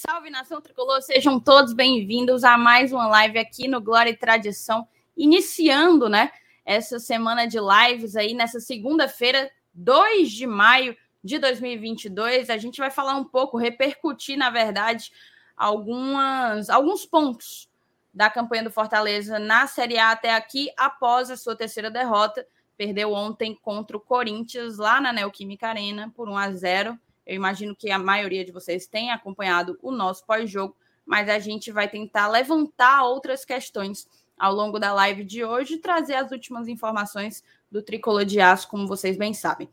salve nação tricolor, sejam todos bem-vindos a mais uma live aqui no Glória e Tradição, iniciando, né, essa semana de lives aí nessa segunda-feira, 2 de maio de 2022. A gente vai falar um pouco, repercutir, na verdade, algumas alguns pontos da campanha do Fortaleza na Série A até aqui, após a sua terceira derrota. Perdeu ontem contra o Corinthians lá na Neoquímica Arena por 1 a 0 eu imagino que a maioria de vocês tem acompanhado o nosso pós-jogo, mas a gente vai tentar levantar outras questões ao longo da live de hoje e trazer as últimas informações do Tricolor de Aço, como vocês bem sabem.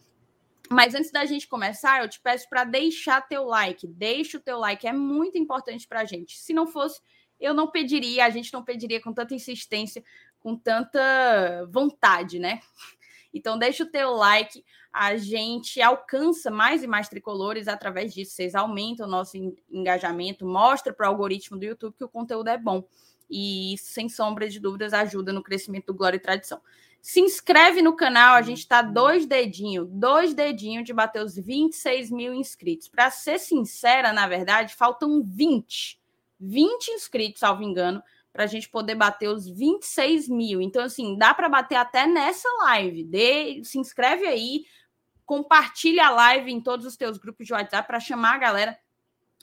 Mas antes da gente começar, eu te peço para deixar teu like. Deixa o teu like, é muito importante para a gente. Se não fosse, eu não pediria, a gente não pediria com tanta insistência, com tanta vontade, né? Então deixa o teu like, a gente alcança mais e mais tricolores através disso. Vocês aumentam o nosso engajamento, mostra para o algoritmo do YouTube que o conteúdo é bom. E isso, sem sombra de dúvidas, ajuda no crescimento do Glória e Tradição. Se inscreve no canal, a gente está dois dedinhos, dois dedinhos de bater os 26 mil inscritos. Para ser sincera, na verdade, faltam 20. 20 inscritos, salvo engano, para a gente poder bater os 26 mil. Então, assim, dá para bater até nessa live. Dê, se inscreve aí, compartilha a live em todos os teus grupos de WhatsApp para chamar a galera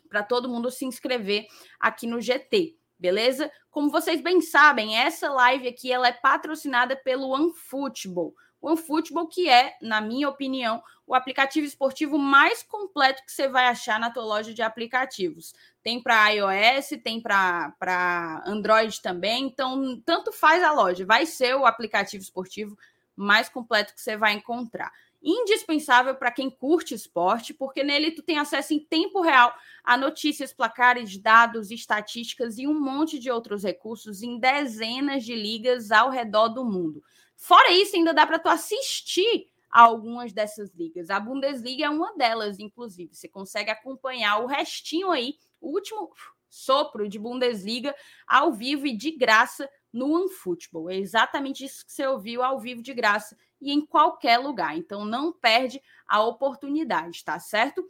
para todo mundo se inscrever aqui no GT, beleza? Como vocês bem sabem, essa live aqui ela é patrocinada pelo OneFootball. O OneFootball que é, na minha opinião, o aplicativo esportivo mais completo que você vai achar na tua loja de aplicativos. Tem para iOS, tem para Android também, então tanto faz a loja, vai ser o aplicativo esportivo mais completo que você vai encontrar indispensável para quem curte esporte, porque nele tu tem acesso em tempo real a notícias, placares, dados, estatísticas e um monte de outros recursos em dezenas de ligas ao redor do mundo. Fora isso, ainda dá para tu assistir a algumas dessas ligas. A Bundesliga é uma delas, inclusive. Você consegue acompanhar o restinho aí, o último sopro de Bundesliga ao vivo e de graça no OneFootball. É exatamente isso que você ouviu ao vivo de graça e em qualquer lugar. Então não perde a oportunidade, tá certo?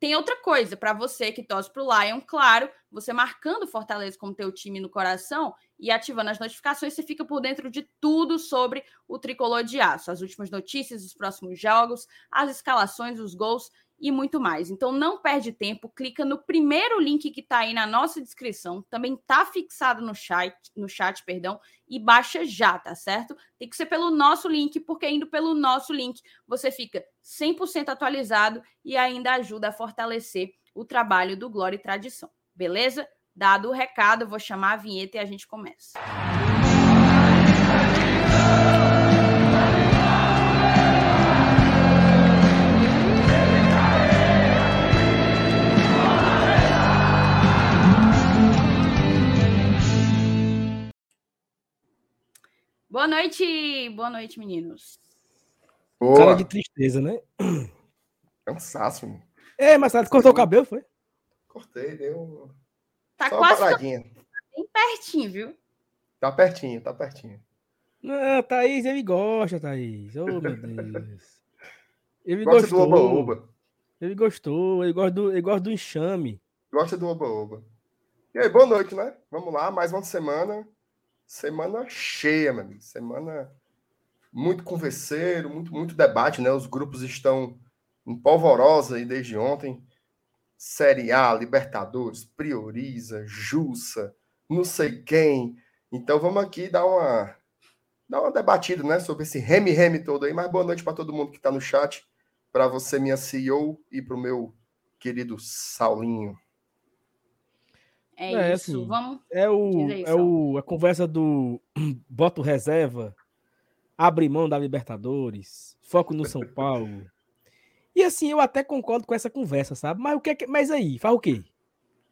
Tem outra coisa para você que torce para o Lion, claro, você marcando Fortaleza como teu time no coração e ativando as notificações, você fica por dentro de tudo sobre o tricolor de aço, as últimas notícias, os próximos jogos, as escalações, os gols e muito mais. Então não perde tempo, clica no primeiro link que está aí na nossa descrição, também está fixado no chat, no chat, perdão, e baixa já, tá certo? Tem que ser pelo nosso link, porque indo pelo nosso link você fica 100% atualizado e ainda ajuda a fortalecer o trabalho do Glória e Tradição. Beleza? Dado o recado, vou chamar a vinheta e a gente começa. Boa noite, boa noite, meninos. Boa. Cara de tristeza, né? Cansaço, mano. É, mas você cortou o cabelo, foi? Cortei, deu. Tá Só quase. Tá bem pertinho, viu? Tá pertinho, tá pertinho. Não, Thaís, ele gosta, Thaís. Oh, meu Deus. Ele gosta gostou. do oba-oba. Ele gostou, ele gosta do, ele gosta do enxame. Gosta do oba-oba. E aí, boa noite, né? Vamos lá, mais uma semana semana cheia, meu amigo. Semana muito converseiro, muito, muito debate, né? Os grupos estão em polvorosa aí desde ontem. Série A, Libertadores, Prioriza, Jussa, não sei quem. Então vamos aqui dar uma dar uma debatida, né, sobre esse reme-reme todo aí. Mas boa noite para todo mundo que está no chat, para você minha CEO e para o meu querido Saulinho. É, é isso, assim, vamos. É, o, é o, a conversa do boto reserva, abre mão da Libertadores, foco no São Paulo. E assim, eu até concordo com essa conversa, sabe? Mas o que, é mas aí, faz o quê?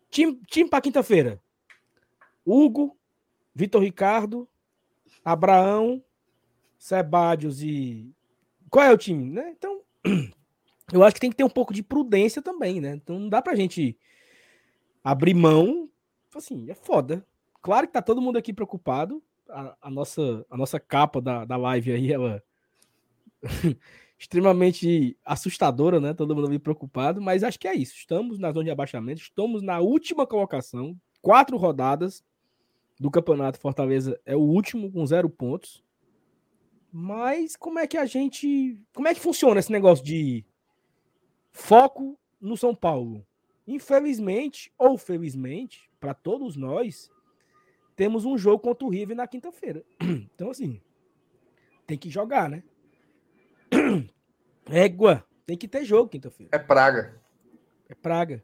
Time, time para quinta-feira. Hugo, Vitor Ricardo, Abraão, Sebadios e. Qual é o time, né? Então, eu acho que tem que ter um pouco de prudência também, né? Então não dá pra gente abrir mão assim, é foda. Claro que tá todo mundo aqui preocupado. A, a nossa, a nossa capa da, da live aí, ela extremamente assustadora, né? Todo mundo me preocupado, mas acho que é isso. Estamos na zona de abaixamento, estamos na última colocação, quatro rodadas do campeonato. Fortaleza é o último com zero pontos. Mas como é que a gente. Como é que funciona esse negócio de foco no São Paulo? Infelizmente, ou felizmente, para todos nós, temos um jogo contra o River na quinta-feira. Então, assim, tem que jogar, né? Égua, tem que ter jogo quinta-feira. É praga. É praga.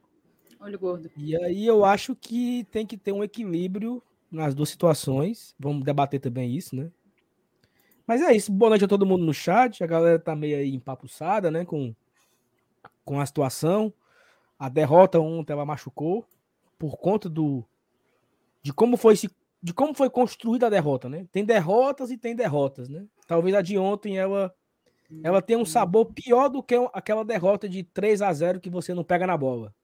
Olho gordo. E aí eu acho que tem que ter um equilíbrio nas duas situações. Vamos debater também isso, né? Mas é isso. Boa noite a todo mundo no chat. A galera tá meio aí empapuçada, né? Com, com a situação. A derrota ontem ela machucou por conta do de como foi se de como foi construída a derrota, né? Tem derrotas e tem derrotas, né? Talvez a de ontem ela ela tenha um sabor pior do que aquela derrota de 3 a 0 que você não pega na bola.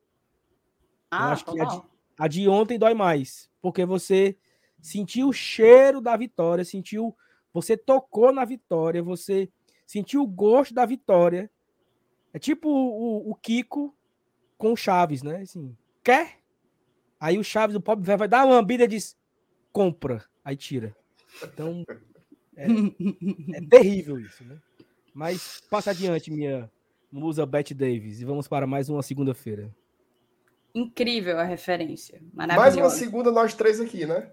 Ah, Eu acho que a de, a de ontem dói mais, porque você sentiu o cheiro da vitória, sentiu, você tocou na vitória, você sentiu o gosto da vitória. É tipo o, o Kiko com o Chaves, né? Assim, quer? Aí o Chaves, o pobre velho, vai dar uma lambida e diz: compra. Aí tira. Então, é, é terrível isso, né? Mas passa adiante, minha musa Beth Davis, e vamos para mais uma segunda-feira. Incrível a referência. Mais uma segunda, nós três aqui, né?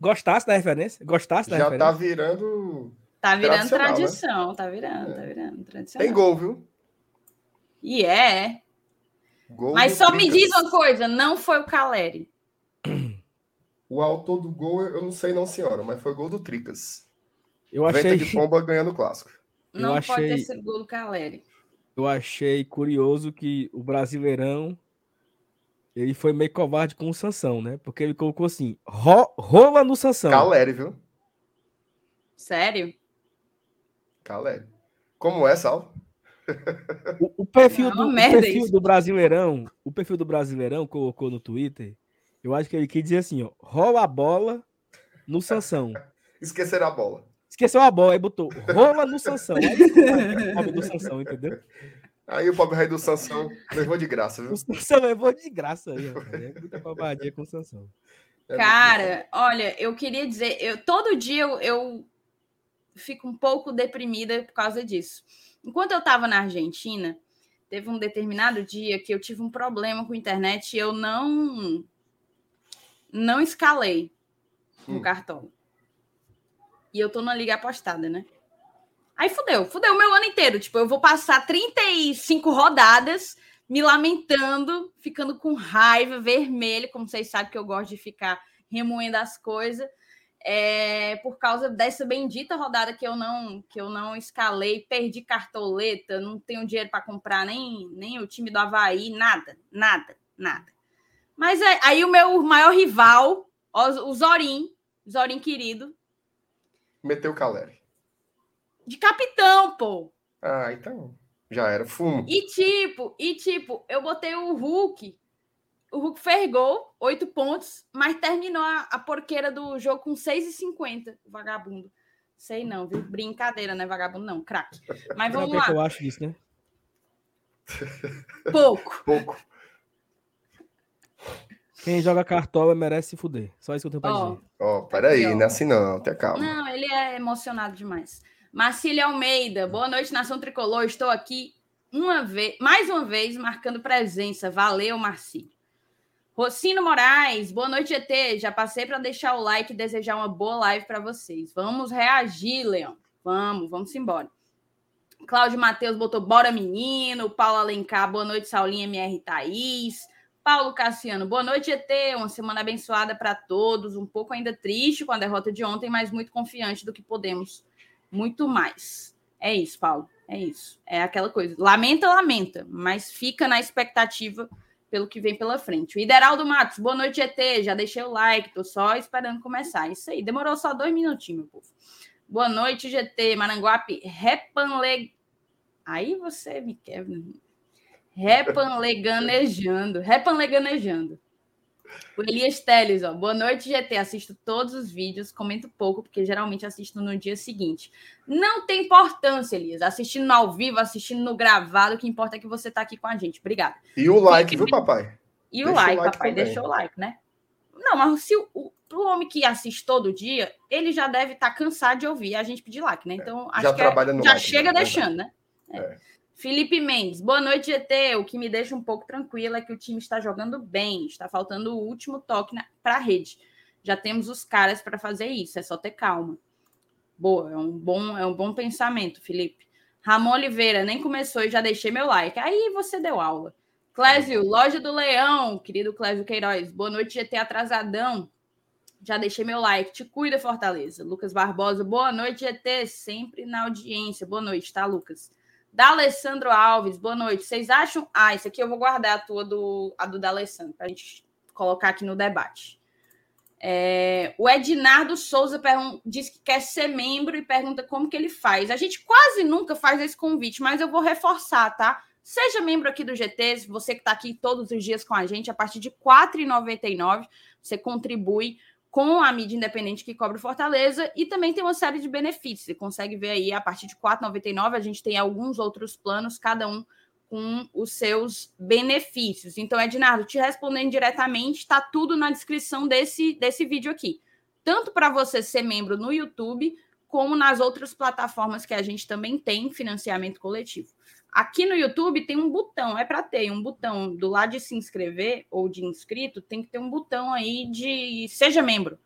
Gostasse da referência? Gostasse da Já referência? tá virando. Tá virando né? tradição, né? tá virando, é. tá virando tradição. Tem gol, viu? E é. Gol Mas só Tricas. me diz uma coisa, não foi o Caleri. O autor do gol, eu não sei não, senhora, mas foi gol do Tricas. Eu achei... Venta de pomba ganhando o clássico. Não achei... pode ter sido gol do Caleri. Eu achei curioso que o Brasileirão ele foi meio covarde com o Sansão, né? Porque ele colocou assim, ro rola no Sansão. Caleri, viu? Sério? Caleri. Como é, Sal? O, o perfil, Não, do, o perfil do Brasileirão, o perfil do Brasileirão colocou no Twitter, eu acho que ele quis dizer assim, ó, rola a bola no Sansão. Esquecer a bola. Esqueceu a bola, aí botou rola no Sansão. Aí, do Sansão, entendeu? Aí o pobre rei do Sansão levou de graça, viu? O Sansão levou de graça aí, É muita covardia com o Sansão. É Cara, olha, eu queria dizer, eu todo dia eu, eu fico um pouco deprimida por causa disso. Enquanto eu estava na Argentina, teve um determinado dia que eu tive um problema com a internet e eu não não escalei hum. no cartão. E eu tô na liga apostada, né? Aí fudeu, fudeu o meu ano inteiro. Tipo, eu vou passar 35 rodadas me lamentando, ficando com raiva, vermelho, como vocês sabem que eu gosto de ficar remoendo as coisas, é, por causa dessa bendita rodada que eu não que eu não escalei, perdi cartoleta, não tenho dinheiro para comprar nem, nem o time do Havaí, nada, nada, nada. Mas é, aí o meu maior rival, o Zorin, Zorin querido, meteu o Caleri de capitão, pô. Ah, então já era fumo. E tipo, e tipo, eu botei o Hulk. O Hulk fez gol, oito pontos, mas terminou a, a porqueira do jogo com 6,50, vagabundo. Sei não, viu? Brincadeira, né, vagabundo? Não, craque. Mas vamos lá. Que eu acho disso, né? Pouco. Pouco. Quem joga cartola merece se fuder. Só isso que eu tenho pra oh, dizer. Ó, oh, peraí, não é assim não, até calma. Não, ele é emocionado demais. Marcília Almeida, boa noite, Nação Tricolor. Estou aqui uma vez, mais uma vez, marcando presença. Valeu, Marcílio. Rocino Moraes, boa noite, ET. Já passei para deixar o like e desejar uma boa live para vocês. Vamos reagir, Leão. Vamos, vamos embora. Cláudio Matheus botou bora menino. Paulo Alencar, boa noite, Saulinha MR Thaís. Paulo Cassiano, boa noite, ET. Uma semana abençoada para todos. Um pouco ainda triste com a derrota de ontem, mas muito confiante do que podemos muito mais. É isso, Paulo. É isso. É aquela coisa. Lamenta, lamenta, mas fica na expectativa pelo que vem pela frente. O Ideraldo Matos, boa noite, ET. Já deixei o like, tô só esperando começar. Isso aí, demorou só dois minutinhos, meu povo. Boa noite, GT. Maranguape, repanle. Aí você me quer. Repanleganejando. Repanleganejando. O Elias Teles, ó. Boa noite, GT. Assisto todos os vídeos, comento pouco, porque geralmente assisto no dia seguinte. Não tem importância, Elias. Assistindo ao vivo, assistindo no gravado, o que importa é que você está aqui com a gente. Obrigada. E o like, Fique... viu, papai? E o like, o like, papai. Também. Deixou o like, né? Não, mas se o, o, o, homem que assiste todo dia, ele já deve estar tá cansado de ouvir a gente pedir like, né? É, então, acho já que é, já like, chega né? deixando, né? É. Felipe Mendes, boa noite, GT. O que me deixa um pouco tranquila é que o time está jogando bem, está faltando o último toque para a rede. Já temos os caras para fazer isso, é só ter calma. Boa, é um bom, é um bom pensamento, Felipe. Ramon Oliveira, nem começou e já deixei meu like. Aí você deu aula. Clésio, Loja do Leão, querido Clésio Queiroz, boa noite, GT atrasadão. Já deixei meu like. Te cuida, Fortaleza. Lucas Barbosa, boa noite, GT. Sempre na audiência. Boa noite, tá, Lucas? Da Alessandro Alves, boa noite. Vocês acham. Ah, isso aqui eu vou guardar a tua do, a do D'Alessandro, para a gente colocar aqui no debate. É, o Ednardo Souza diz que quer ser membro e pergunta como que ele faz. A gente quase nunca faz esse convite, mas eu vou reforçar, tá? Seja membro aqui do GT, você que está aqui todos os dias com a gente, a partir de R$ 4,99 você contribui com a mídia independente que cobre Fortaleza e também tem uma série de benefícios. Você consegue ver aí a partir de R$ 4,99. A gente tem alguns outros planos, cada um com os seus benefícios. Então, Ednardo, te respondendo diretamente, está tudo na descrição desse, desse vídeo aqui. Tanto para você ser membro no YouTube, como nas outras plataformas que a gente também tem financiamento coletivo. Aqui no YouTube tem um botão, é para ter um botão do lado de se inscrever ou de inscrito, tem que ter um botão aí de seja membro.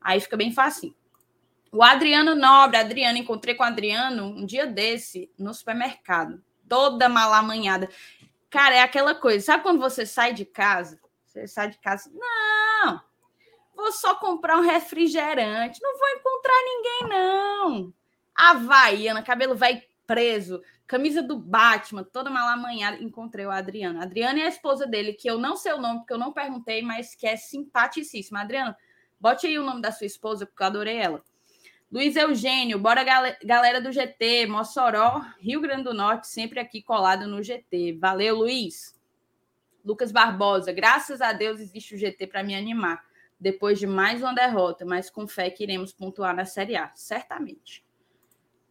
Aí fica bem fácil. O Adriano Nobre, Adriano, encontrei com o Adriano um dia desse no supermercado, toda malamanhada. Cara, é aquela coisa, sabe quando você sai de casa? Você sai de casa, não, vou só comprar um refrigerante, não vou encontrar ninguém, não. Havaiana, cabelo vai preso, camisa do Batman, toda malamanhada. Encontrei o Adriano. Adriano é a esposa dele, que eu não sei o nome, porque eu não perguntei, mas que é simpaticíssima. Adriano, bote aí o nome da sua esposa, porque eu adorei ela. Luiz Eugênio, bora galera do GT, Mossoró, Rio Grande do Norte, sempre aqui colado no GT. Valeu, Luiz. Lucas Barbosa, graças a Deus existe o GT para me animar. Depois de mais uma derrota, mas com fé que iremos pontuar na Série A, certamente.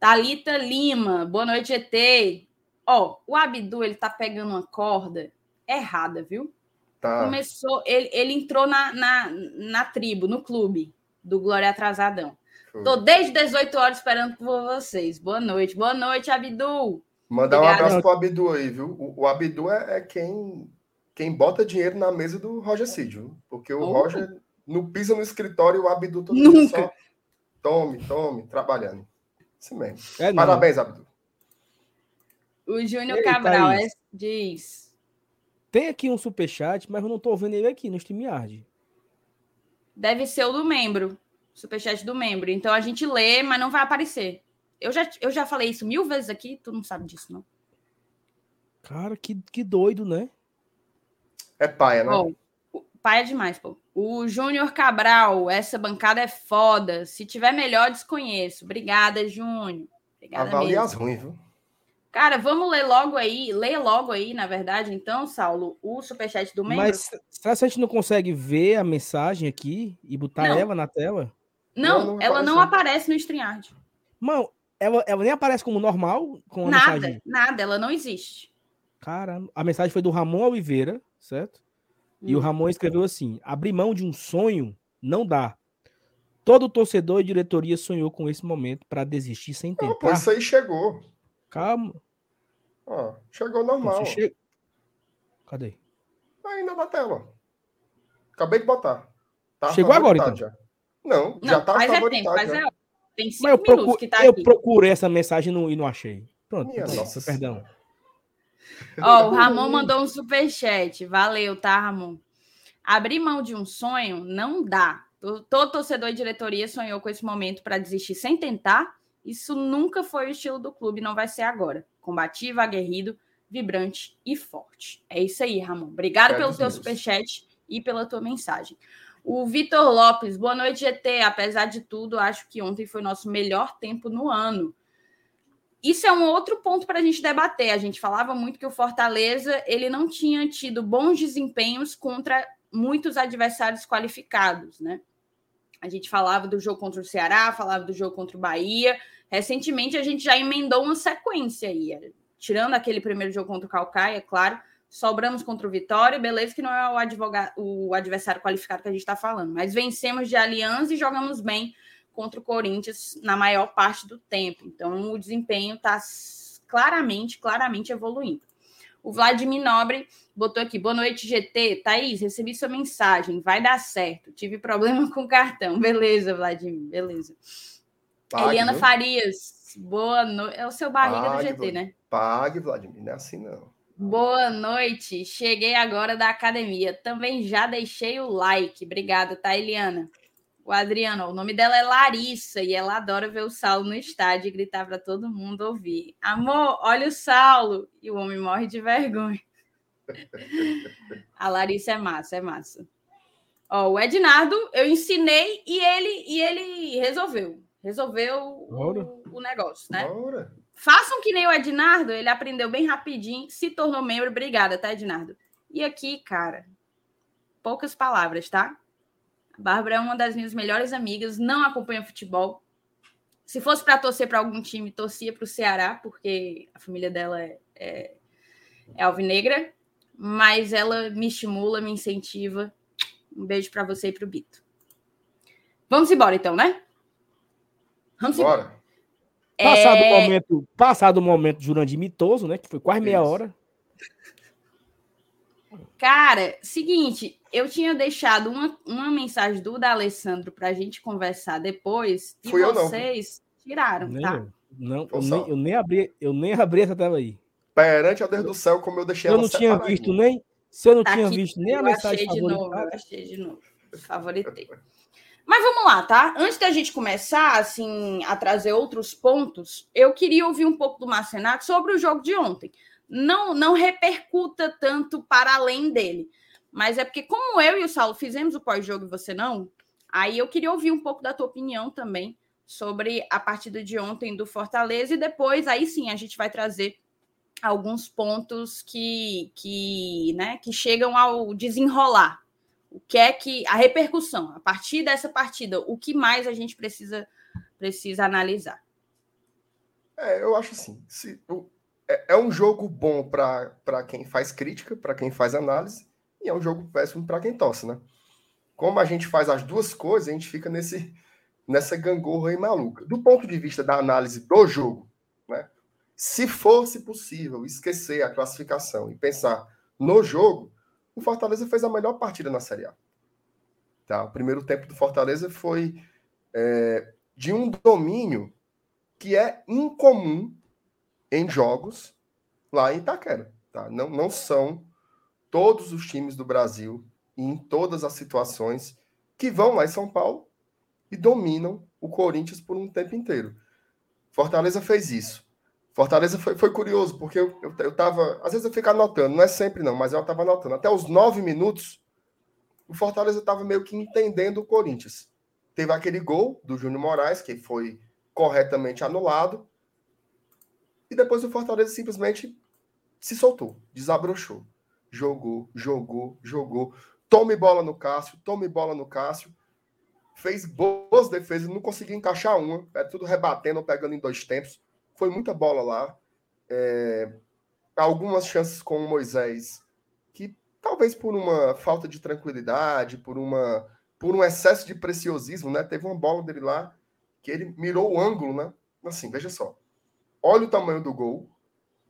Talita Lima, boa noite, ET. Ó, o Abdu, ele tá pegando uma corda errada, viu? Tá. Começou, ele, ele entrou na, na, na tribo, no clube do Glória Atrasadão. Foi. Tô desde 18 horas esperando por vocês. Boa noite. Boa noite, Abdu. Mandar Obrigado. um abraço pro Abdu aí, viu? O, o Abdu é, é, quem, quem bota dinheiro na mesa do Roger Cid, viu? Porque o oh. Roger não pisa no escritório e o Abdu todo Nunca. só tome, tome, trabalhando. Isso mesmo. É, Parabéns, Abdu. O Júnior Cabral é, diz. Tem aqui um superchat, mas eu não estou vendo ele aqui no StreamYard. Deve ser o do membro. Superchat do membro. Então a gente lê, mas não vai aparecer. Eu já, eu já falei isso mil vezes aqui, tu não sabe disso, não. Cara, que, que doido, né? É paia, né? Bom, paia demais, pô. O Júnior Cabral, essa bancada é foda. Se tiver melhor, desconheço. Obrigada, Júnior. Obrigada Avalie as ruins, viu? Cara, vamos ler logo aí, lê logo aí, na verdade, então, Saulo, o superchat do membro. Mas será que a gente não consegue ver a mensagem aqui e botar não. ela na tela? Não, não ela não aparece no StreamYard. Mano, ela, ela nem aparece como normal? Com nada, mensagem? nada, ela não existe. Cara, a mensagem foi do Ramon Oliveira, certo? E o hum. Ramon escreveu assim: abrir mão de um sonho não dá. Todo torcedor e diretoria sonhou com esse momento para desistir sem tentar. Não, isso aí chegou. Calma. Ó, chegou normal. Che... Cadê? Ainda na tela. Acabei de botar. Tá chegou agora, então. Já. Não, não, já tá faz é tempo, faz é... Tem cinco Mas eu minutos procure... que tá Eu aqui. procurei essa mensagem e não, e não achei. Pronto, Minha nossa. perdão. Ó, o Ramon mandou um superchat. Valeu, tá, Ramon? Abrir mão de um sonho não dá. Todo torcedor e diretoria sonhou com esse momento para desistir sem tentar. Isso nunca foi o estilo do clube, não vai ser agora. Combativo, aguerrido, vibrante e forte. É isso aí, Ramon. Obrigado pelo teu superchat e pela tua mensagem. O Vitor Lopes, boa noite, GT. Apesar de tudo, acho que ontem foi nosso melhor tempo no ano isso é um outro ponto para a gente debater. A gente falava muito que o Fortaleza ele não tinha tido bons desempenhos contra muitos adversários qualificados, né? A gente falava do jogo contra o Ceará, falava do jogo contra o Bahia. Recentemente a gente já emendou uma sequência aí, tirando aquele primeiro jogo contra o Calcaia, claro, sobramos contra o Vitória, beleza que não é o, advogado, o adversário qualificado que a gente está falando, mas vencemos de Aliança e jogamos bem contra o Corinthians na maior parte do tempo. Então o desempenho está claramente, claramente evoluindo. O Vladimir Nobre botou aqui: boa noite, GT. Thaís, recebi sua mensagem. Vai dar certo. Tive problema com o cartão. Beleza, Vladimir, beleza. Pague, Eliana? Farias, boa noite. É o seu barriga Pague, do GT, né? Pague, Vladimir, não é assim não. Boa noite. Cheguei agora da academia. Também já deixei o like. Obrigada, tá, Eliana? O Adriano, o nome dela é Larissa e ela adora ver o Saulo no estádio e gritar para todo mundo ouvir. Amor, olha o Saulo! E o homem morre de vergonha. A Larissa é massa, é massa. Ó, o Ednardo, eu ensinei e ele e ele resolveu. Resolveu o, o, negócio, né? Bora. Façam que nem o Ednardo, ele aprendeu bem rapidinho, se tornou membro. Obrigada, tá, Ednardo? E aqui, cara, poucas palavras, tá? A Bárbara é uma das minhas melhores amigas, não acompanha futebol. Se fosse para torcer para algum time, torcia para o Ceará, porque a família dela é, é, é alvinegra. Mas ela me estimula, me incentiva. Um beijo para você e para o Bito. Vamos embora, então, né? Vamos embora. embora. Passado o é... momento, passado o momento Jurandir mitoso, né? Que foi quase meia hora. Cara, seguinte, eu tinha deixado uma, uma mensagem do D'Alessandro para a gente conversar depois e Fui vocês tiraram, nem tá? Eu. Não, eu nem, eu nem, abri, eu nem abri essa tela aí. Perante a Deus do céu, como eu deixei eu ela não tinha visto nem, se eu não tá tinha aqui, visto nem a mensagem achei de novo, eu achei de novo. Favoritei. Mas vamos lá, tá? Antes da gente começar, assim, a trazer outros pontos, eu queria ouvir um pouco do Marcenato sobre o jogo de ontem. Não, não repercuta tanto para além dele. Mas é porque, como eu e o Saulo fizemos o pós-jogo e você não, aí eu queria ouvir um pouco da tua opinião também sobre a partida de ontem do Fortaleza e depois aí sim a gente vai trazer alguns pontos que, que, né, que chegam ao desenrolar. O que é que a repercussão a partir dessa partida, o que mais a gente precisa precisa analisar? É, eu acho assim, se, é, é um jogo bom para quem faz crítica, para quem faz análise, e é um jogo péssimo para quem torce, né? Como a gente faz as duas coisas, a gente fica nesse, nessa gangorra aí maluca. Do ponto de vista da análise do jogo, né? Se fosse possível esquecer a classificação e pensar no jogo, o Fortaleza fez a melhor partida na Série A. Tá? O primeiro tempo do Fortaleza foi é, de um domínio que é incomum em jogos lá em Itaquera. Tá? Não, não são todos os times do Brasil em todas as situações que vão lá em São Paulo e dominam o Corinthians por um tempo inteiro. Fortaleza fez isso. Fortaleza foi, foi curioso, porque eu, eu, eu tava. Às vezes eu fico anotando, não é sempre não, mas eu estava anotando. Até os nove minutos, o Fortaleza estava meio que entendendo o Corinthians. Teve aquele gol do Júnior Moraes, que foi corretamente anulado. E depois o Fortaleza simplesmente se soltou, desabrochou jogou, jogou, jogou. Tome bola no Cássio, tome bola no Cássio. Fez boas defesas, não conseguiu encaixar uma. É tudo rebatendo, pegando em dois tempos. Foi muita bola lá. É, algumas chances com o Moisés, que talvez por uma falta de tranquilidade, por, uma, por um excesso de preciosismo, né? Teve uma bola dele lá que ele mirou o ângulo, né? Assim, veja só. Olha o tamanho do gol,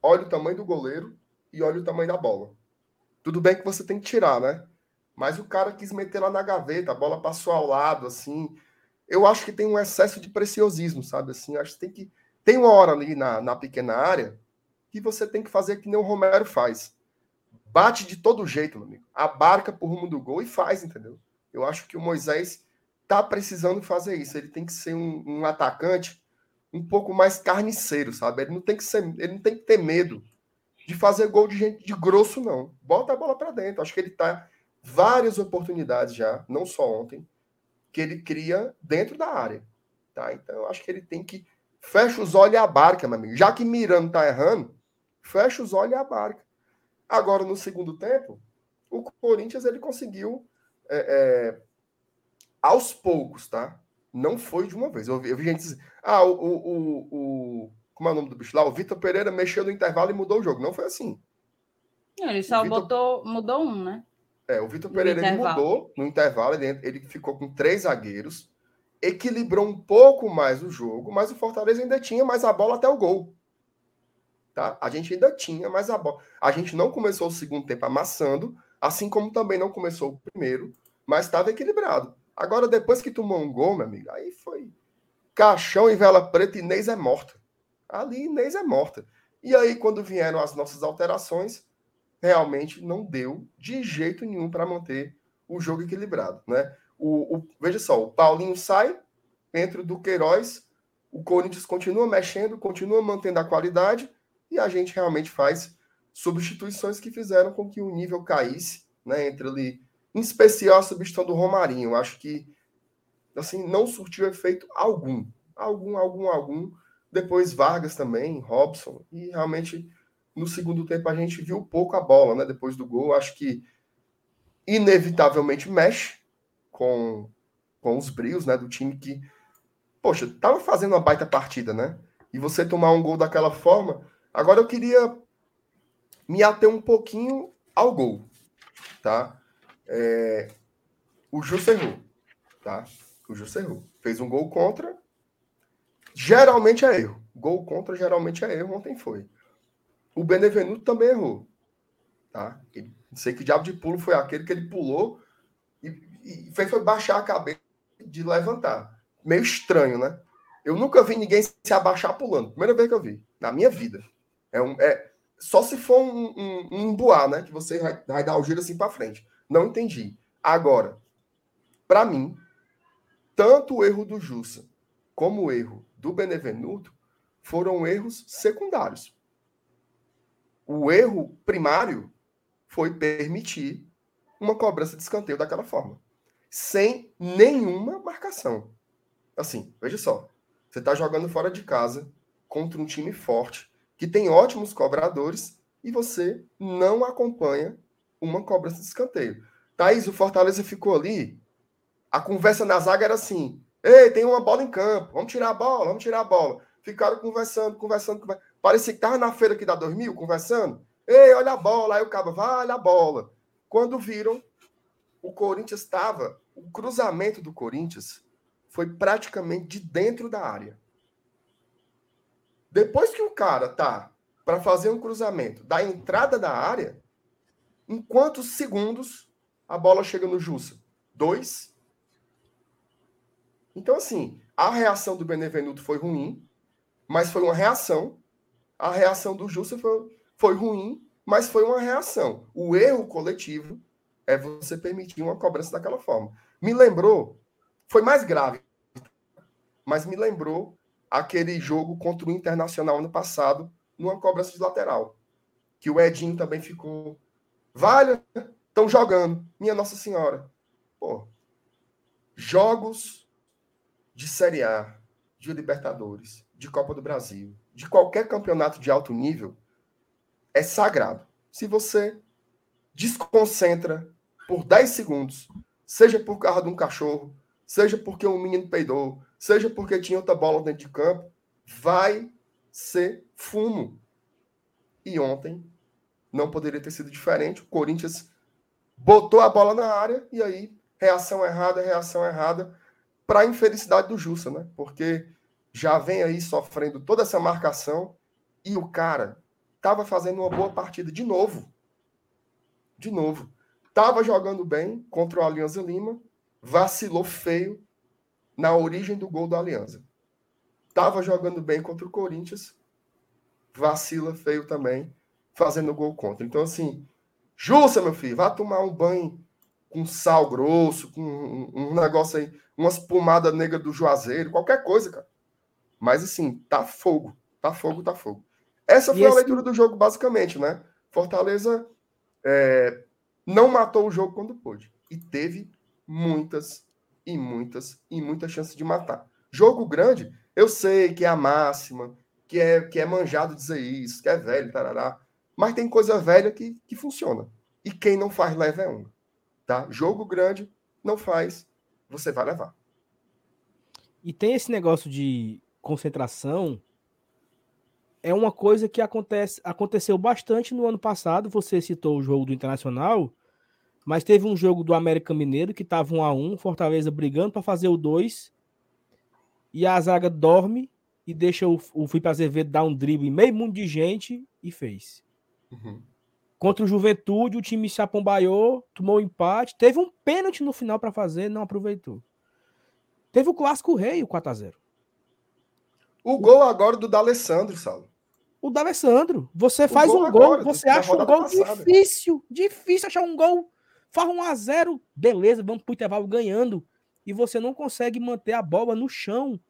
olha o tamanho do goleiro e olha o tamanho da bola. Tudo bem que você tem que tirar, né? Mas o cara quis meter lá na gaveta, a bola passou ao lado, assim. Eu acho que tem um excesso de preciosismo, sabe? Assim, acho que tem que. Tem uma hora ali na, na pequena área que você tem que fazer que nem o Romero faz. Bate de todo jeito, meu amigo. Abarca por rumo do gol e faz, entendeu? Eu acho que o Moisés tá precisando fazer isso. Ele tem que ser um, um atacante um pouco mais carniceiro, sabe? Ele não tem que ser, ele não tem que ter medo de fazer gol de gente de grosso, não. Bota a bola para dentro. Acho que ele tá várias oportunidades já, não só ontem, que ele cria dentro da área. Tá? Então, acho que ele tem que. Fecha os olhos e abarca, meu amigo. Já que Miranda tá errando, fecha os olhos e abarca. Agora, no segundo tempo, o Corinthians ele conseguiu é, é, aos poucos, tá? Não foi de uma vez. Eu vi, eu vi gente dizer, ah, o, o, o, Como é o nome do bicho lá? O Vitor Pereira mexeu no intervalo e mudou o jogo. Não foi assim. Ele só Victor... botou. Mudou um, né? É, o Vitor Pereira ele mudou no intervalo, ele, ele ficou com três zagueiros, equilibrou um pouco mais o jogo, mas o Fortaleza ainda tinha mais a bola até o gol. Tá? A gente ainda tinha mais a bola. A gente não começou o segundo tempo amassando, assim como também não começou o primeiro, mas estava equilibrado. Agora, depois que tomou um gol, meu amigo, aí foi caixão e vela preta, Inês é morta. Ali, Inês é morta. E aí, quando vieram as nossas alterações, realmente não deu de jeito nenhum para manter o jogo equilibrado. Né? O, o, veja só, o Paulinho sai, entra o Duqueiroz, o Corinthians continua mexendo, continua mantendo a qualidade, e a gente realmente faz substituições que fizeram com que o nível caísse, né? Entre ali, em especial a substituição do Romarinho. Eu acho que assim não surtiu efeito algum, algum, algum, algum. Depois Vargas também, Robson, e realmente no segundo tempo a gente viu pouco a bola, né? Depois do gol, acho que inevitavelmente mexe com, com os brios, né? Do time que, poxa, tava fazendo uma baita partida, né? E você tomar um gol daquela forma. Agora eu queria me ater um pouquinho ao gol, tá? É, o Jus errou, tá? O Jus errou. Fez um gol contra. Geralmente é erro. Gol contra geralmente é erro. Ontem foi. O Benevenuto também errou. Tá? Ele, não sei que diabo de pulo foi aquele que ele pulou e, e fez foi baixar a cabeça de levantar. Meio estranho, né? Eu nunca vi ninguém se abaixar pulando. Primeira vez que eu vi, na minha vida. É, um, é só se for um, um, um boar, né? Que você vai, vai dar o giro assim para frente. Não entendi. Agora, para mim, tanto o erro do Jussa como o erro do Benevenuto foram erros secundários. O erro primário foi permitir uma cobrança de escanteio daquela forma, sem nenhuma marcação. Assim, veja só, você está jogando fora de casa contra um time forte que tem ótimos cobradores e você não acompanha uma cobrança de escanteio. Thaís, o Fortaleza ficou ali, a conversa na zaga era assim: ei, tem uma bola em campo, vamos tirar a bola, vamos tirar a bola. Ficaram conversando, conversando, conversando. Parecia que estava na feira aqui da 2000, conversando. Ei, olha a bola. Aí o cabo, vai, olha a bola. Quando viram, o Corinthians estava. O cruzamento do Corinthians foi praticamente de dentro da área. Depois que o cara tá para fazer um cruzamento da entrada da área, em quantos segundos a bola chega no Jussa? Dois. Então, assim, a reação do Benevenuto foi ruim, mas foi uma reação a reação do Justo foi, foi ruim, mas foi uma reação. O erro coletivo é você permitir uma cobrança daquela forma. Me lembrou, foi mais grave, mas me lembrou aquele jogo contra o Internacional no passado, numa cobrança de lateral. Que o Edinho também ficou. Vale, estão jogando. Minha Nossa Senhora. Pô, jogos de Série A, de Libertadores, de Copa do Brasil, de qualquer campeonato de alto nível é sagrado. Se você desconcentra por 10 segundos, seja por causa de um cachorro, seja porque um menino peidou, seja porque tinha outra bola dentro de campo, vai ser fumo. E ontem não poderia ter sido diferente. O Corinthians botou a bola na área e aí reação errada, reação errada para a infelicidade do Jussa, né? Porque já vem aí sofrendo toda essa marcação e o cara estava fazendo uma boa partida de novo. De novo. Estava jogando bem contra o Alianza Lima, vacilou feio na origem do gol do Alianza. Estava jogando bem contra o Corinthians, vacila feio também, fazendo gol contra. Então, assim, Justa, meu filho, vá tomar um banho com sal grosso, com um, um negócio aí, umas pomadas negras do Juazeiro, qualquer coisa, cara. Mas assim, tá fogo. Tá fogo, tá fogo. Essa foi e a esse... leitura do jogo, basicamente, né? Fortaleza é, não matou o jogo quando pôde. E teve muitas e muitas e muitas chances de matar. Jogo grande, eu sei que é a máxima, que é, que é manjado dizer isso, que é velho, tarará. Mas tem coisa velha que, que funciona. E quem não faz leva é uma. tá? Jogo grande não faz, você vai levar. E tem esse negócio de concentração. É uma coisa que acontece, aconteceu bastante no ano passado. Você citou o jogo do Internacional, mas teve um jogo do América Mineiro que estava 1 a 1 Fortaleza brigando para fazer o 2 e a zaga dorme e deixa o, o Felipe Azevedo dar um drible em meio mundo de gente e fez. Uhum. Contra o Juventude, o time se apombaiou, tomou um empate, teve um pênalti no final para fazer, não aproveitou. Teve o clássico rei, o 4 a 0 O gol agora do D'Alessandro, Saulo. O D'Alessandro. Você o faz gol um gol, agora, você acha um gol passada. difícil, difícil achar um gol. Faz um a 0 beleza, vamos pro intervalo ganhando. E você não consegue manter a bola no chão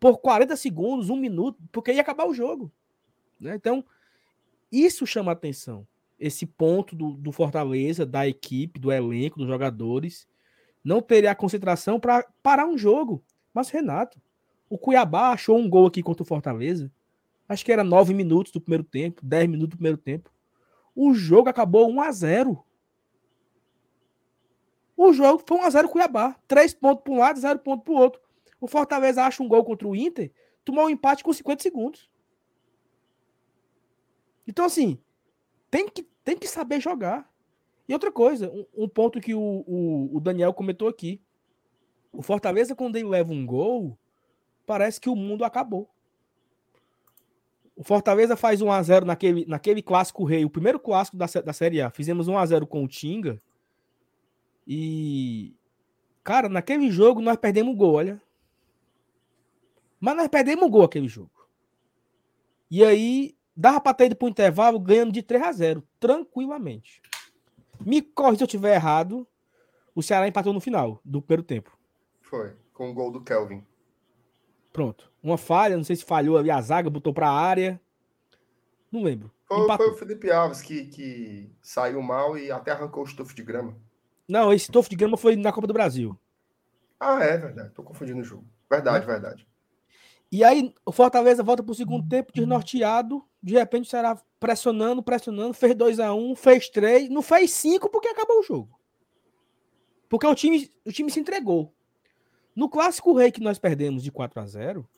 por 40 segundos, um minuto, porque ia acabar o jogo. Né? Então, isso chama atenção. Esse ponto do, do Fortaleza, da equipe, do elenco, dos jogadores, não teria a concentração para parar um jogo. Mas, Renato, o Cuiabá achou um gol aqui contra o Fortaleza. Acho que era 9 minutos do primeiro tempo, 10 minutos do primeiro tempo. O jogo acabou 1 a 0 O jogo foi 1 a 0 Cuiabá. 3 pontos para um lado, 0 ponto para o outro. O Fortaleza acha um gol contra o Inter, tomou um empate com 50 segundos. Então, assim, tem que, tem que saber jogar. E outra coisa, um, um ponto que o, o, o, Daniel comentou aqui. O Fortaleza, quando ele leva um gol, parece que o mundo acabou. O Fortaleza faz 1x0 naquele, naquele clássico rei, o primeiro clássico da, da Série A. Fizemos 1x0 com o Tinga. E. Cara, naquele jogo nós perdemos o gol, olha. Mas nós perdemos o gol aquele jogo. E aí, dava pra ter ido pro intervalo ganhando de 3 a 0 tranquilamente. Me corre se eu estiver errado. O Ceará empatou no final do primeiro tempo. Foi, com o gol do Kelvin. Pronto. Uma falha, não sei se falhou ali a zaga, botou pra área. Não lembro. Foi, foi o Felipe Alves que, que saiu mal e até arrancou o estofo de grama. Não, esse estofo de grama foi na Copa do Brasil. Ah, é verdade. Tô confundindo o jogo. Verdade, é. verdade. E aí o Fortaleza volta para o segundo tempo desnorteado. De repente será pressionando, pressionando, fez 2 a 1 um, fez 3, não fez 5 porque acabou o jogo. Porque o time, o time se entregou. No clássico rei que nós perdemos de 4 a 0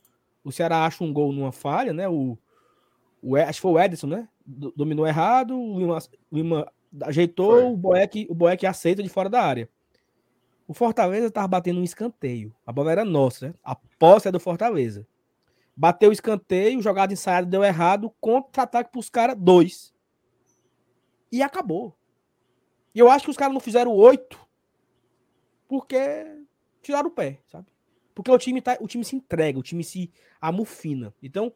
o Ceará acha um gol numa falha, né? O, o acho que foi o Edson, né? Dominou errado, o Lima, o Lima ajeitou, foi. o Boeck, o Boeck aceita de fora da área. O Fortaleza estava batendo um escanteio. A bola era nossa, né? A posse é do Fortaleza. Bateu o escanteio, jogada ensaiada deu errado, contra-ataque para os caras, dois. E acabou. E eu acho que os caras não fizeram oito porque tiraram o pé, sabe? Porque o time, tá, o time se entrega, o time se amufina. Então,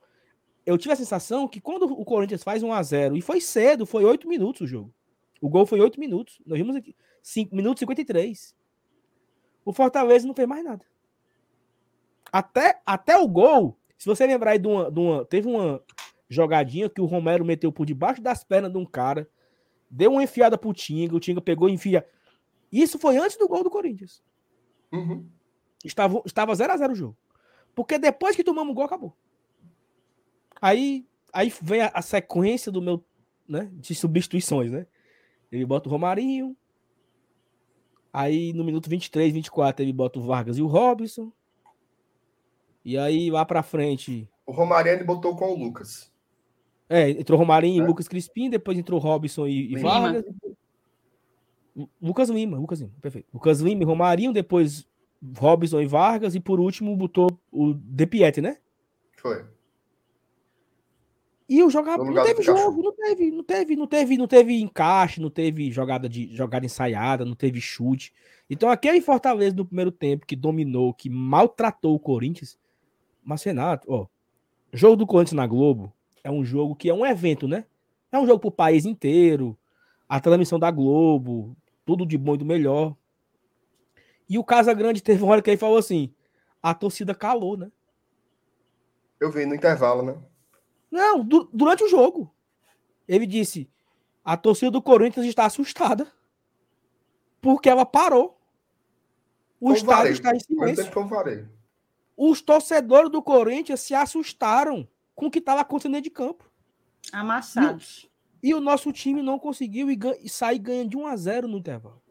eu tive a sensação que quando o Corinthians faz 1 a 0 e foi cedo, foi 8 minutos o jogo. O gol foi 8 minutos. Nós vimos aqui 5 minutos e 53. O Fortaleza não fez mais nada. Até, até o gol, se você lembrar aí de uma, de uma. Teve uma jogadinha que o Romero meteu por debaixo das pernas de um cara, deu uma enfiada pro Tinga, o Tinga pegou e enfia. Isso foi antes do gol do Corinthians. Uhum. Estava 0x0 o jogo. Porque depois que tomamos o gol, acabou. Aí, aí vem a, a, sequência do meu, né, de substituições, né? Ele bota o Romarinho. Aí no minuto 23, 24, ele bota o Vargas e o Robson. E aí, lá pra frente. O Romarinho botou com o Lucas. É, entrou Romarinho é. e Lucas Crispim, depois entrou Robson e, e Vargas. Lucas Lima, Lucas Lima, perfeito. Lucas Lima e Romarinho, depois Robson e Vargas, e por último botou o De Piet, né? Foi. E o jogador não teve jogo, não teve, não teve, não teve, não teve encaixe, não teve jogada de jogada ensaiada, não teve chute. Então aquele Fortaleza no primeiro tempo que dominou, que maltratou o Corinthians, mas, Renato, ó, jogo do Corinthians na Globo é um jogo que é um evento, né? É um jogo pro país inteiro, a transmissão da Globo, tudo de bom e do melhor. E o Casa Grande teve uma hora que ele falou assim: a torcida calou, né? Eu vi no intervalo, né? Não, du durante o jogo. Ele disse: a torcida do Corinthians está assustada. Porque ela parou. O estádio está em silêncio. Os torcedores do Corinthians se assustaram com o que estava acontecendo dentro de campo. Amassados. E, e, o nosso time não conseguiu e, e sair ganhando de 1 a 0 no intervalo.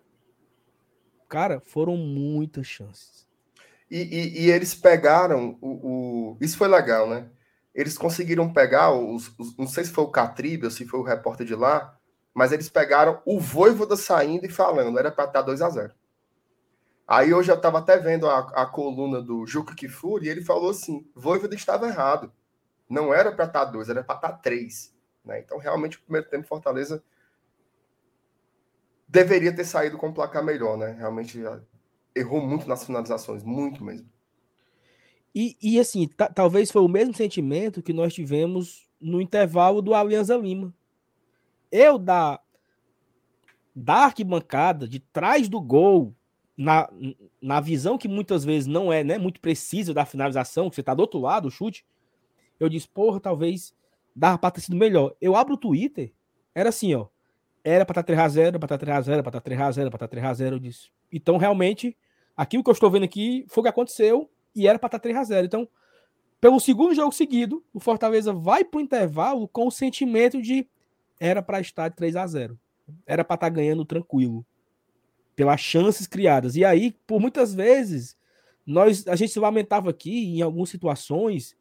Cara, foram muitas chances. E, e, e eles pegaram o, o, Isso foi legal, né? Eles conseguiram pegar os, os, Não sei se foi o Catribe ou se foi o repórter de lá, mas eles pegaram o Voivoda saindo e falando, era para estar 2 a 0 Aí hoje eu estava até vendo a, a coluna do Juca Kifuri e ele falou assim: Voivoda estava errado. Não era para estar 2, era para estar 3. Né? Então, realmente, o primeiro tempo, Fortaleza deveria ter saído com um placar melhor, né? Realmente errou muito nas finalizações, muito mesmo. E, e assim, talvez foi o mesmo sentimento que nós tivemos no intervalo do Alianza Lima. Eu, da, da arquibancada, de trás do gol, na, na visão que muitas vezes não é né, muito precisa da finalização, que você está do outro lado, o chute, eu disse, porra, talvez dava para ter sido melhor. Eu abro o Twitter, era assim, ó. Era para estar 3x0, para estar 3x0, para estar 3x0, para estar 3x0. Eu disse. Então, realmente, aquilo que eu estou vendo aqui foi o que aconteceu e era para estar 3x0. Então, pelo segundo jogo seguido, o Fortaleza vai para o intervalo com o sentimento de era para estar de 3 a 0 Era para estar ganhando tranquilo. Pelas chances criadas. E aí, por muitas vezes, nós a gente se lamentava aqui em algumas situações,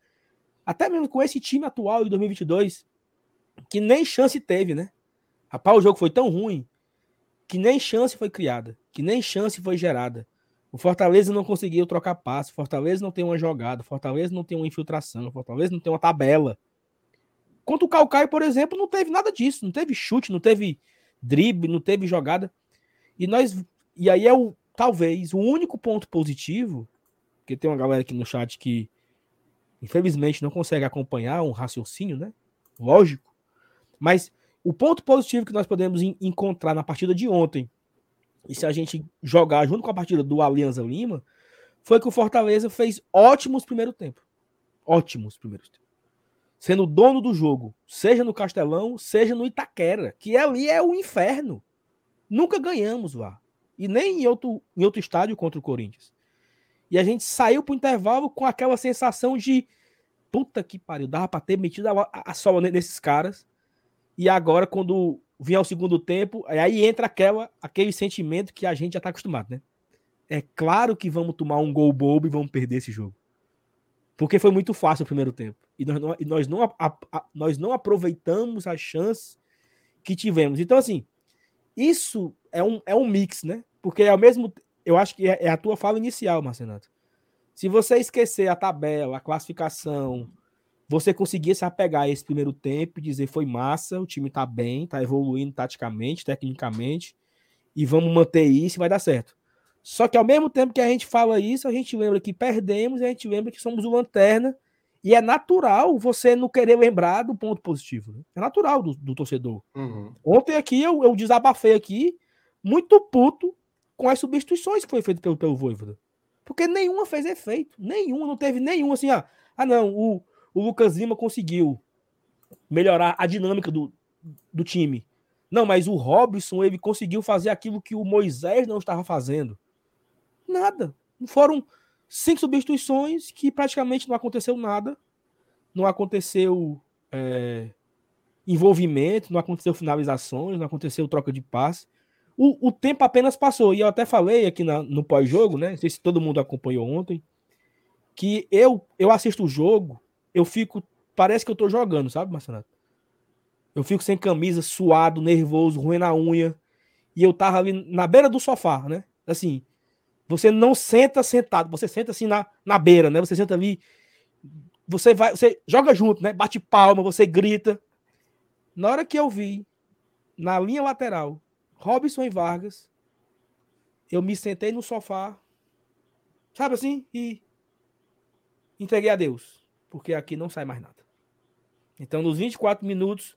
até mesmo com esse time atual de 2022, que nem chance teve, né? Rapaz, o jogo foi tão ruim que nem chance foi criada, que nem chance foi gerada. O Fortaleza não conseguiu trocar passe, o Fortaleza não tem uma jogada, Fortaleza não tem uma infiltração, Fortaleza não tem uma tabela. Contra o Calcaio, por exemplo, não teve nada disso, não teve chute, não teve drible, não teve jogada. E nós e aí é o talvez o único ponto positivo, que tem uma galera aqui no chat que infelizmente não consegue acompanhar um raciocínio, né? Lógico. Mas o ponto positivo que nós podemos encontrar na partida de ontem, e se a gente jogar junto com a partida do Alianza Lima, foi que o Fortaleza fez ótimos primeiro tempo. Ótimos primeiros tempos. Sendo dono do jogo, seja no Castelão, seja no Itaquera, que ali é o inferno. Nunca ganhamos lá. E nem em outro, em outro estádio contra o Corinthians. E a gente saiu pro intervalo com aquela sensação de puta que pariu, dava para ter metido a, a, sola nesses caras e agora, quando vier o segundo tempo, aí entra aquela, aquele sentimento que a gente já está acostumado, né? É claro que vamos tomar um gol bobo e vamos perder esse jogo. Porque foi muito fácil o primeiro tempo. E nós não, e nós não, a, nós não aproveitamos a chance que tivemos. Então, assim, isso é um, é um mix, né? Porque é o mesmo. Eu acho que é, é a tua fala inicial, Marcenato. Se você esquecer a tabela, a classificação, você conseguir se apegar a esse primeiro tempo e dizer foi massa, o time tá bem, tá evoluindo taticamente, tecnicamente, e vamos manter isso e vai dar certo. Só que ao mesmo tempo que a gente fala isso, a gente lembra que perdemos a gente lembra que somos o lanterna, e é natural você não querer lembrar do ponto positivo. Né? É natural do, do torcedor. Uhum. Ontem aqui eu, eu desabafei aqui, muito puto com as substituições que foi feito pelo, pelo Voivoda. Porque nenhuma fez efeito. Nenhuma, não teve nenhuma assim, ah, ah não, o, o Lucas Lima conseguiu melhorar a dinâmica do, do time. Não, mas o Robson ele conseguiu fazer aquilo que o Moisés não estava fazendo. Nada. Foram cinco substituições que praticamente não aconteceu nada. Não aconteceu é, envolvimento, não aconteceu finalizações, não aconteceu troca de passe. O, o tempo apenas passou. E eu até falei aqui na, no pós-jogo, né? Não sei se todo mundo acompanhou ontem, que eu, eu assisto o jogo eu fico. Parece que eu tô jogando, sabe, Marcelo? Eu fico sem camisa, suado, nervoso, ruim na unha. E eu tava ali na beira do sofá, né? Assim, você não senta sentado, você senta assim na, na beira, né? Você senta ali, você vai, você joga junto, né? Bate palma, você grita. Na hora que eu vi, na linha lateral, Robson e Vargas, eu me sentei no sofá, sabe assim? E entreguei a Deus porque aqui não sai mais nada. Então, nos 24 minutos,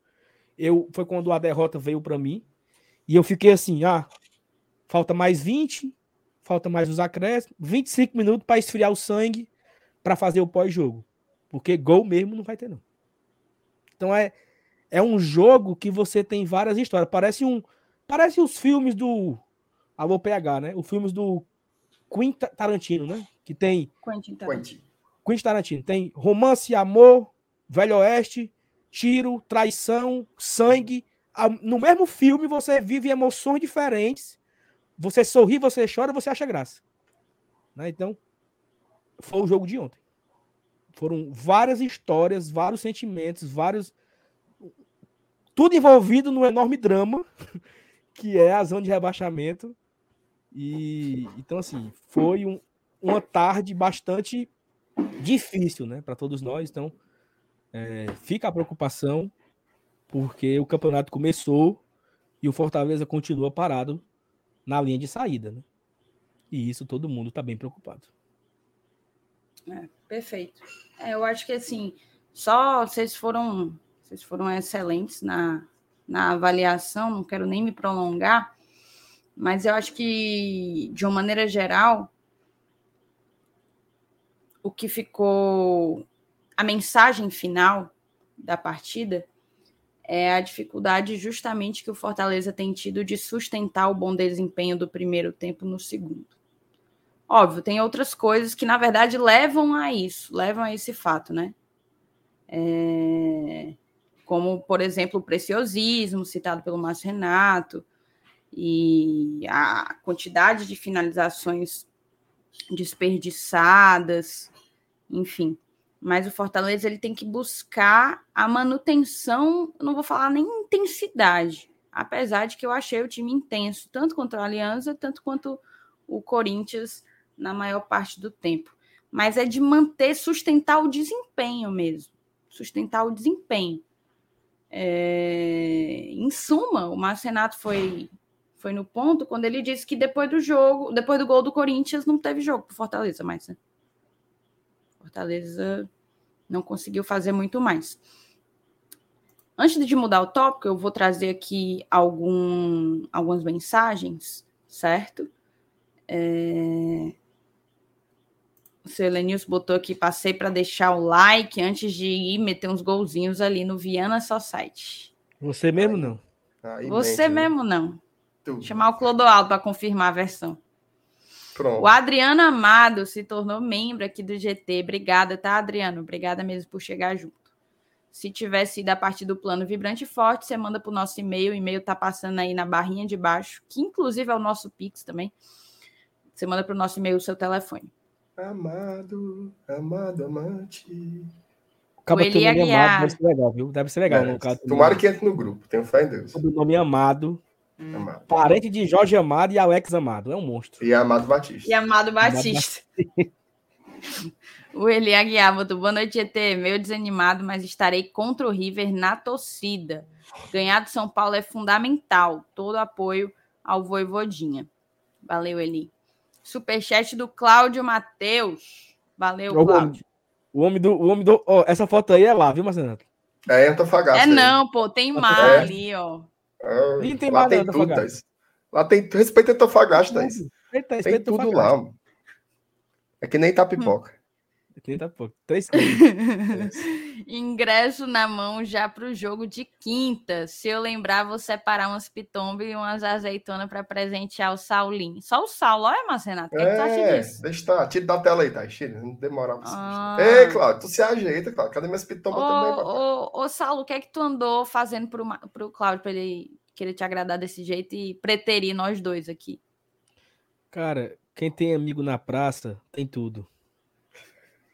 eu foi quando a derrota veio para mim, e eu fiquei assim, ah, falta mais 20, falta mais os acréscimos, 25 minutos para esfriar o sangue para fazer o pós-jogo. Porque gol mesmo não vai ter não. Então é é um jogo que você tem várias histórias, parece um parece os filmes do Alô PH, né? Os filmes do Quentin Tarantino, né? Que tem Quentin Tarantino. Quentin Tarantino. Tem romance, amor, velho oeste, tiro, traição, sangue. No mesmo filme você vive emoções diferentes você sorri, você chora, você acha graça. Né? Então, foi o jogo de ontem. Foram várias histórias, vários sentimentos, vários. Tudo envolvido no enorme drama que é a zona de rebaixamento. E então, assim, foi um, uma tarde bastante difícil, né, para todos nós. Então, é, fica a preocupação, porque o campeonato começou e o Fortaleza continua parado na linha de saída, né? E isso todo mundo está bem preocupado. É, perfeito. É, eu acho que assim, só vocês foram, vocês foram excelentes na, na avaliação, não quero nem me prolongar, mas eu acho que, de uma maneira geral, o que ficou a mensagem final da partida é a dificuldade justamente que o Fortaleza tem tido de sustentar o bom desempenho do primeiro tempo no segundo. Óbvio, tem outras coisas que, na verdade, levam a isso, levam a esse fato, né? É... Como, por exemplo, o preciosismo, citado pelo Márcio Renato, e a quantidade de finalizações desperdiçadas, enfim. Mas o Fortaleza ele tem que buscar a manutenção, não vou falar nem intensidade, apesar de que eu achei o time intenso, tanto contra a Aliança, tanto quanto o Corinthians na maior parte do tempo. Mas é de manter, sustentar o desempenho mesmo. Sustentar o desempenho. É... Em suma, o Márcio Renato foi, foi no ponto quando ele disse que depois do jogo, depois do gol do Corinthians, não teve jogo para Fortaleza mais. Né? Fortaleza não conseguiu fazer muito mais. Antes de mudar o tópico, eu vou trazer aqui algum, algumas mensagens, certo? É... O seu Elenilson botou aqui, passei para deixar o like antes de ir meter uns golzinhos ali no Viana Society. Você mesmo não. Aí Você mente, né? mesmo né? não. Tudo. Chamar o Clodoaldo para confirmar a versão. Pronto. O Adriano Amado se tornou membro aqui do GT. Obrigada, tá, Adriano? Obrigada mesmo por chegar junto. Se tivesse ido a partir do plano vibrante e forte, você manda para o nosso e-mail. O e-mail tá passando aí na barrinha de baixo, que inclusive é o nosso Pix também. Você manda para o nosso e-mail o seu telefone. Amado, amado, amante. Acaba teu nome amado, deve ser legal, viu? Deve ser legal. É, no tomara que entre no grupo, tenho fé em Deus. O nome Amado. Hum. Amado. Parente de Jorge Amado e Alex Amado. É um monstro. E Amado Batista. E Amado Batista. o Eli Aguiar do Boa Noite, ET. Meio desanimado, mas estarei contra o River na torcida. Ganhar do São Paulo é fundamental. Todo apoio ao Voivodinha. Valeu, Eli. Superchat do Cláudio Matheus. Valeu, Cláudio. O homem do. O homem do oh, essa foto aí é lá, viu, Marcelo? É Antofagasta. É não, pô, tem mar é. ali, ó. Ah, tem lá tem tudo, Lá tem. Respeita Antofagasta, Thaís. Respeita, respeita tem tudo lá. É que nem Tapipoca. Tá pouco. Três Ingresso na mão já para o jogo de quinta. Se eu lembrar, vou separar umas pitomba e umas azeitonas para presentear o Saulinho. Só o Saulo, olha, Marcenato. O que, é, que tu acha é, disso? Deixa tá. Tira da tela aí, tá? Tira, não demora pra ah. Ei, Cláudio, tu se ajeita, Cláudio. Cadê minhas pitombas também? Ô, ô, Saulo, o que é que tu andou fazendo pro, pro Cláudio para ele querer te agradar desse jeito e preterir nós dois aqui? Cara, quem tem amigo na praça tem tudo.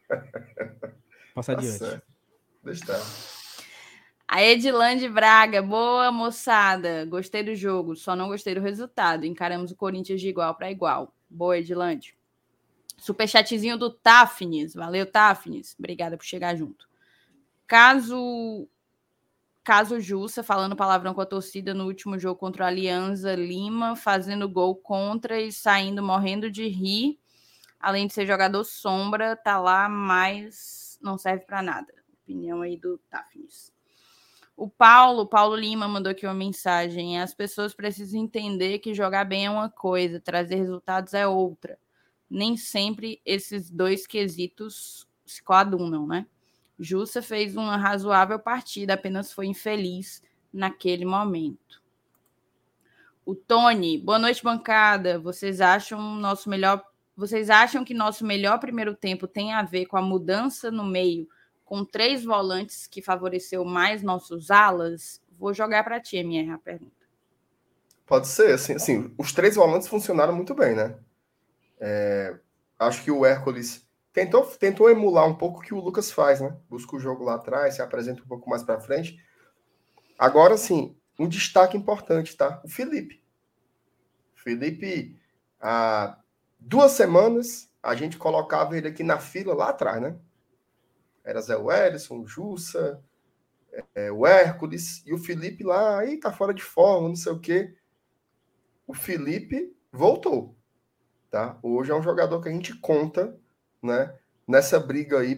Passa tá adiante. Certo. Deixa estar. A Edilande Braga, boa moçada. Gostei do jogo, só não gostei do resultado. Encaramos o Corinthians de igual para igual. Boa, Edilande. Superchatzinho do Tafnis. Valeu, Tafnis. Obrigada por chegar junto. Caso caso Jussa falando palavrão com a torcida no último jogo contra a Alianza Lima, fazendo gol contra e saindo morrendo de rir além de ser jogador sombra, tá lá, mas não serve para nada. Opinião aí do Tafnis. O Paulo, Paulo Lima, mandou aqui uma mensagem. As pessoas precisam entender que jogar bem é uma coisa, trazer resultados é outra. Nem sempre esses dois quesitos se coadunam, né? Jussa fez uma razoável partida, apenas foi infeliz naquele momento. O Tony, boa noite, bancada. Vocês acham nosso melhor vocês acham que nosso melhor primeiro tempo tem a ver com a mudança no meio, com três volantes que favoreceu mais nossos alas? Vou jogar para ti, minha a pergunta. Pode ser, assim, assim, os três volantes funcionaram muito bem, né? É, acho que o Hércules tentou, tentou emular um pouco o que o Lucas faz, né? Busca o jogo lá atrás, se apresenta um pouco mais para frente. Agora, sim, um destaque importante, tá? O Felipe. Felipe, há duas semanas, a gente colocava ele aqui na fila lá atrás, né? Era Zé Wellison, Jussa, é, o Hércules e o Felipe lá, aí tá fora de forma, não sei o quê. O Felipe voltou, tá? Hoje é um jogador que a gente conta, né? Nessa briga aí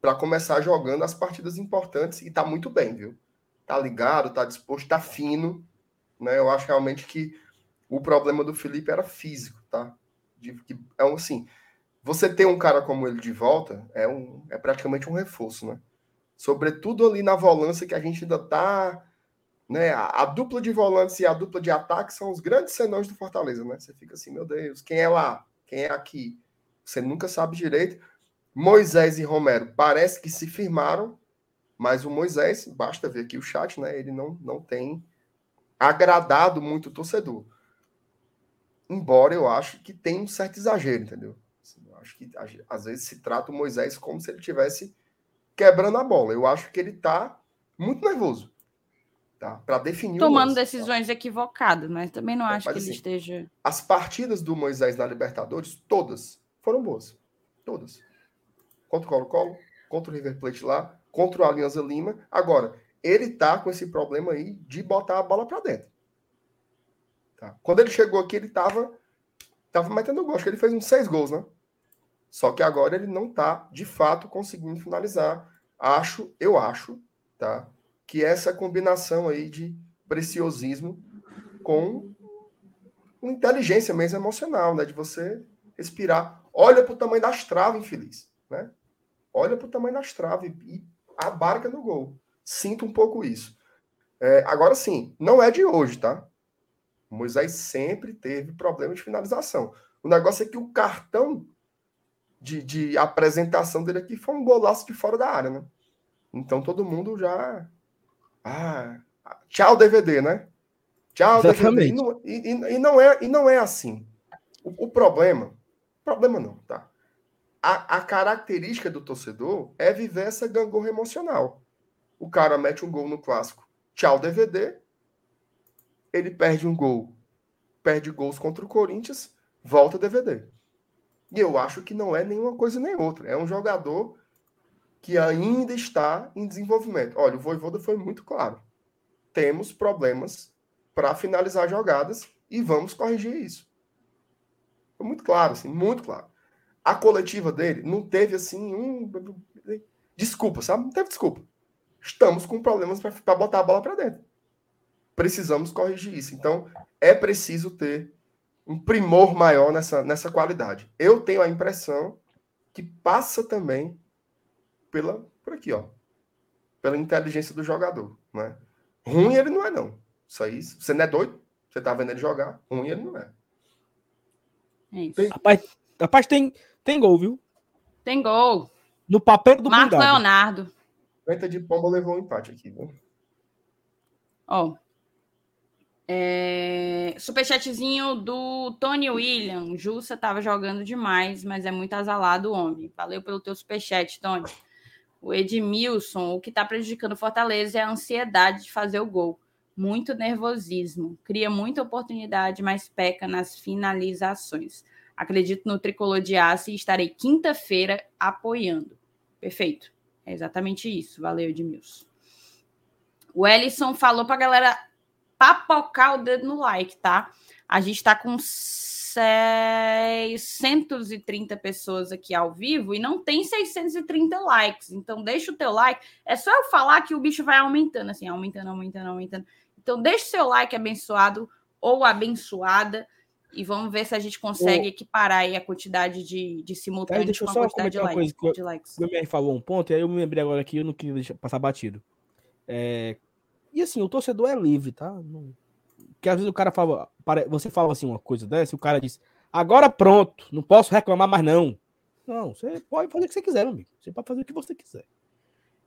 para começar jogando as partidas importantes e tá muito bem, viu? Tá ligado, tá disposto, tá fino, né? Eu acho realmente que o problema do Felipe era físico, tá? De, que, é um assim, você ter um cara como ele de volta é um é praticamente um reforço, né? sobretudo ali na volância que a gente ainda está. Né, a, a, dupla de volantes e a dupla de ataque são os grandes senões do Fortaleza, né? Você fica assim, meu Deus, quem é lá? Quem é aqui? Você nunca sabe direito. Moisés e Romero parece que se firmaram, mas o Moisés, basta ver aqui o chat, né? Ele não, não tem agradado muito o torcedor. Embora eu acho que tem um certo exagero, entendeu? Assim, eu acho que às vezes se trata o Moisés como se ele tivesse quebrando a bola. Eu acho que ele está muito nervoso. Tá? Para definir Tomando lance, tá? decisões tá? equivocadas, mas também não é, acho que assim, ele esteja. As partidas do Moisés na Libertadores, todas foram boas. Todas. Contra o Colo-Colo, contra o River Plate lá, contra o Alianza Lima. Agora, ele tá com esse problema aí de botar a bola para dentro. Tá? Quando ele chegou aqui, ele tava, tava metendo gol. Acho que ele fez uns seis gols, né? Só que agora ele não está, de fato, conseguindo finalizar. Acho, eu acho, tá? Que essa combinação aí de preciosismo com inteligência mesmo emocional, né? De você respirar. Olha para o tamanho das traves, infeliz, né? Olha para o tamanho das traves e abarca no gol. Sinto um pouco isso. É, agora sim, não é de hoje, tá? O Moisés sempre teve problema de finalização. O negócio é que o cartão de, de apresentação dele aqui foi um golaço de fora da área, né? Então todo mundo já. Ah, tchau, DVD, né? Tchau, Exatamente. DVD. E não, e, e, não é, e não é assim. O, o problema. Problema não, tá? A, a, característica do torcedor é viver essa gangorra emocional. O cara mete um gol no clássico. Tchau, DVD. Ele perde um gol. Perde gols contra o Corinthians. Volta DVD. E eu acho que não é nenhuma coisa nem outra. É um jogador que ainda está em desenvolvimento. Olha, o Voivoda foi muito claro. Temos problemas para finalizar jogadas e vamos corrigir isso. Foi muito claro, assim, muito claro. A coletiva dele não teve assim um desculpa, sabe? Não teve desculpa. Estamos com problemas para botar a bola para dentro. Precisamos corrigir isso. Então, é preciso ter um primor maior nessa, nessa qualidade. Eu tenho a impressão que passa também pela por aqui, ó, pela inteligência do jogador, né? Ruim ele não é não. Isso aí, você não é doido? Você tá vendo ele jogar? Ruim ele não é. é tem... Rapaz, rapaz, tem tem gol, viu? Tem gol. No papel do Marco Leonardo. Venta de Pomba levou um empate aqui, viu? Ó, é... Superchatzinho do Tony William. Jussa tava jogando demais, mas é muito azalado o homem. Valeu pelo teu superchat, Tony. O Edmilson, o que está prejudicando Fortaleza é a ansiedade de fazer o gol. Muito nervosismo. Cria muita oportunidade, mas peca nas finalizações. Acredito no tricolor de aço e estarei quinta-feira apoiando. Perfeito. É exatamente isso. Valeu, Edmilson. O Ellison falou para a galera papocar o dedo no like, tá? A gente está com 630 pessoas aqui ao vivo e não tem 630 likes. Então, deixa o teu like. É só eu falar que o bicho vai aumentando, assim, aumentando, aumentando, aumentando. Então, deixa o seu like abençoado ou abençoada e vamos ver se a gente consegue o... equiparar aí a quantidade de, de simultâneos com a quantidade de, likes, de likes. O MR falou um ponto, e aí eu me lembrei agora aqui, eu não queria deixar passar batido. É, e assim, o torcedor é livre, tá? Porque às vezes o cara fala, você fala assim uma coisa dessa, e o cara diz, agora pronto, não posso reclamar mais não. Não, você pode fazer o que você quiser, meu amigo. Você pode fazer o que você quiser.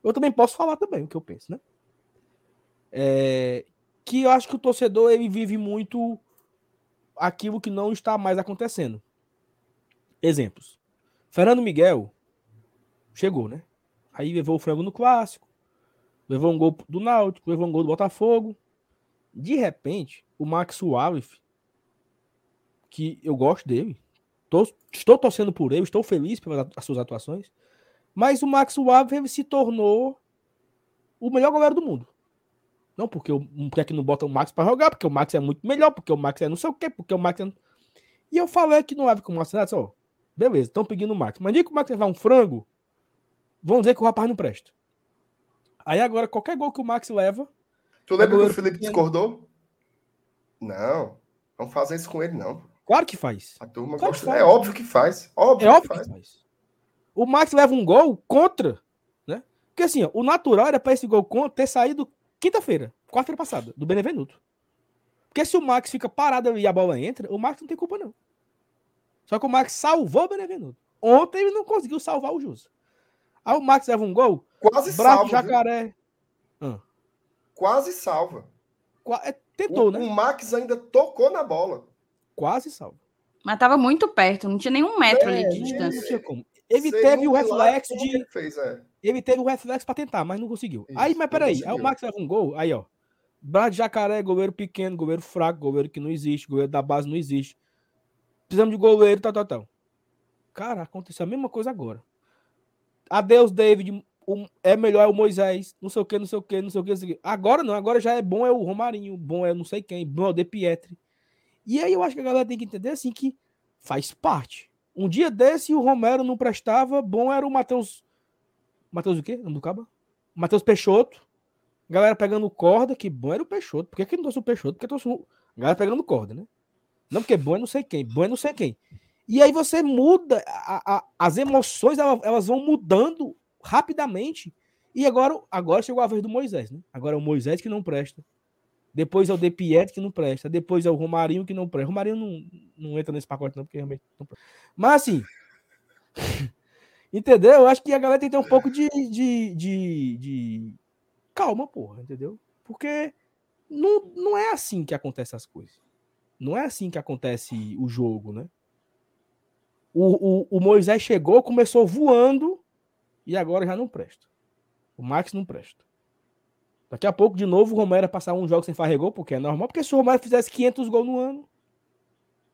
Eu também posso falar também o que eu penso, né? É... que eu acho que o torcedor ele vive muito aquilo que não está mais acontecendo. Exemplos. Fernando Miguel chegou, né? Aí levou o frango no clássico, levou um gol do Náutico, levou um gol do Botafogo. De repente, o Max Wallace, que eu gosto dele, tô, estou torcendo por ele, estou feliz pelas suas atuações, mas o Max Wallace se tornou o melhor goleiro do mundo. Não porque, o, é que não bota o Max para jogar, porque o Max é muito melhor, porque o Max é não sei o quê, porque o Max é... E eu falei aqui no live com o Marcelo, ó, beleza, estão pedindo o Max. Mas nem que o Max levar um frango, vão dizer que o rapaz não presta. Aí agora, qualquer gol que o Max leva. Tu lembra que o Felipe discordou? Não. Vamos fazer isso com ele, não. Claro que faz. A turma claro gosta. É óbvio que faz. Óbvio, é óbvio que, faz. que faz. O Max leva um gol contra, né? Porque assim, ó, o natural era para esse gol contra ter saído quinta-feira, quarta-feira passada, do Benevenuto. Porque se o Max fica parado e a bola entra, o Max não tem culpa, não. Só que o Max salvou o Benevenuto. Ontem ele não conseguiu salvar o Jus. Aí o Max leva um gol. Quase salva. Jacaré. Ah. Quase salva. Qua... É, tentou, o, né? O Max ainda tocou na bola. Quase salva. Mas tava muito perto, não tinha nenhum metro é, ali de distância. Não tinha como. Ele Sei teve o reflexo de. Ele, fez, é. ele teve o reflexo para tentar, mas não conseguiu. Isso, aí, mas peraí, aí o Max leva um gol, aí, ó. Brad Jacaré, goleiro pequeno, goleiro fraco, goleiro que não existe, goleiro da base não existe. Precisamos de goleiro, tal, tal, tal. Cara, aconteceu a mesma coisa agora. Adeus, David. Um, é melhor é o Moisés. Não sei o que, não sei o que, não sei o que, o. Agora não, agora já é bom é o Romarinho, bom é não sei quem, bom é o De Pietri. E aí eu acho que a galera tem que entender assim que faz parte. Um dia desse o Romero não prestava, bom era o Matheus. Matheus o quê? do Caba? Matheus Peixoto. Galera pegando corda, que bom era o Peixoto. Por que, que não trouxe o Peixoto? Porque trouxe o. Galera pegando corda, né? Não, porque bom é não sei quem, bom é não sei quem. E aí você muda, a, a, as emoções elas, elas, vão mudando rapidamente. E agora, agora chegou a vez do Moisés, né? Agora é o Moisés que não presta. Depois é o De Piet que não presta. Depois é o Romarinho que não presta. Romarinho não, não entra nesse pacote, não, porque realmente não presta. Mas assim. entendeu? Eu acho que a galera tem que ter um pouco de, de, de, de calma, porra, entendeu? Porque não, não é assim que acontecem as coisas. Não é assim que acontece o jogo, né? O, o, o Moisés chegou, começou voando e agora já não presta. O Max não presta. Daqui a pouco, de novo, o Romero ia passar um jogo sem fazer gol, porque é normal. Porque se o Romero fizesse 500 gols no ano,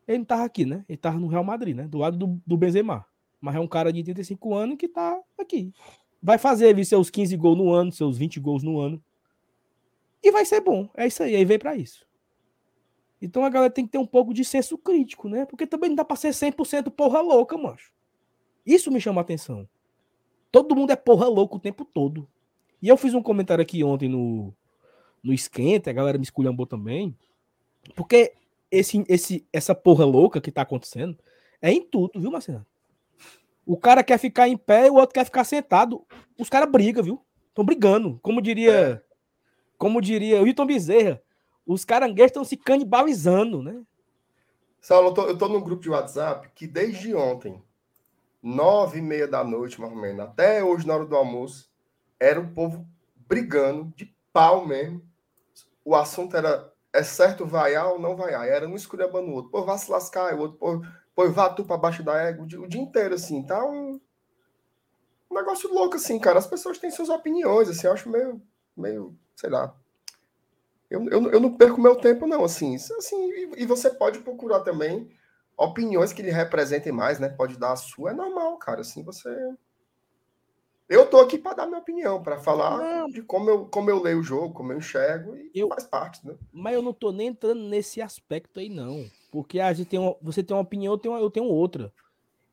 ele não tava aqui, né? Ele tava no Real Madrid, né? Do lado do, do Benzema. Mas é um cara de 35 anos que tá aqui. Vai fazer viu, seus 15 gols no ano, seus 20 gols no ano. E vai ser bom. É isso aí. Aí vem para isso. Então a galera tem que ter um pouco de senso crítico, né? Porque também não dá pra ser 100% porra louca, macho. Isso me chama a atenção. Todo mundo é porra louca o tempo todo. E eu fiz um comentário aqui ontem no, no Esquenta, a galera me esculhambou também, porque esse, esse, essa porra louca que tá acontecendo é em tudo, viu, Marcelo? O cara quer ficar em pé e o outro quer ficar sentado. Os caras brigam, viu? Estão brigando. Como diria. É. Como diria o Hilton Bezerra, os caranguejos estão se canibalizando, né? Saulo, eu tô, eu tô num grupo de WhatsApp que desde ontem, nove e meia da noite, mais ou menos, até hoje na hora do almoço, era o povo brigando de pau mesmo. O assunto era é certo vaiar ou não vaiar. Era um esculhambando o outro. Pô, vá se lascar, o outro, pô, pô vá tu pra baixo da égua. O dia, o dia inteiro, assim, tá um, um negócio louco, assim, cara. As pessoas têm suas opiniões, assim, eu acho meio, meio, sei lá. Eu, eu, eu não perco meu tempo, não, assim. assim e, e você pode procurar também opiniões que lhe representem mais, né? Pode dar a sua, é normal, cara. Assim, você eu tô aqui para dar minha opinião, para falar não. de como eu, como eu leio o jogo, como eu enxergo, e eu, faz parte, né? Mas eu não tô nem entrando nesse aspecto aí, não. Porque a gente tem uma, você tem uma opinião, eu tenho, eu tenho outra.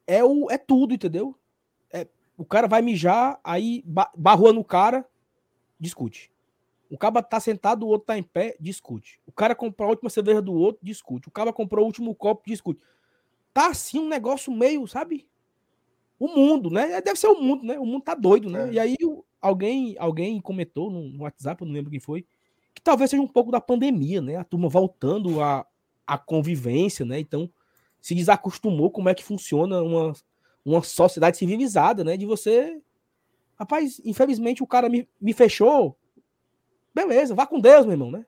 É, o, é tudo, entendeu? É, o cara vai mijar, aí barrua no cara, discute. O cara tá sentado, o outro tá em pé, discute. O cara comprou a última cerveja do outro, discute. O cara comprou o último copo, discute. Tá assim um negócio meio, sabe? o mundo, né? É, deve ser o mundo, né? O mundo tá doido, né? É. E aí alguém, alguém comentou no WhatsApp, eu não lembro quem foi, que talvez seja um pouco da pandemia, né? A turma voltando à, à convivência, né? Então se desacostumou como é que funciona uma, uma sociedade civilizada, né? De você. Rapaz, infelizmente o cara me, me fechou. Beleza, vá com Deus, meu irmão, né?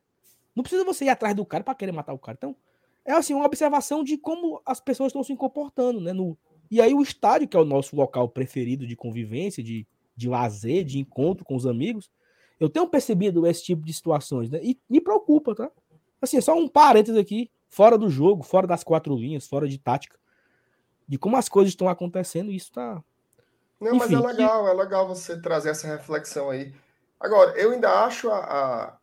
Não precisa você ir atrás do cara para querer matar o cara. Então, é assim, uma observação de como as pessoas estão se comportando, né? No, e aí o estádio, que é o nosso local preferido de convivência, de, de lazer, de encontro com os amigos, eu tenho percebido esse tipo de situações, né? E me preocupa, tá? Assim, é só um parênteses aqui, fora do jogo, fora das quatro linhas, fora de tática, de como as coisas estão acontecendo, isso tá. Não, Enfim, mas é legal, que... é legal você trazer essa reflexão aí. Agora, eu ainda acho a, a,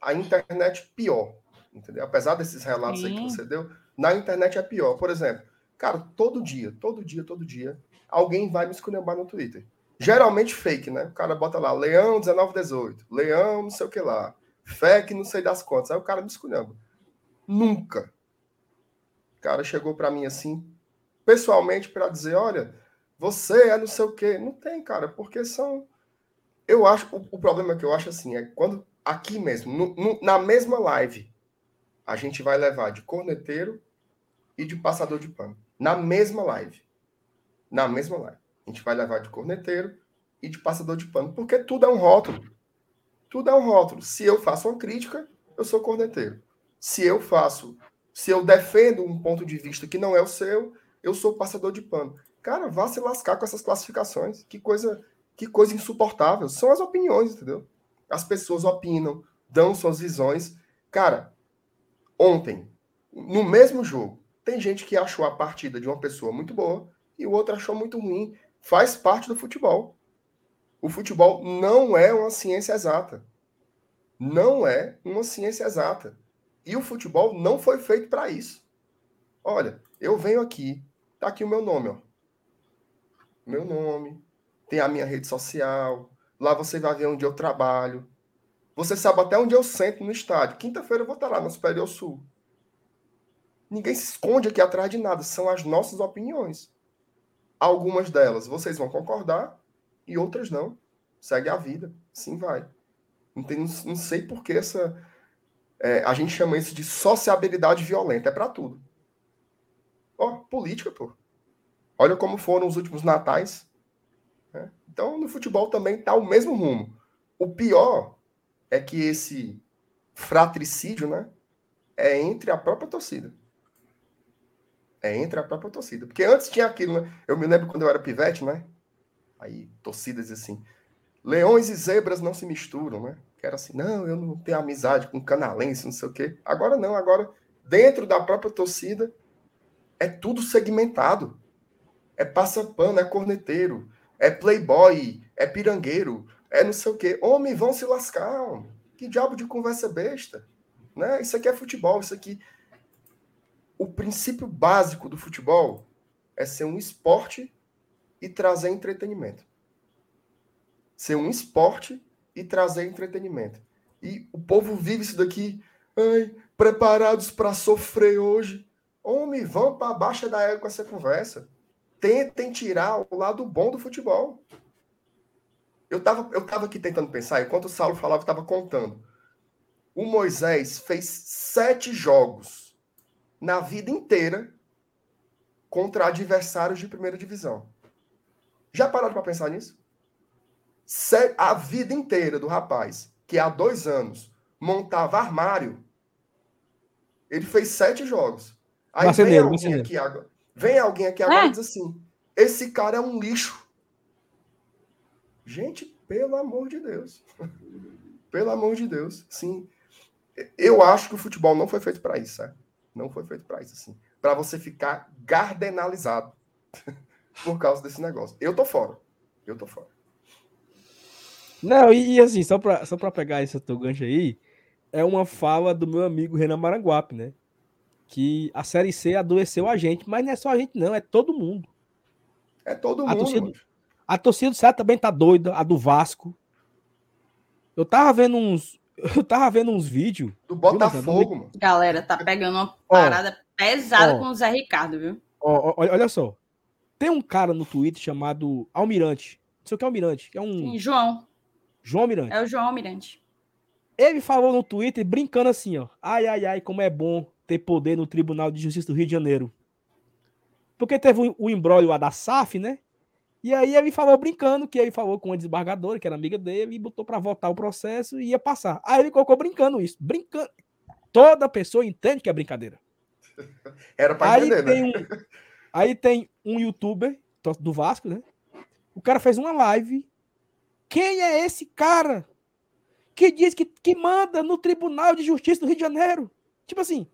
a internet pior, entendeu? Apesar desses relatos Sim. aí que você deu, na internet é pior. Por exemplo, cara, todo dia, todo dia, todo dia, alguém vai me esculhambar no Twitter. Geralmente fake, né? O cara bota lá, Leão 1918, Leão não sei o que lá, FEC não sei das contas. Aí o cara me esculhamba. Nunca. O cara chegou para mim assim, pessoalmente, para dizer: olha, você é não sei o quê. Não tem, cara, porque são. Eu acho, o, o problema que eu acho assim é quando aqui mesmo, no, no, na mesma live, a gente vai levar de corneteiro e de passador de pano. Na mesma live. Na mesma live. A gente vai levar de corneteiro e de passador de pano, porque tudo é um rótulo. Tudo é um rótulo. Se eu faço uma crítica, eu sou corneteiro. Se eu faço, se eu defendo um ponto de vista que não é o seu, eu sou passador de pano. Cara, vá se lascar com essas classificações. Que coisa, que coisa insuportável. São as opiniões, entendeu? As pessoas opinam, dão suas visões. Cara, ontem, no mesmo jogo, tem gente que achou a partida de uma pessoa muito boa e o outro achou muito ruim faz parte do futebol. O futebol não é uma ciência exata. Não é uma ciência exata. E o futebol não foi feito para isso. Olha, eu venho aqui, tá aqui o meu nome, ó. Meu nome, tem a minha rede social, lá você vai ver onde eu trabalho. Você sabe até onde eu sento no estádio. Quinta-feira eu vou estar lá no Superior Sul. Ninguém se esconde aqui atrás de nada, são as nossas opiniões. Algumas delas vocês vão concordar e outras não. Segue a vida, sim vai. Não, tem, não sei por que essa. É, a gente chama isso de sociabilidade violenta. É para tudo. Ó, política, pô. Olha como foram os últimos natais. Né? Então, no futebol também tá o mesmo rumo. O pior é que esse fratricídio, né? É entre a própria torcida. É entre a própria torcida. Porque antes tinha aquilo, né? Eu me lembro quando eu era pivete, né? Aí, torcidas assim. Leões e zebras não se misturam, né? Que era assim, não, eu não tenho amizade com canalense, não sei o quê. Agora não, agora, dentro da própria torcida, é tudo segmentado. É passa-pano, é corneteiro, é playboy, é pirangueiro, é não sei o quê. Homem, vão se lascar. Homem. Que diabo de conversa besta. Né? Isso aqui é futebol, isso aqui o princípio básico do futebol é ser um esporte e trazer entretenimento. Ser um esporte e trazer entretenimento. E o povo vive isso daqui, ai, preparados para sofrer hoje. Homem, vão para baixa da égua com essa conversa. Tentem tirar o lado bom do futebol. Eu estava eu tava aqui tentando pensar, enquanto o Saulo falava, eu estava contando. O Moisés fez sete jogos na vida inteira contra adversários de primeira divisão. Já pararam para pensar nisso? A vida inteira do rapaz, que há dois anos montava armário, ele fez sete jogos. Aí vem alguém, aqui agora, vem alguém aqui agora é. e diz assim: esse cara é um lixo. Gente, pelo amor de Deus. pelo amor de Deus. Sim. Eu acho que o futebol não foi feito para isso, certo? Não foi feito para isso, assim. Para você ficar gardenalizado por causa desse negócio. Eu tô fora. Eu tô fora. Não, e, e assim, só para só pra pegar esse teu gancho aí, é uma fala do meu amigo Renan Maranguape, né? Que a Série C adoeceu a gente, mas não é só a gente, não, é todo mundo. É todo a mundo. Torcida, a torcida do Ceará também tá doida, a do Vasco. Eu tava vendo uns, eu tava vendo uns vídeos. Do Botafogo, mano. Galera, tá pegando uma parada ó, pesada ó, com o Zé Ricardo, viu? Ó, olha só. Tem um cara no Twitter chamado Almirante. Não sei o que é Almirante. É um. Sim, João. João Almirante. É o João Almirante. Ele falou no Twitter, brincando assim, ó. Ai, ai, ai, como é bom ter poder no Tribunal de Justiça do Rio de Janeiro. Porque teve o, embrólio da SAF, né? E aí ele falou brincando que ele falou com uma desembargadora, que era amiga dele, e botou para votar o processo e ia passar. Aí ele colocou brincando isso. Brincando. Toda pessoa entende que é brincadeira. Era para entender, tem né? Um, aí tem um youtuber do Vasco, né? O cara fez uma live. Quem é esse cara que diz que, que manda no Tribunal de Justiça do Rio de Janeiro? Tipo assim,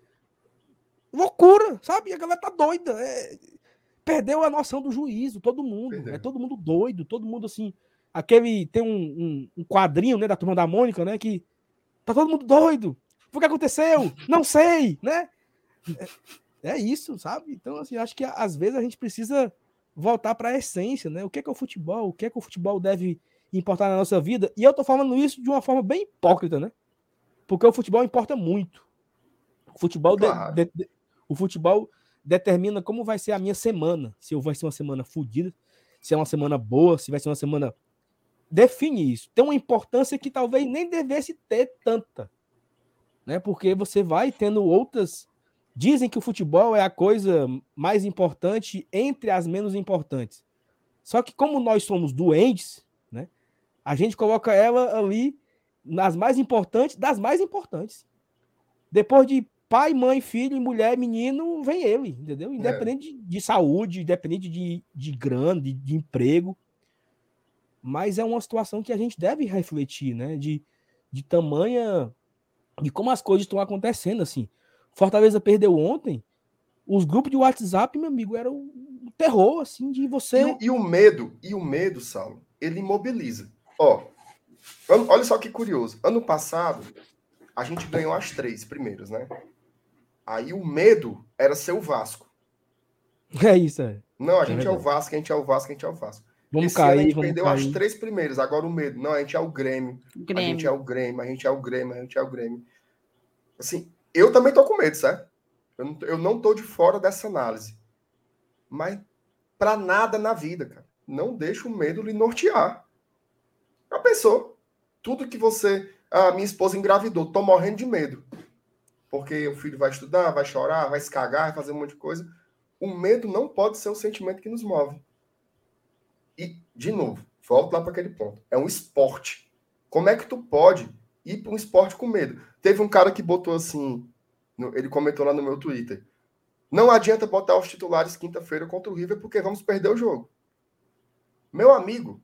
loucura, sabe? A galera tá doida. É, perdeu a noção do juízo, todo mundo. Perdeu. É todo mundo doido, todo mundo assim. Aquele. Tem um, um, um, quadrinho, né, da turma da Mônica, né? Que tá todo mundo doido. O que aconteceu? Não sei, né? É, é isso, sabe? Então, assim, acho que às vezes a gente precisa voltar para a essência, né? O que é, que é o futebol? O que é que o futebol deve importar na nossa vida? E eu tô falando isso de uma forma bem hipócrita, né? Porque o futebol importa muito. O futebol, claro. de, de, de, o futebol determina como vai ser a minha semana. Se vai ser uma semana fodida, se é uma semana boa, se vai ser uma semana. Define isso. Tem uma importância que talvez nem devesse ter tanta. Né? Porque você vai tendo outras. Dizem que o futebol é a coisa mais importante entre as menos importantes. Só que, como nós somos doentes, né? a gente coloca ela ali nas mais importantes das mais importantes. Depois de pai, mãe, filho, mulher, menino, vem ele, entendeu? Independente é. de, de, saúde, independente de, de grana, de, de, emprego. Mas é uma situação que a gente deve refletir, né? De, de tamanha. de como as coisas estão acontecendo, assim. Fortaleza perdeu ontem. Os grupos de WhatsApp, meu amigo, era o terror, assim, de você. E o, e o medo, e o medo, Saulo, ele imobiliza. Ó, olha só que curioso. Ano passado, a gente ganhou as três primeiras, né? Aí o medo era ser o Vasco. É isso, é. Não, a é gente é, é o Vasco, a gente é o Vasco, a gente é o Vasco. Vamos Esse cair, a gente vamos perdeu cair. as três primeiras, agora o medo. Não, a gente é o Grêmio. Grêmio. A gente é o Grêmio, a gente é o Grêmio, a gente é o Grêmio. Assim, eu também tô com medo, certo? Eu não, eu não tô de fora dessa análise. Mas para nada na vida, cara. Não deixa o medo lhe nortear. Já pensou? Tudo que você. Ah, minha esposa engravidou, tô morrendo de medo porque o filho vai estudar, vai chorar, vai se cagar, vai fazer um monte de coisa. O medo não pode ser o sentimento que nos move. E, de novo, volto lá para aquele ponto. É um esporte. Como é que tu pode ir para um esporte com medo? Teve um cara que botou assim, ele comentou lá no meu Twitter. Não adianta botar os titulares quinta-feira contra o River porque vamos perder o jogo. Meu amigo,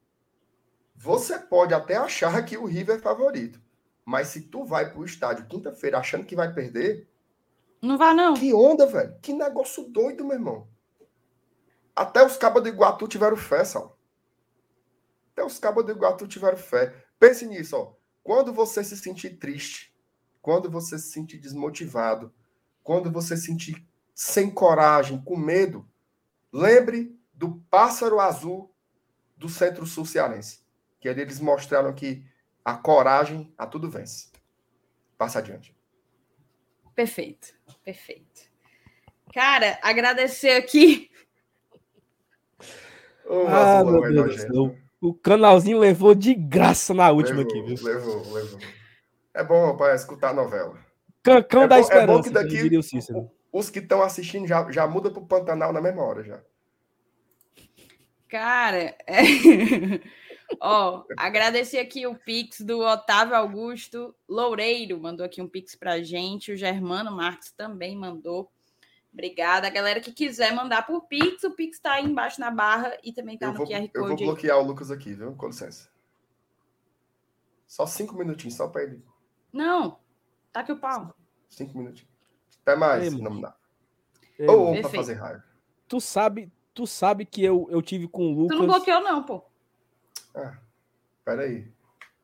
você pode até achar que o River é favorito. Mas se tu vai pro estádio quinta-feira achando que vai perder. Não vai, não. Que onda, velho. Que negócio doido, meu irmão. Até os cabos do Iguatu tiveram fé, Sal. Até os cabos do Iguatu tiveram fé. Pense nisso, ó. Quando você se sentir triste, quando você se sentir desmotivado, quando você se sentir sem coragem, com medo, lembre do pássaro azul do Centro-Sul Cearense. Que eles mostraram que a coragem a tudo vence. Passa adiante. Perfeito, perfeito. Cara, agradecer aqui. Oh, ah, meu Deus Deus. O canalzinho levou de graça na última levou, aqui, viu? Levou, levou. É bom para escutar a novela. Cancão é da bom, esperança, é bom que daqui os que estão assistindo já, já muda para o Pantanal na mesma hora já. Cara, é... Ó, agradecer aqui o Pix do Otávio Augusto Loureiro, mandou aqui um Pix pra gente. O Germano Marques também mandou. Obrigada. A galera que quiser mandar por Pix, o Pix tá aí embaixo na barra e também tá eu no vou, QR Code. Eu vou bloquear o Lucas aqui, viu? Com licença. Só cinco minutinhos, só pra ele. Não, tá aqui o pau. Cinco minutinhos. Até mais, Ei, não dá. Ou pra fazer raiva. Tu sabe, tu sabe que eu, eu tive com o Lucas. Tu não bloqueou, não, pô. Ah, peraí.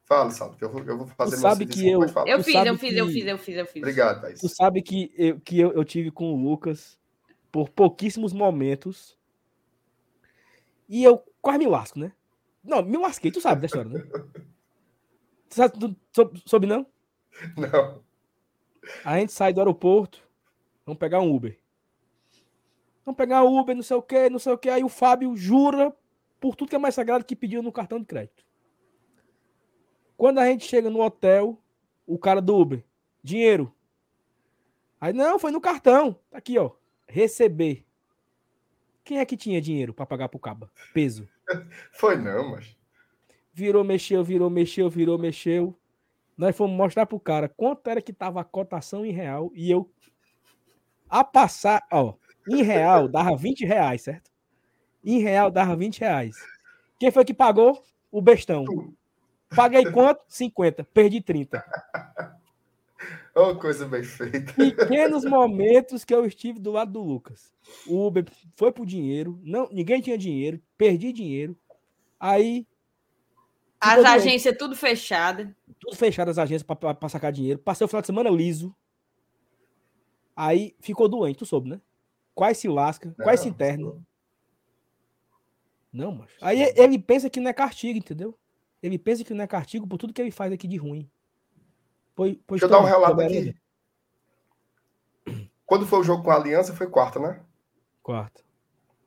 Fala, Saulo, que eu vou, eu vou fazer tu sabe que eu, eu fiz, eu fiz, que... eu fiz, eu fiz, eu fiz. Obrigado, Thaís. Tu sabe que eu, que eu, eu tive com o Lucas por pouquíssimos momentos e eu quase me lasco, né? Não, me lasquei, tu sabe da história, né? tu sabe, tu soube, soube não? Não. A gente sai do aeroporto, vamos pegar um Uber. Vamos pegar um Uber, não sei o que, não sei o que. Aí o Fábio jura por tudo que é mais sagrado que pediu no cartão de crédito. Quando a gente chega no hotel, o cara do Uber, dinheiro. Aí, não, foi no cartão. Tá aqui, ó. Receber. Quem é que tinha dinheiro para pagar pro caba? Peso. Foi não, mas. Virou, mexeu, virou, mexeu, virou, mexeu. Nós fomos mostrar pro cara quanto era que tava a cotação em real e eu a passar, ó, em real dava 20 reais, certo? Em real dava 20 reais. Quem foi que pagou? O bestão. Paguei quanto? 50. Perdi 30. Oh, coisa bem feita. Pequenos momentos que eu estive do lado do Lucas. O Uber foi pro dinheiro, não, ninguém tinha dinheiro, perdi dinheiro. Aí. As agências tudo fechada. Tudo fechado as agências para sacar dinheiro. Passei o final de semana liso. Aí ficou doente, tu soube, né? Quase se lasca, não, quase se interna. Não, mas. Aí ele pensa que não é castigo, entendeu? Ele pensa que não é castigo por tudo que ele faz aqui de ruim. Pois, pois Deixa eu dar um relato aqui. Quando foi o jogo com a Aliança, foi quarta, né? Quarta.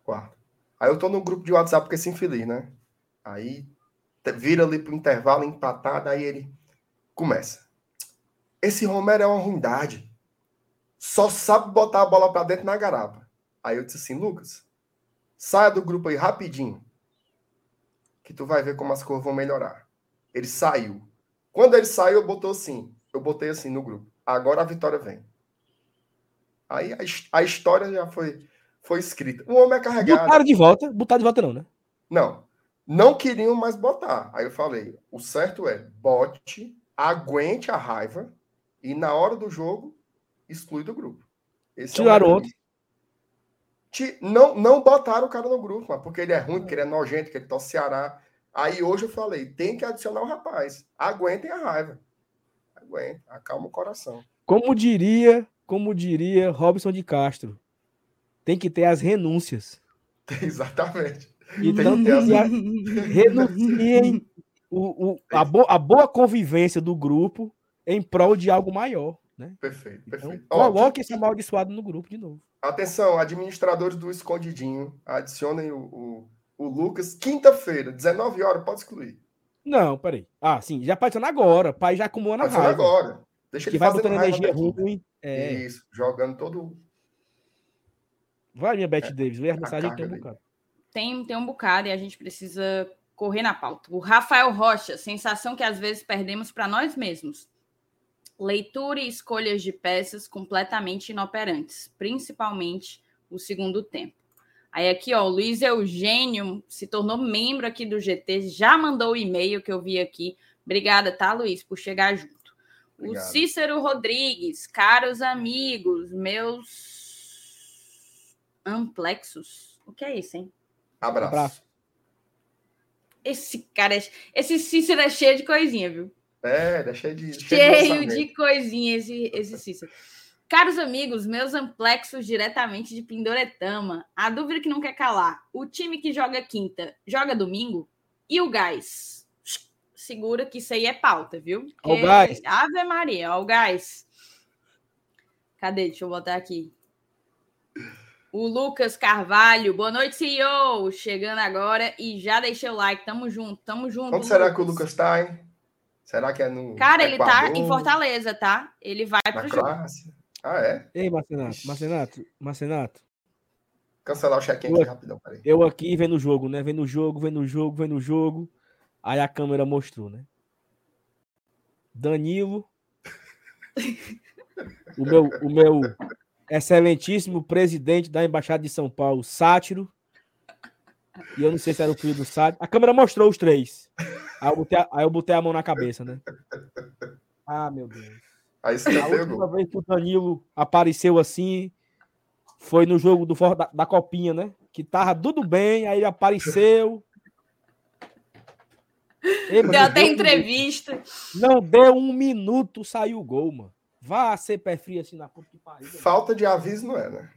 Quarta. Aí eu tô no grupo de WhatsApp com esse infeliz, né? Aí vira ali pro intervalo empatado, aí ele começa. Esse Romero é uma ruindade. Só sabe botar a bola para dentro na garapa. Aí eu disse assim, Lucas, saia do grupo aí rapidinho. Que tu vai ver como as coisas vão melhorar. Ele saiu. Quando ele saiu, eu botou assim eu botei assim no grupo. Agora a vitória vem. Aí a, a história já foi, foi escrita. O homem é carregado. Botaram de volta? Botar de volta não, né? Não. Não queriam mais botar. Aí eu falei, o certo é bote, aguente a raiva e na hora do jogo exclui do grupo. Esse Tiraram é outro. Não, não botaram o cara no grupo, mas porque ele é ruim, porque ele é nojento, que ele tá Ceará. Aí hoje eu falei, tem que adicionar o rapaz. Aguentem a raiva aguenta, acalma o coração. Como diria, como diria Robson de Castro, tem que ter as renúncias. Exatamente. Então, as... renunciem o, o, a, bo, a boa convivência do grupo em prol de algo maior. Né? Perfeito, então, perfeito. Então, coloque esse amaldiçoado no grupo de novo. Atenção, administradores do Escondidinho, adicionem o, o, o Lucas. Quinta-feira, 19 horas, pode excluir. Não, peraí. Ah, sim, já pode agora. O pai já acumula na raiva. agora. Deixa ele que vai botando energia ruim. É. Isso, jogando todo. Vai, minha Beth é, Davis, lê a mensagem tem um bocado. Tem, tem um bocado e a gente precisa correr na pauta. O Rafael Rocha, sensação que às vezes perdemos para nós mesmos. Leitura e escolhas de peças completamente inoperantes, principalmente o segundo tempo. Aí aqui, ó, o Luiz Eugênio se tornou membro aqui do GT, já mandou o e-mail que eu vi aqui. Obrigada, tá, Luiz, por chegar junto. Obrigado. O Cícero Rodrigues, caros amigos, meus amplexos. O que é isso, hein? Abraço. Abraço. Esse cara, é... esse Cícero é cheio de coisinha, viu? É, é cheio de. Cheio, cheio de, de coisinha esse, esse Cícero. Caros amigos, meus amplexos diretamente de Pindoretama, a dúvida que não quer calar: o time que joga quinta joga domingo? E o gás? Segura que isso aí é pauta, viu? o gás. Ave Maria, ó, o gás. Cadê? Deixa eu botar aqui. O Lucas Carvalho, boa noite, CEO. Chegando agora e já deixei o like. Tamo junto, tamo junto. Onde será que o Lucas tá, hein? Será que é no. Cara, ele tá em Fortaleza, tá? Ele vai Na pro Croácia. jogo. Ah, é? Ei, Marcenato, Marcenato, Marcenato. Cancelar o check-in aqui rapidão, peraí. Eu aqui vendo o jogo, né? Vendo o jogo, vendo o jogo, vendo o jogo. Aí a câmera mostrou, né? Danilo. o, meu, o meu excelentíssimo presidente da Embaixada de São Paulo, Sátiro. E eu não sei se era o filho do Sátiro. A câmera mostrou os três. Aí eu botei a, aí eu botei a mão na cabeça, né? Ah, meu Deus. Aí você a última vez que o Danilo apareceu assim foi no jogo do da, da Copinha, né? Que tava tudo bem, aí ele apareceu. Ei, deu até entrevista. Não deu um minuto, saiu o gol, mano. Vá ser pé frio assim na puta que pariu. Falta de aviso não é, né?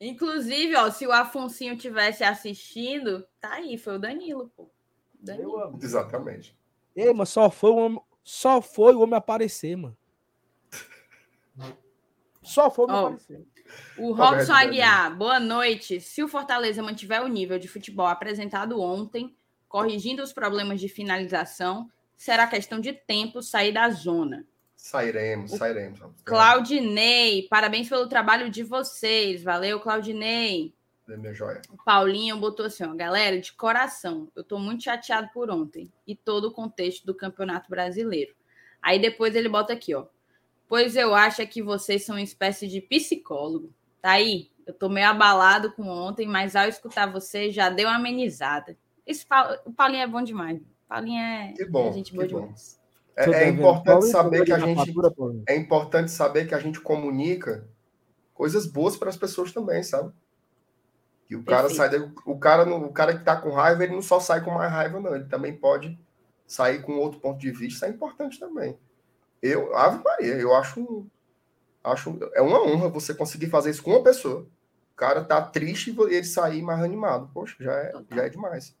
Inclusive, ó, se o Afonsinho tivesse assistindo, tá aí, foi o Danilo, pô. Danilo. Exatamente. Ei, mas só foi o homem, só foi o homem aparecer, mano. Só foi oh, O Robson Aguiar, boa noite. Se o Fortaleza mantiver o nível de futebol apresentado ontem, corrigindo os problemas de finalização, será questão de tempo sair da zona. Sairemos, sairemos. Claudinei, parabéns pelo trabalho de vocês. Valeu, Claudinei. Da minha joia. O Paulinho botou assim, ó, galera, de coração, eu tô muito chateado por ontem e todo o contexto do Campeonato Brasileiro. Aí depois ele bota aqui, ó. Pois eu acho que vocês são uma espécie de psicólogo. Tá aí, eu tô meio abalado com ontem, mas ao escutar você já deu uma amenizada. Esse. O Paulinho é bom demais. Paulinho é, Que bom, é gente boa que bom. É, é importante saber que a gente fatura, Paulinho. é importante saber que a gente comunica coisas boas para as pessoas também, sabe? Que o cara Perfeito. sai daí, o cara o cara que tá com raiva, ele não só sai com mais raiva não, ele também pode sair com outro ponto de vista, isso é importante também. Eu, Ave Maria, eu acho acho é uma honra você conseguir fazer isso com uma pessoa. O cara tá triste e ele sair mais animado. Poxa, já é, Total. já é demais.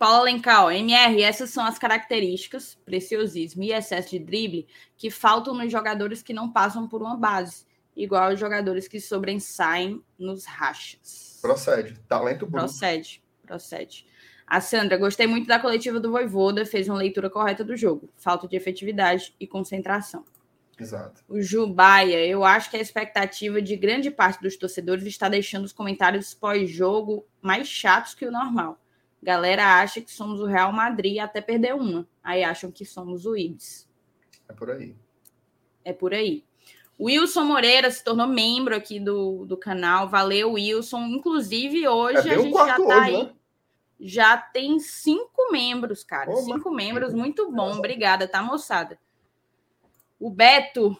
Paulo Alencar, ó, MR, essas são as características, preciosismo e excesso de drible que faltam nos jogadores que não passam por uma base, igual aos jogadores que sobressaem nos rachas. Procede. Talento bruto. Procede, procede. A Sandra, gostei muito da coletiva do Voivoda, fez uma leitura correta do jogo. Falta de efetividade e concentração. Exato. O Jubaia, eu acho que a expectativa de grande parte dos torcedores está deixando os comentários pós-jogo mais chatos que o normal. Galera acha que somos o Real Madrid até perder uma. Aí acham que somos o Ibis. É por aí. É por aí. O Wilson Moreira se tornou membro aqui do, do canal. Valeu, Wilson. Inclusive, hoje É a gente já tá hoje, aí. né? Já tem cinco membros, cara. Ô, cinco membros, muito bom. Obrigada, tá, moçada? O Beto,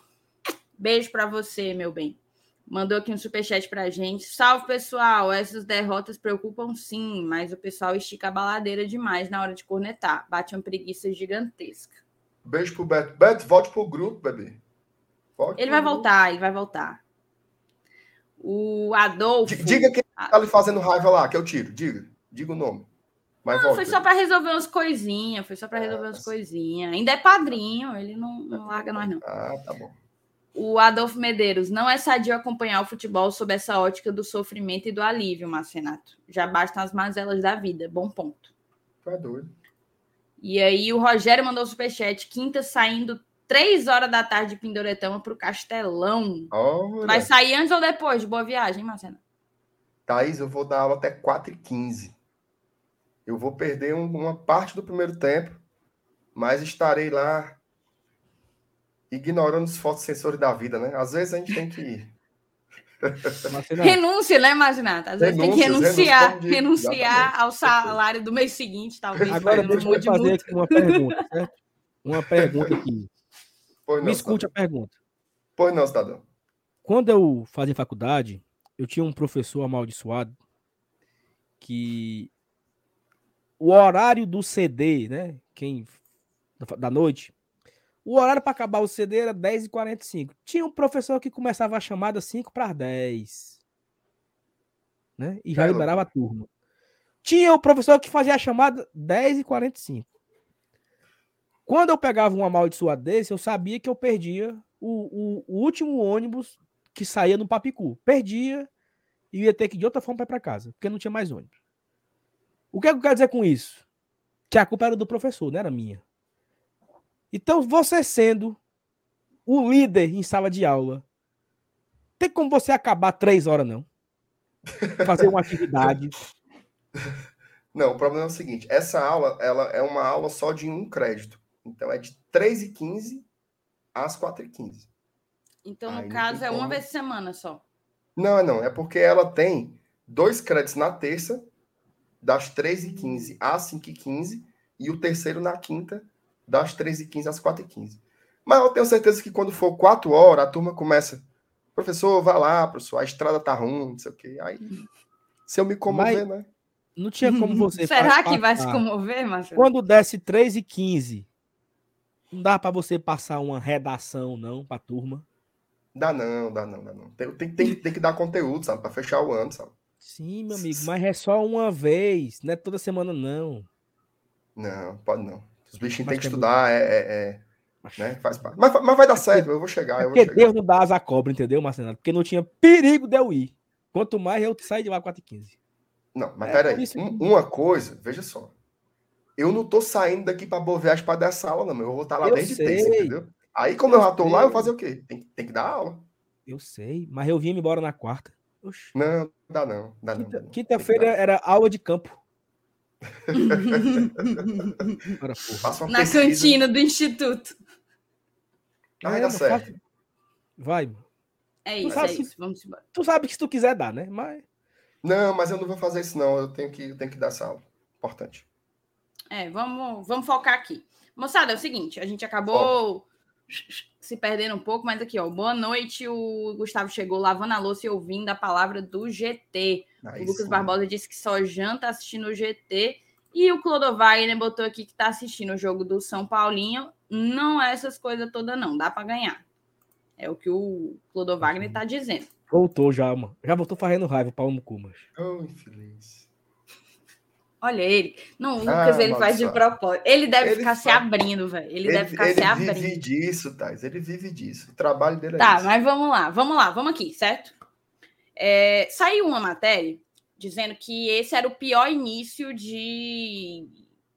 beijo pra você, meu bem. Mandou aqui um superchat pra gente. Salve, pessoal. Essas derrotas preocupam sim, mas o pessoal estica a baladeira demais na hora de cornetar. Bate uma preguiça gigantesca. Beijo pro Beto. Beto, volte pro grupo, bebê. Volte Ele vai grupo. voltar, ele vai voltar. O Adolfo. Diga quem tá lhe fazendo raiva lá, que eu tiro. Diga. Diga o nome. Mas Não, volte. foi só para resolver umas coisinhas, foi só para resolver umas coisinhas. Ainda é padrinho, ele não, não larga nós, não. Ah, tá bom. O Adolfo Medeiros, não é sadio acompanhar o futebol sob essa ótica do sofrimento e do alívio, Márcio Renato. Já bastam as mazelas da vida. Bom ponto. É doido. E aí o Rogério mandou o superchat, quinta saindo três horas da tarde de Pindoretama para o Castelão. Olha. Vai sair antes ou depois de boa viagem, Márcio Renato? Thaís, eu vou dar aula até 4h15. Eu vou perder um- uma parte do primeiro tempo, mas estarei lá ignorando os fotossensores da vida, né? Às vezes a gente tem que Renúncia, né, Marcinato? Às vezes tem que renunciar, renunciar exatamente. ao salário do mês seguinte, talvez. Agora deixa eu de fazer aqui uma pergunta, certo? Uma pergunta aqui. Pois não, Me escute a cidadão. pergunta. Pois não, cidadão. Quando eu fazia faculdade, eu tinha um professor amaldiçoado que o horário do CD, né? Quem da noite, o horário para acabar o CD era 10h45. Tinha um professor que começava a chamada 5 para 10. Né? E já liberava a turma. Tinha o professor que fazia a chamada 10h45. Quando eu pegava um amaldiçoado desse, eu sabia que eu perdia o, o- o último ônibus que saía no Papicu. Perdia e ia ter que ir de outra forma para ir para casa, porque não tinha mais ônibus. O que, é que eu quero dizer com isso? Que a culpa era do professor, não era minha. Então, você sendo o líder em sala de aula, tem como você acabar três horas, não? Fazer uma atividade. Não, o problema é o seguinte: essa aula ela é uma aula só de um crédito. Então é de 3h15 às 4h15. Então, no Aí caso, é uma vez por semana só. Não, não, é porque ela tem dois créditos na terça, das 3h15 às 5h15, e o terceiro na quinta, das 3h15 às 4h15. Mas eu tenho certeza que quando for 4 horas, a turma começa. Professor, vá lá, professor, a estrada tá ruim, não sei o quê. Aí, se eu me comover, né? Não tinha como você. Será que vai se comover, Marcelo? Quando desce 3 e 15, não dá para você passar uma redação, não, pra turma. Dá não, dá não, dá não. Tem, tem, tem, tem que dar conteúdo, sabe? Pra fechar o ano, sabe? Sim, meu amigo, mas é só uma vez, não é toda semana, não. Não, pode não. Os bichinhos têm que estudar, é, é, é, né? Faz parte. Mas, mas vai dar certo, eu vou chegar, É eu vou porque chegar. Deus não dá asa à cobra, entendeu, Marcelo? Porque não tinha perigo de eu ir. Quanto mais eu sair de lá 4 e 15. Não, mas É, peraí. Um- que- uma coisa, veja só. Eu não tô saindo daqui pra Boa Viagem pra dar essa aula, não. Eu vou estar lá Eu desde sei. terça, entendeu? Aí, como eu, Eu já tô lá, eu sei. vou fazer o quê? Tem, tem que dar aula. Eu sei, mas eu vim embora na quarta. Oxi. Não, dá não. Dá Quinta-feira Quinta era aula de campo. Na cantina do instituto. Vai dar certo. Vai. É isso, é isso. Vamos embora. Tu sabe que se tu quiser dar, né? Mas... Não, mas eu não vou fazer isso, não. Eu tenho que, eu tenho que dar essa aula. Importante. É, vamos, vamos focar aqui. Moçada, é o seguinte, a gente acabou oh. Se perdendo um pouco, mas aqui, ó, boa noite. O Gustavo chegou lavando a louça e ouvindo a palavra do GT. o Lucas Barbosa disse que só janta assistindo o GT. E o Clodovagner botou aqui que tá assistindo o jogo do São Paulinho. Não é essas coisas todas, não. Dá para ganhar. É o que o Clodovagner tá dizendo. Voltou já, mano. Já voltou fazendo raiva para o Cumas. Oh, infeliz. Olha ele. Não, o Lucas ah, ele faz de propósito. Ele deve ele ficar faz... se abrindo, velho. Ele, ele, deve ficar ele se abrindo. Ele vive disso, Thais. Ele vive disso. O trabalho dele é Tá, isso. mas vamos lá. Vamos lá. Vamos aqui, certo? É, saiu uma matéria dizendo que esse era o pior início de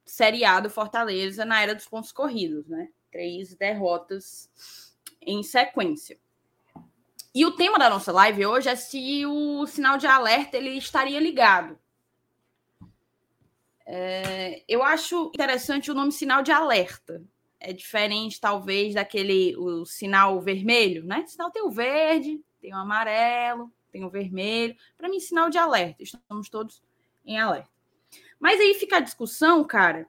Série A do Fortaleza na era dos pontos corridos, né? Três derrotas em sequência. E o tema da nossa live hoje é se o sinal de alerta ele estaria ligado. É, eu acho interessante o nome sinal de alerta. É diferente, talvez, daquele o sinal vermelho, né? O sinal tem o verde, tem o amarelo, tem o vermelho. Para mim, sinal de alerta. Estamos todos em alerta. Mas aí fica a discussão, cara,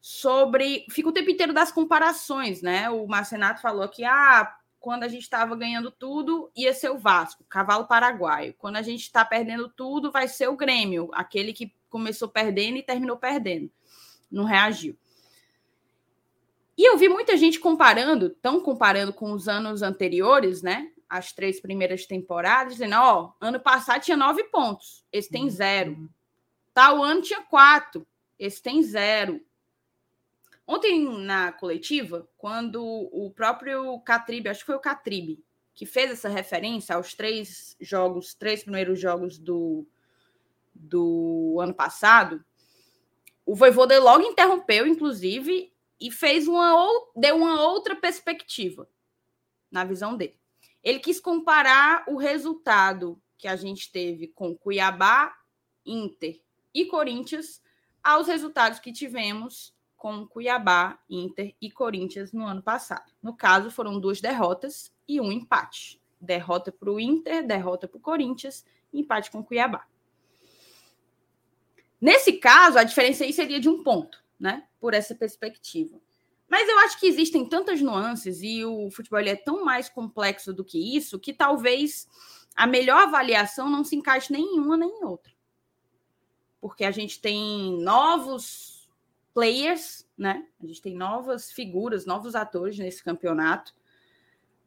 sobre. Fica o tempo inteiro das comparações, né? O Marcenato falou que, ah, quando a gente estava ganhando tudo, ia ser o Vasco, cavalo paraguaio. Quando a gente está perdendo tudo, vai ser o Grêmio, aquele que começou perdendo e terminou perdendo. Não reagiu. E eu vi muita gente comparando, tão comparando com os anos anteriores, né? As três primeiras temporadas, dizendo: ó, ano passado tinha nove pontos, esse tem uhum. zero. Tal ano tinha quatro, esse tem zero. Ontem, na coletiva, quando o próprio Catribe, acho que foi o Catribe, que fez essa referência aos três jogos, três primeiros jogos do, do ano passado, o Voivoda logo interrompeu, inclusive, e fez uma ou deu uma outra perspectiva na visão dele. Ele quis comparar o resultado que a gente teve com Cuiabá, Inter e Corinthians aos resultados que tivemos com Cuiabá, Inter e Corinthians no ano passado. No caso, foram duas derrotas e um empate. Derrota para o Inter, derrota para o Corinthians, empate com Cuiabá. Nesse caso, a diferença aí seria de um ponto, né? Por essa perspectiva. Mas eu acho que existem tantas nuances e o futebol é tão mais complexo do que isso que talvez a melhor avaliação não se encaixe nem em uma nem em outra. Porque a gente tem novos players, né? A gente tem novas figuras, novos atores nesse campeonato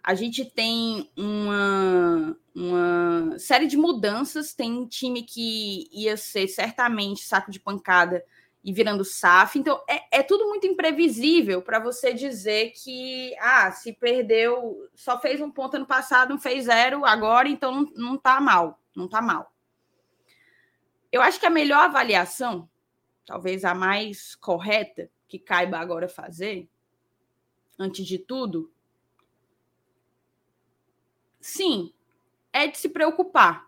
a gente tem uma, uma série de mudanças. Tem um time que ia ser certamente saco de pancada e virando SAF. Então, é, é tudo muito imprevisível para você dizer que, ah, se perdeu, só fez um ponto ano passado, não fez zero agora, então não, não tá mal. Não tá mal. Eu acho que a melhor avaliação, talvez a mais correta, que caiba agora fazer, antes de tudo, sim, é de se preocupar.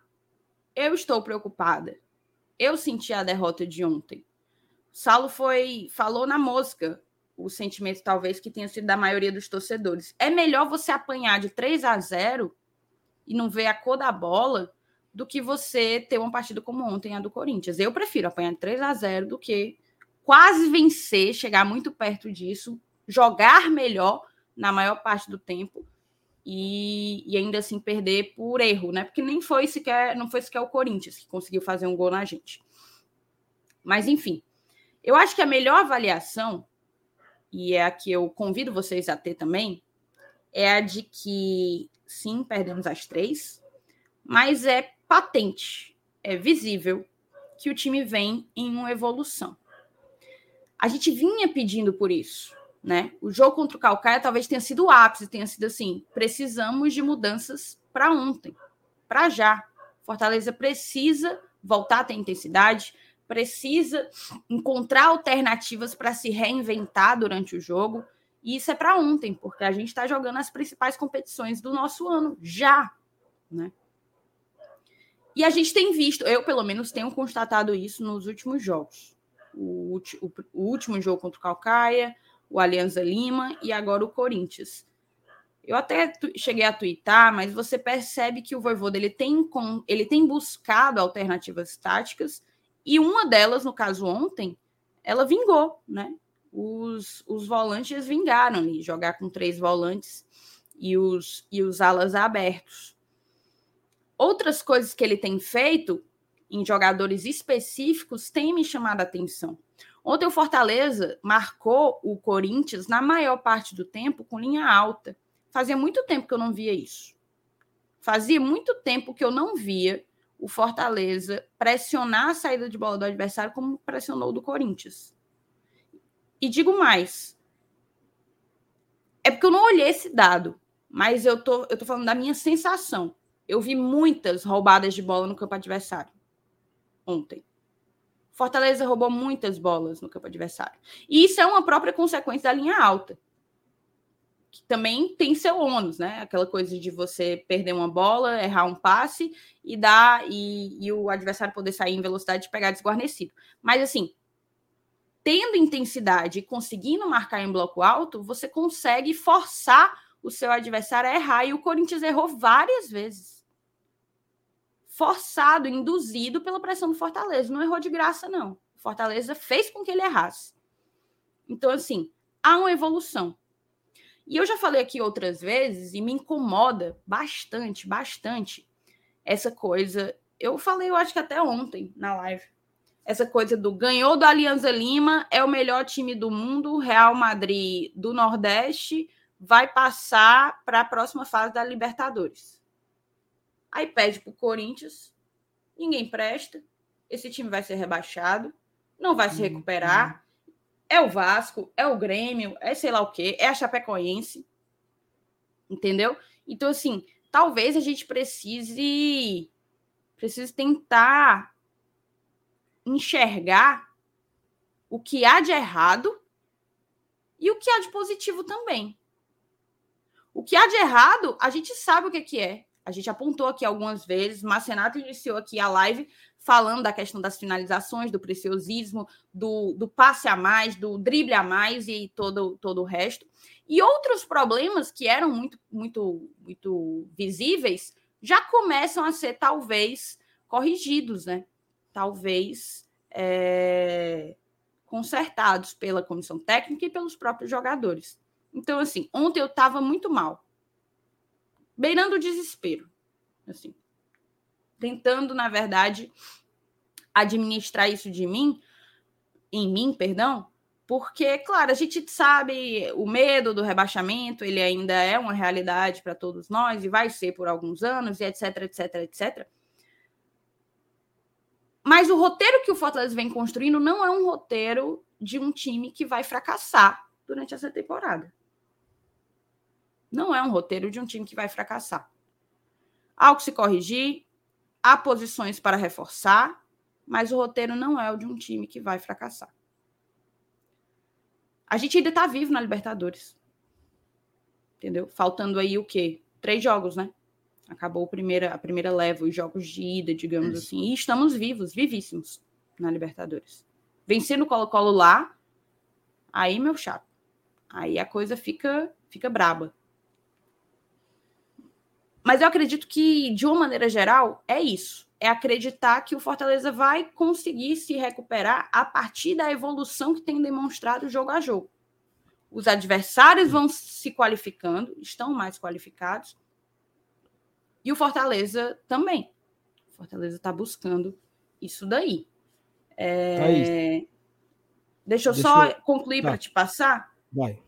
Eu estou preocupada. Eu senti a derrota de ontem. Salo foi falou na mosca o sentimento talvez que tenha sido da maioria dos torcedores. É melhor você apanhar de 3 a 0 e não ver a cor da bola do que você ter uma partida como ontem a do Corinthians. Eu prefiro apanhar de 3 a 0 do que quase vencer, chegar muito perto disso, jogar melhor na maior parte do tempo e, e, ainda assim perder por erro, né? Porque nem foi sequer, não foi sequer o Corinthians que conseguiu fazer um gol na gente. Mas enfim, eu acho que a melhor avaliação, e é a que eu convido vocês a ter também, é a de que sim, perdemos as três, mas é patente, é visível que o time vem em uma evolução. A gente vinha pedindo por isso né? O jogo contra o Calcaia talvez tenha sido o ápice, tenha sido assim: precisamos de mudanças para ontem, para já. Fortaleza precisa voltar a ter intensidade, precisa encontrar alternativas para se reinventar durante o jogo. E isso é para ontem, porque a gente está jogando as principais competições do nosso ano já, né? E a gente tem visto, eu pelo menos tenho constatado isso nos últimos jogos. O, o, o último jogo contra o Calcaia, o Alianza Lima e agora o Corinthians. Eu até cheguei a twittar, mas você percebe que o Voivoda ele tem, ele tem buscado alternativas táticas e uma delas, no caso ontem, ela vingou, né? Os, os volantes vingaram ali, jogar com três volantes e os, e os alas abertos. Outras coisas que ele tem feito em jogadores específicos têm me chamado a atenção. Ontem o Fortaleza marcou o Corinthians na maior parte do tempo com linha alta. Fazia muito tempo que eu não via isso. Fazia muito tempo que eu não via o Fortaleza pressionar a saída de bola do adversário como pressionou do Corinthians. E digo mais. É porque eu não olhei esse dado, mas eu tô, eu tô falando da minha sensação. Eu vi muitas roubadas de bola no campo adversário ontem. Fortaleza roubou muitas bolas no campo adversário. E isso é uma própria consequência da linha alta que também tem seu ônus, né? Aquela coisa de você perder uma bola, errar um passe e dar e, e o adversário poder sair em velocidade e pegar desguarnecido. Mas assim, tendo intensidade e conseguindo marcar em bloco alto, você consegue forçar o seu adversário a errar. E o Corinthians errou várias vezes. Forçado, induzido pela pressão do Fortaleza. Não errou de graça, não. Fortaleza fez com que ele errasse. Então, assim, há uma evolução. E eu já falei aqui outras vezes e me incomoda bastante, bastante essa coisa. Eu falei, eu acho que até ontem na live. Essa coisa do ganhou do Alianza Lima, é o melhor time do mundo, Real Madrid do Nordeste vai passar para a próxima fase da Libertadores. Aí pede para o Corinthians, ninguém presta, esse time vai ser rebaixado, não vai se uhum. recuperar, é o Vasco, é o Grêmio, é sei lá o quê, é a Chapecoense. Entendeu? Então, assim, talvez a gente precise, precise tentar enxergar o que há de errado e o que há de positivo também. O que há de errado, a gente sabe o que, que é. A gente apontou aqui algumas vezes, Marcenato iniciou aqui a live falando da questão das finalizações, do preciosismo, do, do passe a mais, do drible a mais e todo, todo o resto. E outros problemas que eram muito, muito, muito visíveis já começam a ser, talvez, corrigidos, né? Talvez é, consertados pela comissão técnica e pelos próprios jogadores. Então, assim, ontem eu estava muito mal. Beirando o desespero. Assim, tentando, na verdade, administrar isso de mim, em mim, perdão, porque, claro, a gente sabe o medo do rebaixamento, ele ainda é uma realidade para todos nós e vai ser por alguns anos, e etc, etc, etc. Mas o roteiro que o Fortaleza vem construindo não é um roteiro de um time que vai fracassar durante essa temporada. Não é um roteiro de um time que vai fracassar. Há o que se corrigir, Há posições para reforçar, mas o roteiro não é o de um time que vai fracassar. A gente ainda está vivo na Libertadores. Entendeu? Faltando aí o quê? Três jogos, né? Acabou a primeira, a primeira leva, os jogos de ida, digamos Isso. assim. E estamos vivos, vivíssimos na Libertadores. Vencendo o Colo-Colo lá, aí, meu chato, aí a coisa fica, fica braba. Mas eu acredito que, de uma maneira geral, é isso. É acreditar que o Fortaleza vai conseguir se recuperar a partir da evolução que tem demonstrado jogo a jogo. Os adversários vão se qualificando, estão mais qualificados. E o Fortaleza também. O Fortaleza está buscando isso daí. É... Deixa eu Deixa só eu... concluir tá. para te passar. Vai.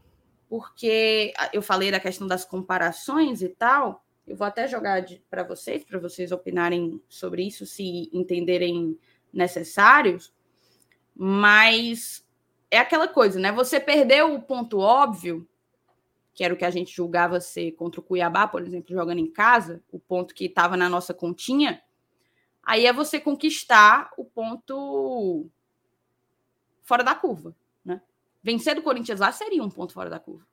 Porque eu falei da questão das comparações e tal. Eu vou até jogar para vocês, para vocês opinarem sobre isso, se entenderem necessários. Mas é aquela coisa, né? Você perdeu o ponto óbvio, que era o que a gente julgava ser contra o Cuiabá, por exemplo, jogando em casa, o ponto que estava na nossa continha. Aí é você conquistar o ponto fora da curva, né? Vencer do Corinthians lá seria um ponto fora da curva.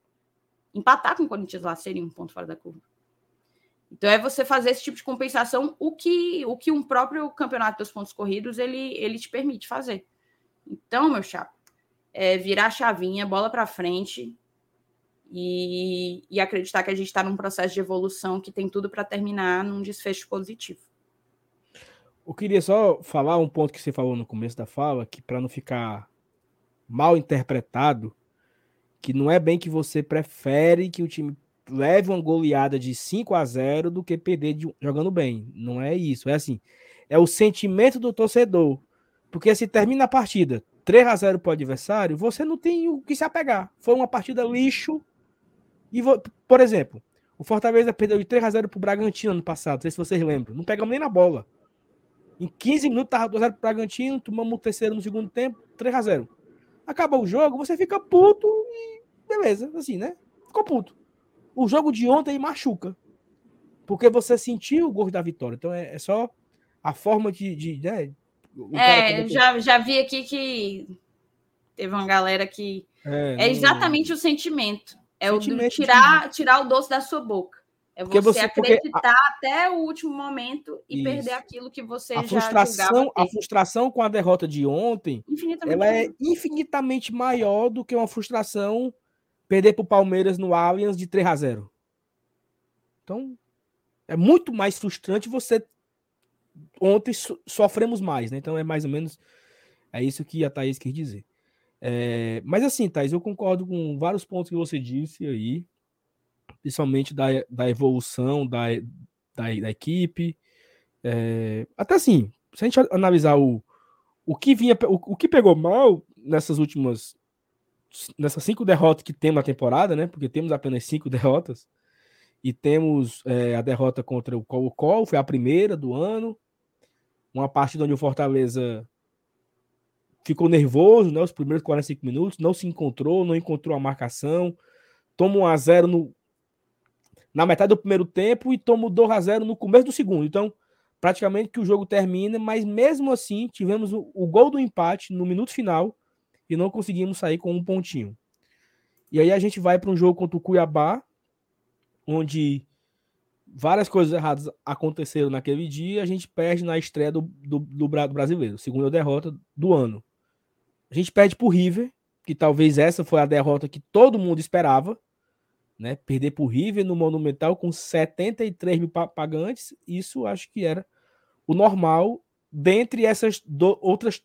Empatar com o Corinthians lá seria um ponto fora da curva. Então é você fazer esse tipo de compensação, o que o que um próprio campeonato dos pontos corridos ele, ele te permite fazer. Então, meu chapa, é virar a chavinha, bola para frente e, e acreditar que a gente está num processo de evolução que tem tudo para terminar num desfecho positivo. Eu queria só falar um ponto que você falou no começo da fala, que para não ficar mal interpretado, que não é bem que você prefere que o time leve uma goleada de 5 a 0 do que perder de, jogando bem. Não é isso. É assim, é o sentimento do torcedor. Porque se termina a partida 3 a 0 para o adversário, você não tem o que se apegar. Foi uma partida lixo. E por exemplo, o Fortaleza perdeu de 3 a 0 para o Bragantino ano passado. Não sei se vocês lembram. Não pegamos nem na bola. Em 15 minutos tava 2 x 0 pro Bragantino, tomamos o terceiro no segundo tempo, 3 x 0. Acabou o jogo, você fica puto e beleza, assim, né? Ficou puto. O jogo de ontem machuca. Porque você sentiu o gosto da vitória. Então é, é só a forma de. de né? é, já, já vi aqui que teve uma galera que. É, é exatamente não... o sentimento. É sentimento o tirar, tirar o doce da sua boca. É você, você acreditar a... até o último momento e Isso. perder aquilo que você a frustração, A frustração com a derrota de ontem, ela é infinitamente maior do que uma frustração perder para o Palmeiras no Allianz de 3 a 0. Então, é muito mais frustrante você ontem so sofremos mais, né? Então é mais ou menos é isso que a Thaís quer dizer. É, mas assim, Thaís, eu concordo com vários pontos que você disse aí principalmente da, da evolução da, da, da equipe. É, até assim, se a gente analisar o, o que vinha, o, o que pegou mal nessas últimas nessas cinco derrotas que temos na temporada, né? Porque temos apenas cinco derrotas e temos é, a derrota contra o Colo-Colo, foi a primeira do ano, uma partida onde o Fortaleza ficou nervoso, né? Os primeiros 45 minutos, não se encontrou, não encontrou a marcação, toma um a 0 no na metade do primeiro tempo e toma o 2 a 0 no começo do segundo. Então, praticamente que o jogo termina, mas mesmo assim tivemos o, o gol do empate no minuto final e não conseguimos sair com um pontinho. E aí a gente vai para um jogo contra o Cuiabá, onde várias coisas erradas aconteceram naquele dia, a gente perde na estreia do, do, do brasileiro, segunda derrota do ano. A gente perde para o River, que talvez essa foi a derrota que todo mundo esperava, né? Perder para o River no Monumental com 73 mil pagantes, isso acho que era o normal. Dentre essas do, outras.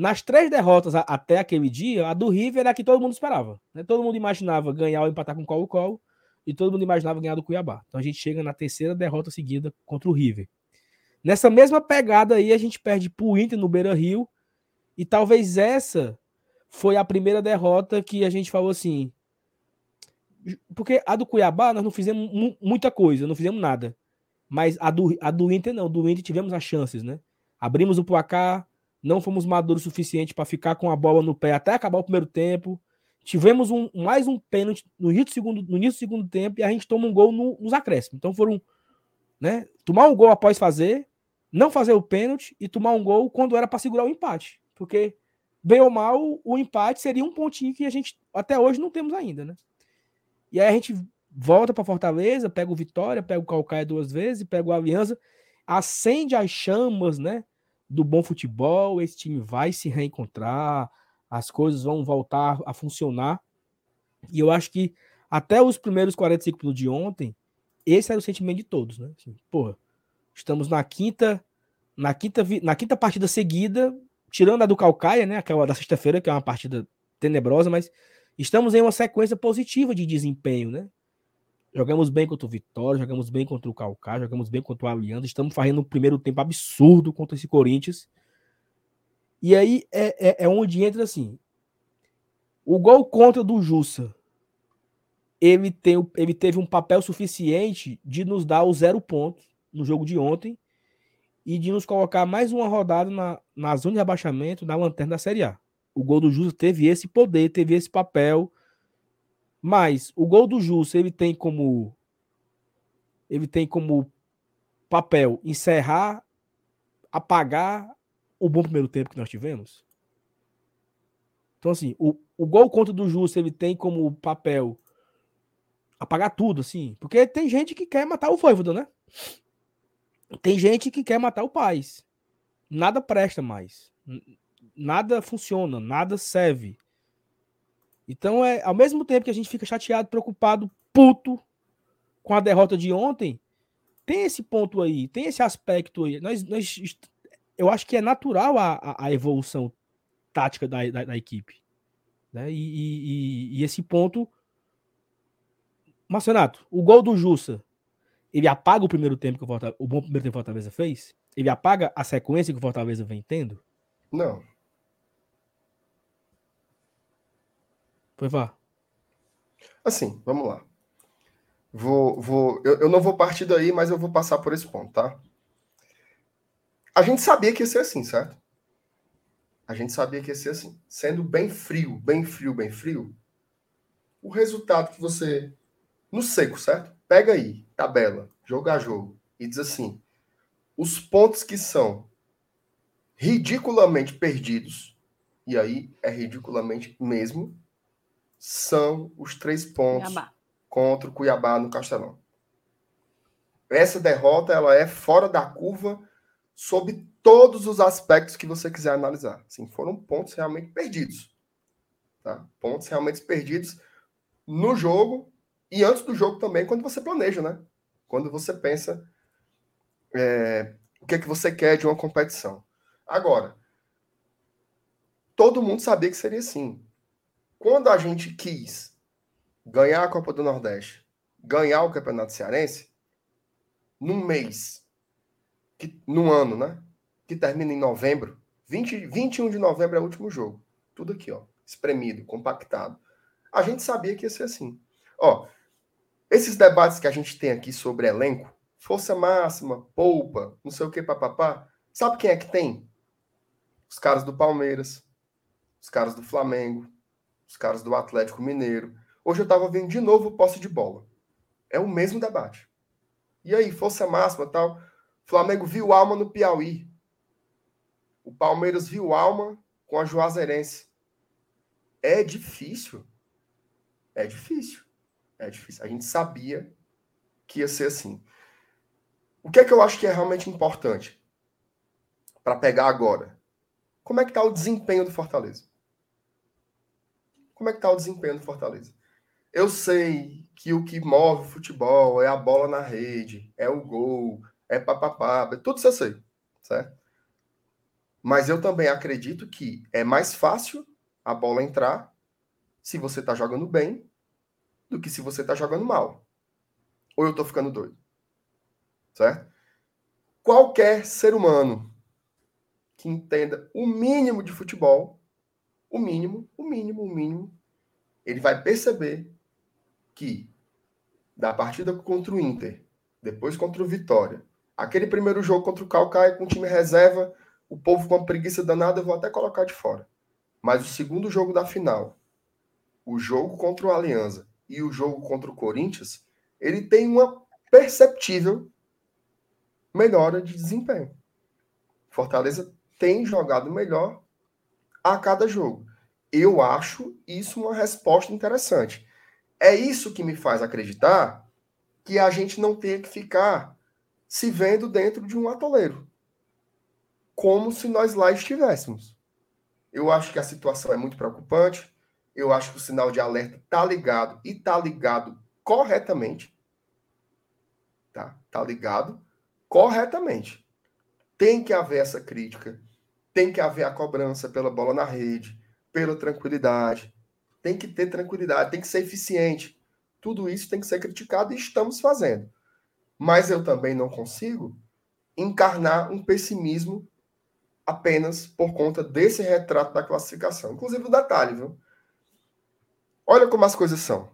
Nas três derrotas a, até aquele dia, a do River era a que todo mundo esperava. Né? Todo mundo imaginava ganhar ou empatar com o Colo-Colo e todo mundo imaginava ganhar do Cuiabá. Então a gente chega na terceira derrota seguida contra o River. Nessa mesma pegada aí, a gente perde para o Inter no Beira Rio. E talvez essa foi a primeira derrota que a gente falou assim: porque a do Cuiabá nós não fizemos muita coisa, não fizemos nada. Mas a do, a do Inter não, do Inter tivemos as chances, né? Abrimos o placar, não fomos maduros o suficiente para ficar com a bola no pé até acabar o primeiro tempo. Tivemos um, mais um pênalti no início do segundo, no início do segundo tempo e a gente toma um gol no, nos acréscimos. Então foram, né? Tomar um gol após fazer, não fazer o pênalti e tomar um gol quando era para segurar o empate. Porque, bem ou mal, o empate seria um pontinho que a gente até hoje não temos ainda, né? E aí a gente volta para Fortaleza, pega o Vitória, pega o Calcaia duas vezes, pega o Aliança, acende as chamas, né? Do bom futebol, esse time vai se reencontrar, as coisas vão voltar a funcionar. E eu acho que até os primeiros 45 minutos de ontem, esse era o sentimento de todos, né? Assim, porra, estamos na quinta, na quinta, na quinta partida seguida, tirando a do Calcaia, né? Aquela da sexta-feira, que é uma partida tenebrosa, mas estamos em uma sequência positiva de desempenho, né? Jogamos bem contra o Vitória, jogamos bem contra o Calcá, jogamos bem contra o Aliança, estamos fazendo um primeiro tempo absurdo contra esse Corinthians. E aí é, é, é onde entra assim. O gol contra do Jussa, ele, tem, ele teve um papel suficiente de nos dar o zero pontos no jogo de ontem e de nos colocar mais uma rodada na, na zona de abaixamento na lanterna da Série A o gol do Justo teve esse poder, teve esse papel. Mas o gol do Justo, ele tem como ele tem como papel encerrar, apagar o bom primeiro tempo que nós tivemos. Então assim, o, o gol contra do Justo, ele tem como papel apagar tudo, assim. Porque tem gente que quer matar o Voivoda, né? Tem gente que quer matar o Paz. Nada presta mais. Nada funciona, nada serve. Então, é ao mesmo tempo que a gente fica chateado, preocupado, puto com a derrota de ontem, tem esse ponto aí, tem esse aspecto aí. Nós, nós, eu acho que é natural a, a, evolução tática da, da, da equipe. Né? E, e, e, esse ponto. Marcenato, o gol do Jussa, ele apaga o primeiro tempo que o, Fortaleza, o bom primeiro tempo que o Fortaleza fez? Ele apaga a sequência que o Fortaleza vem tendo? Não. Foi vá. Assim, vamos lá. Vou, vou, eu, eu não vou partir daí, mas eu vou passar por esse ponto, tá? A gente sabia que ia ser assim, certo? A gente sabia que ia ser assim. Sendo bem frio, bem frio, bem frio, o resultado que você. No seco, certo? Pega aí, tabela, jogo a jogo, e diz assim: os pontos que são ridiculamente perdidos, e aí é ridiculamente mesmo, são os três pontos Cuiabá. contra o Cuiabá no Castelão. Essa derrota ela é fora da curva sob todos os aspectos que você quiser analisar. Assim, foram pontos realmente perdidos. Tá? Pontos realmente perdidos no jogo e antes do jogo também, quando você planeja, né? Quando você pensa é, o que é que você quer de uma competição. Agora, todo mundo sabia que seria assim. Quando a gente quis ganhar a Copa do Nordeste, ganhar o Campeonato Cearense, num mês, que, num ano, né? Que termina em novembro, 20, 21 de novembro é o último jogo. Tudo aqui, ó, espremido, compactado. A gente sabia que ia ser assim. Ó, esses debates que a gente tem aqui sobre elenco, força máxima, polpa, não sei o que, papapá, sabe quem é que tem? Os caras do Palmeiras, os caras do Flamengo, os caras do Atlético Mineiro. Hoje eu estava vendo de novo o posse de bola. É o mesmo debate. E aí, força máxima tal. Flamengo viu alma no Piauí. O Palmeiras viu alma com a Juazeirense. É difícil. É difícil. É difícil. A gente sabia que ia ser assim. O que é que eu acho que é realmente importante para pegar agora? Como é que está o desempenho do Fortaleza? Como é que está o desempenho do Fortaleza? Eu sei que o que move o futebol é a bola na rede, é o gol, é papapá, tudo isso eu sei, certo? Mas eu também acredito que é mais fácil a bola entrar se você está jogando bem do que se você está jogando mal. Ou eu estou ficando doido. Certo? Qualquer ser humano que entenda o mínimo de futebol o mínimo, o mínimo, o mínimo, ele vai perceber que da partida contra o Inter, depois contra o Vitória, aquele primeiro jogo contra o Calcaia com o time reserva, o povo com uma preguiça danada, eu vou até colocar de fora. Mas o segundo jogo da final, o jogo contra o Aliança e o jogo contra o Corinthians, ele tem uma perceptível melhora de desempenho. Fortaleza tem jogado melhor a cada jogo. Eu acho isso uma resposta interessante. É isso que me faz acreditar que a gente não tem que ficar se vendo dentro de um atoleiro, como se nós lá estivéssemos. Eu acho que a situação é muito preocupante. Eu acho que o sinal de alerta está ligado e está ligado corretamente. Tá? Tá ligado corretamente. Tem que haver essa crítica tem que haver a cobrança pela bola na rede, pela tranquilidade. Tem que ter tranquilidade, tem que ser eficiente. Tudo isso tem que ser criticado e estamos fazendo. Mas eu também não consigo encarnar um pessimismo apenas por conta desse retrato da classificação. Inclusive o detalhe, viu? Olha como as coisas são.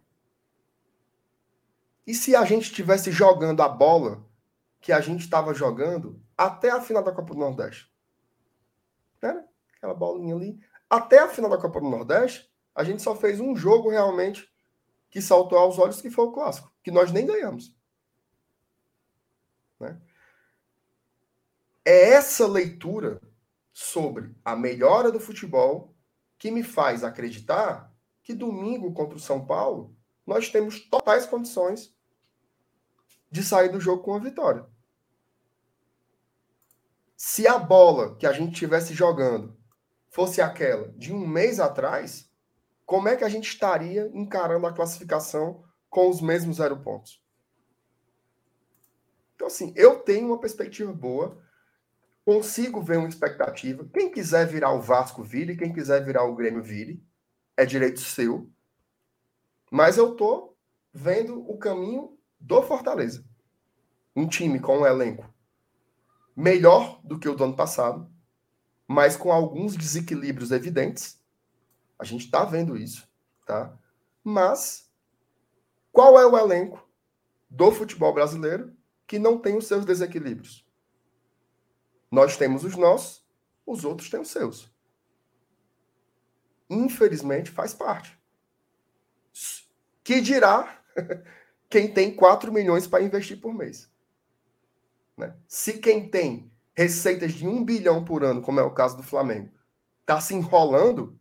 E se a gente estivesse jogando a bola que a gente estava jogando até a final da Copa do Nordeste? Né? Aquela bolinha ali. Até a final da Copa do Nordeste, a gente só fez um jogo realmente que saltou aos olhos, que foi o clássico, que nós nem ganhamos. Né? É essa leitura sobre a melhora do futebol que me faz acreditar que domingo contra o São Paulo nós temos totais condições de sair do jogo com a vitória. Se a bola que a gente tivesse jogando fosse aquela de um mês atrás, como é que a gente estaria encarando a classificação com os mesmos zero pontos? Então, assim, eu tenho uma perspectiva boa, consigo ver uma expectativa. Quem quiser virar o Vasco, vire. Quem quiser virar o Grêmio, vire. É direito seu. Mas eu tô vendo o caminho do Fortaleza. Um time com um elenco melhor do que o do ano passado, mas com alguns desequilíbrios evidentes. A gente está vendo isso, tá? Mas qual é o elenco do futebol brasileiro que não tem os seus desequilíbrios? Nós temos os nossos, os outros têm os seus. Infelizmente, faz parte. Que dirá quem tem 4 milhões para investir por mês? Né? Se quem tem receitas de 1 bilhão por ano, como é o caso do Flamengo, está se enrolando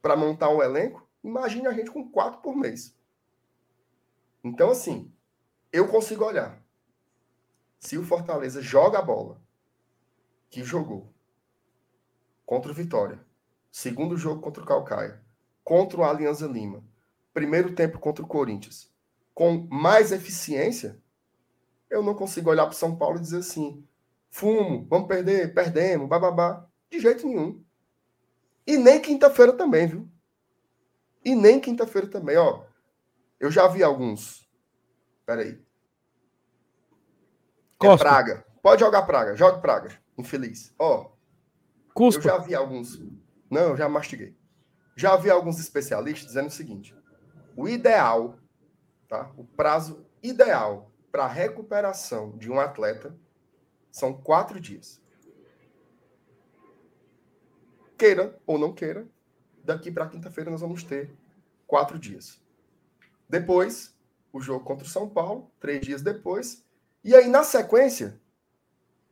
para montar um elenco, imagine a gente com 4 por mês. Então, assim, eu consigo olhar. Se o Fortaleza joga a bola que jogou contra o Vitória, segundo jogo contra o Calcaia, contra o Alianza Lima, primeiro tempo contra o Corinthians, com mais eficiência, eu não consigo olhar para São Paulo e dizer assim: fumo, vamos perder, perdemos, bababá. De jeito nenhum. E nem quinta-feira também, viu? E nem quinta-feira também, ó. Eu já vi alguns. Peraí. É praga. Pode jogar praga. Joga praga. Infeliz. Ó. Cuspa. Eu já vi alguns. Não, eu já mastiguei. Já vi alguns especialistas dizendo o seguinte: o ideal, tá? O prazo ideal para a recuperação de um atleta são quatro dias. Queira ou não queira, daqui para quinta-feira nós vamos ter quatro dias. Depois, o jogo contra o São Paulo, três dias depois. E aí, na sequência,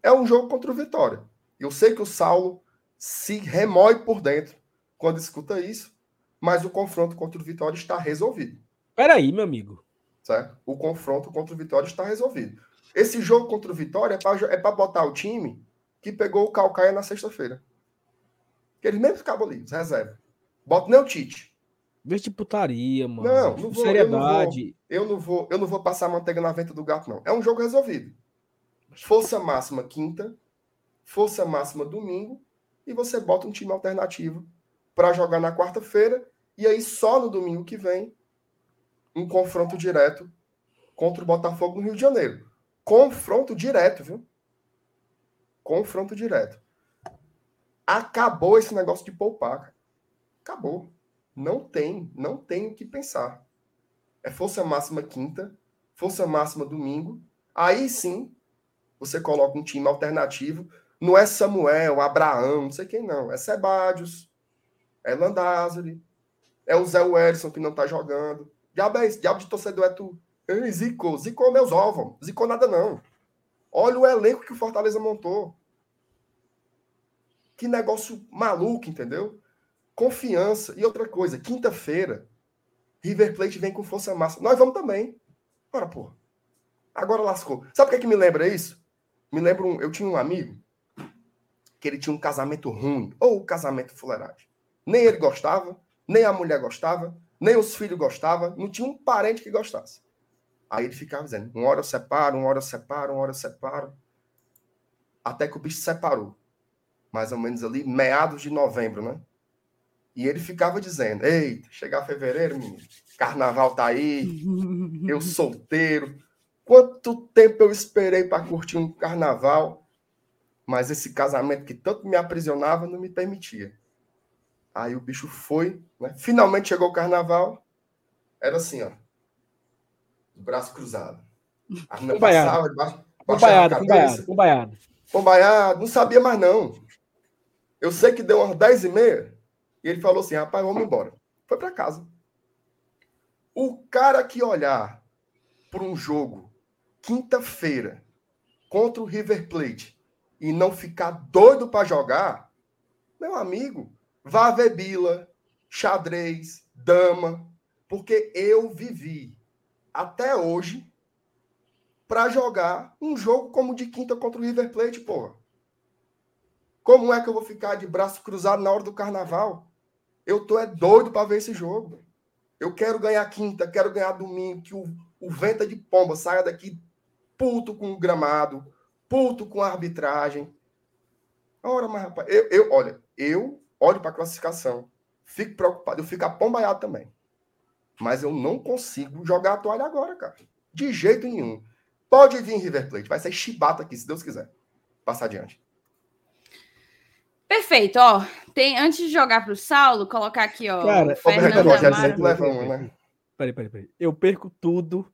é um jogo contra o Vitória. Eu sei que o Saulo se remói por dentro quando escuta isso, mas o confronto contra o Vitória está resolvido. Peraí, meu amigo. Certo? O confronto contra o Vitória está resolvido. Esse jogo contra o Vitória é para é botar o time que pegou o Calcaia na sexta-feira. Eles mesmo ficavam ali, reserva. Bota nem o Tite. Vê de putaria, mano. Não, não vou, Seriedade. Eu não, vou, eu não vou, eu não vou passar manteiga na venta do gato, não. É um jogo resolvido. Força máxima quinta, força máxima domingo, e você bota um time alternativo para jogar na quarta-feira, e aí só no domingo que vem um confronto direto contra o Botafogo no Rio de Janeiro. Confronto direto, viu? Confronto direto. Acabou esse negócio de poupar. Cara. Acabou. Não tem, não tem o que pensar. É força máxima quinta, força máxima domingo. Aí sim, você coloca um time alternativo. Não é Samuel, Abraão, não sei quem não. É Sebadios, é Landázuri, é o Zé Wellison que não tá jogando. Diabo é esse, diabo de torcedor é tu. Ei, zicou, zicou meus ovos. Zicou nada não. Olha o elenco que o Fortaleza montou. Que negócio maluco, entendeu? Confiança. E outra coisa, quinta-feira, River Plate vem com força massa. Nós vamos também. Ora, porra. Agora lascou. Sabe o que, é que me lembra isso? Me lembra um. Eu tinha um amigo que ele tinha um casamento ruim, ou um casamento fuleiragem. Nem ele gostava, nem a mulher gostava, nem os filhos gostavam, não tinha um parente que gostasse. Aí ele ficava dizendo: uma hora eu separo, uma hora eu separo, uma hora eu separo. Até que o bicho separou. Mais ou menos ali, meados de novembro, né? E ele ficava dizendo: Eita, chegar fevereiro, menino, carnaval tá aí, eu solteiro, Quanto tempo eu esperei para curtir um carnaval, mas esse casamento que tanto me aprisionava não me permitia. Aí o bicho foi, né? finalmente chegou o carnaval, era assim, ó, braço cruzado. A menina passava debaixo, Combaiado, combaiado, combaiado. Combaiado, não sabia mais não. Eu sei que deu umas 10 e meia e ele falou assim, rapaz, vamos embora. Foi para casa. O cara que olhar para um jogo quinta-feira contra o River Plate e não ficar doido para jogar, meu amigo, vá ver bila, xadrez, dama, Porque eu vivi até hoje para jogar um jogo como de quinta contra o River Plate, porra. Como é que eu vou ficar de braço cruzado na hora do carnaval? Eu tô é doido para ver esse jogo. Eu quero ganhar quinta, quero ganhar domingo, que o, o vento é de pomba saia daqui puto com o gramado, puto com a arbitragem. Ora, mas rapaz, eu, eu olha, eu olho para a classificação, fico preocupado, eu fico apombaiado também. Mas eu não consigo jogar a toalha agora, cara. De jeito nenhum. Pode vir River Plate, vai ser chibata aqui, se Deus quiser. Passar adiante. Perfeito, ó. Tem, antes de jogar para o Saulo, colocar aqui, ó. Cara, Fernando Amaro. Leva um, né? Peraí, peraí, peraí. Eu perco tudo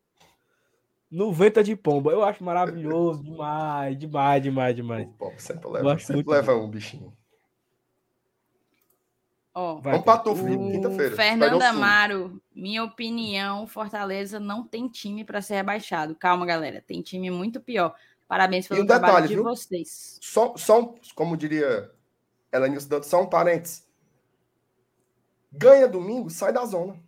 no Venta de Pomba. Eu acho maravilhoso demais, demais, demais, demais. O sempre leva, sempre leva um bichinho. Ó, Vamos para tu, quinta-feira. Fernando Amaro, minha opinião, Fortaleza não tem time para ser rebaixado. Calma, galera, tem time muito pior. Parabéns pelo um trabalho detalhe, de viu? vocês. Só, só, como diria ela dando só um parênteses. Ganha domingo, sai da zona.